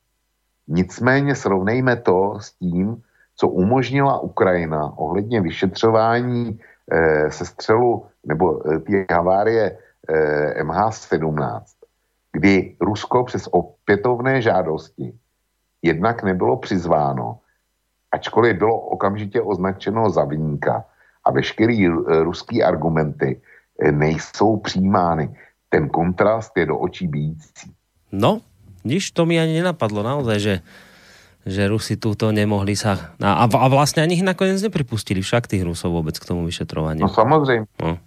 Nicméně srovnejme to s tím, co umožnila Ukrajina ohledně vyšetřování eh, sestřelu nebo eh, havárie eh, MH17, kdy Rusko přes opětovné žádosti jednak nebylo přizváno, ačkoliv bylo okamžitě označeno za vyníka a veškerý eh, ruský argumenty eh, nejsou přijímány. Ten kontrast je do očí bíjící. No, nič to mi ani nenapadlo naozaj, že, že Rusi túto nemohli sa... A, a vlastne ani ich nakoniec nepripustili však tých Rusov vôbec k tomu vyšetrovaniu. No samozřejmě. No.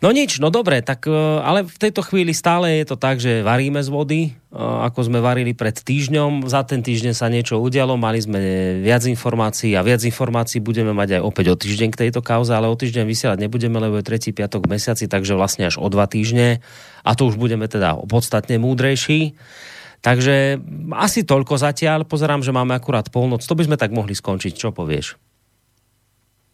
No nič, no dobre, tak e, ale v tejto chvíli stále je to tak, že varíme z vody, e, ako sme varili pred týždňom. Za ten týždeň sa niečo udialo, mali sme viac informácií a viac informácií budeme mať aj opäť o týždeň k tejto kauze, ale o týždeň vysielať nebudeme, lebo je tretí piatok v mesiaci, takže vlastne až o dva týždne a to už budeme teda podstatne múdrejší. Takže asi toľko zatiaľ. Pozerám, že máme akurát polnoc. To by sme tak mohli skončiť. Čo povieš?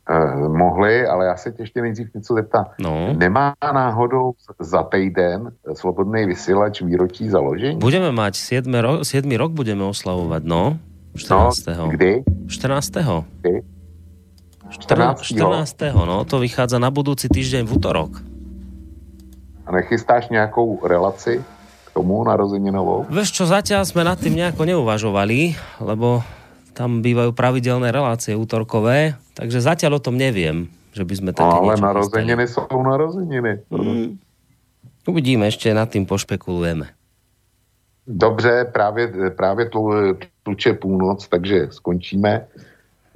Eh, mohli, ale já se tě ještě nejdřív něco zeptám. No. Nemá náhodou za týden slobodný vysílač výročí založení? Budeme mať 7, ro- 7 rok budeme oslavovať, no. 14. No, kdy? 14. Kdy? 14. 14. No, to vychádza na budúci týždeň v útorok. A nechystáš nějakou relaci tomu narozeninovou? Vieš čo, zatiaľ sme nad tým nejako neuvažovali, lebo tam bývajú pravidelné relácie útorkové, takže zatiaľ o tom neviem, že by sme také No, ale narozeniny jsou narozeniny. chystali. Uvidíme, ešte nad tým pošpekulujeme. Dobře, právě, právě tlu, tluče půlnoc, takže skončíme.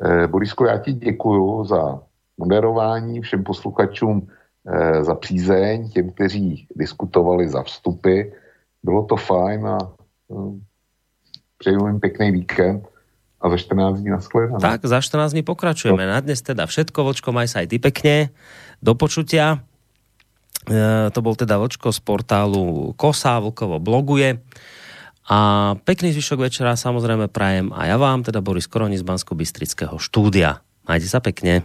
Eh, Borisku, já ti děkuju za moderování, všem posluchačům eh, za přízeň, těm, kteří diskutovali za vstupy. Bylo to fajn a eh, přeju jim pěkný víkend a za 14 dní nashledanou. Tak, za 14 dní pokračujeme. Na dnes teda všetko, Vočko, maj sa aj ty pekne. Do počutia. E, to bol teda Vočko z portálu Kosa, Vlkovo bloguje. A pekný zvyšok večera samozrejme prajem a ja vám, teda Boris Koroni z bansko bystrického štúdia. Majte sa pekne.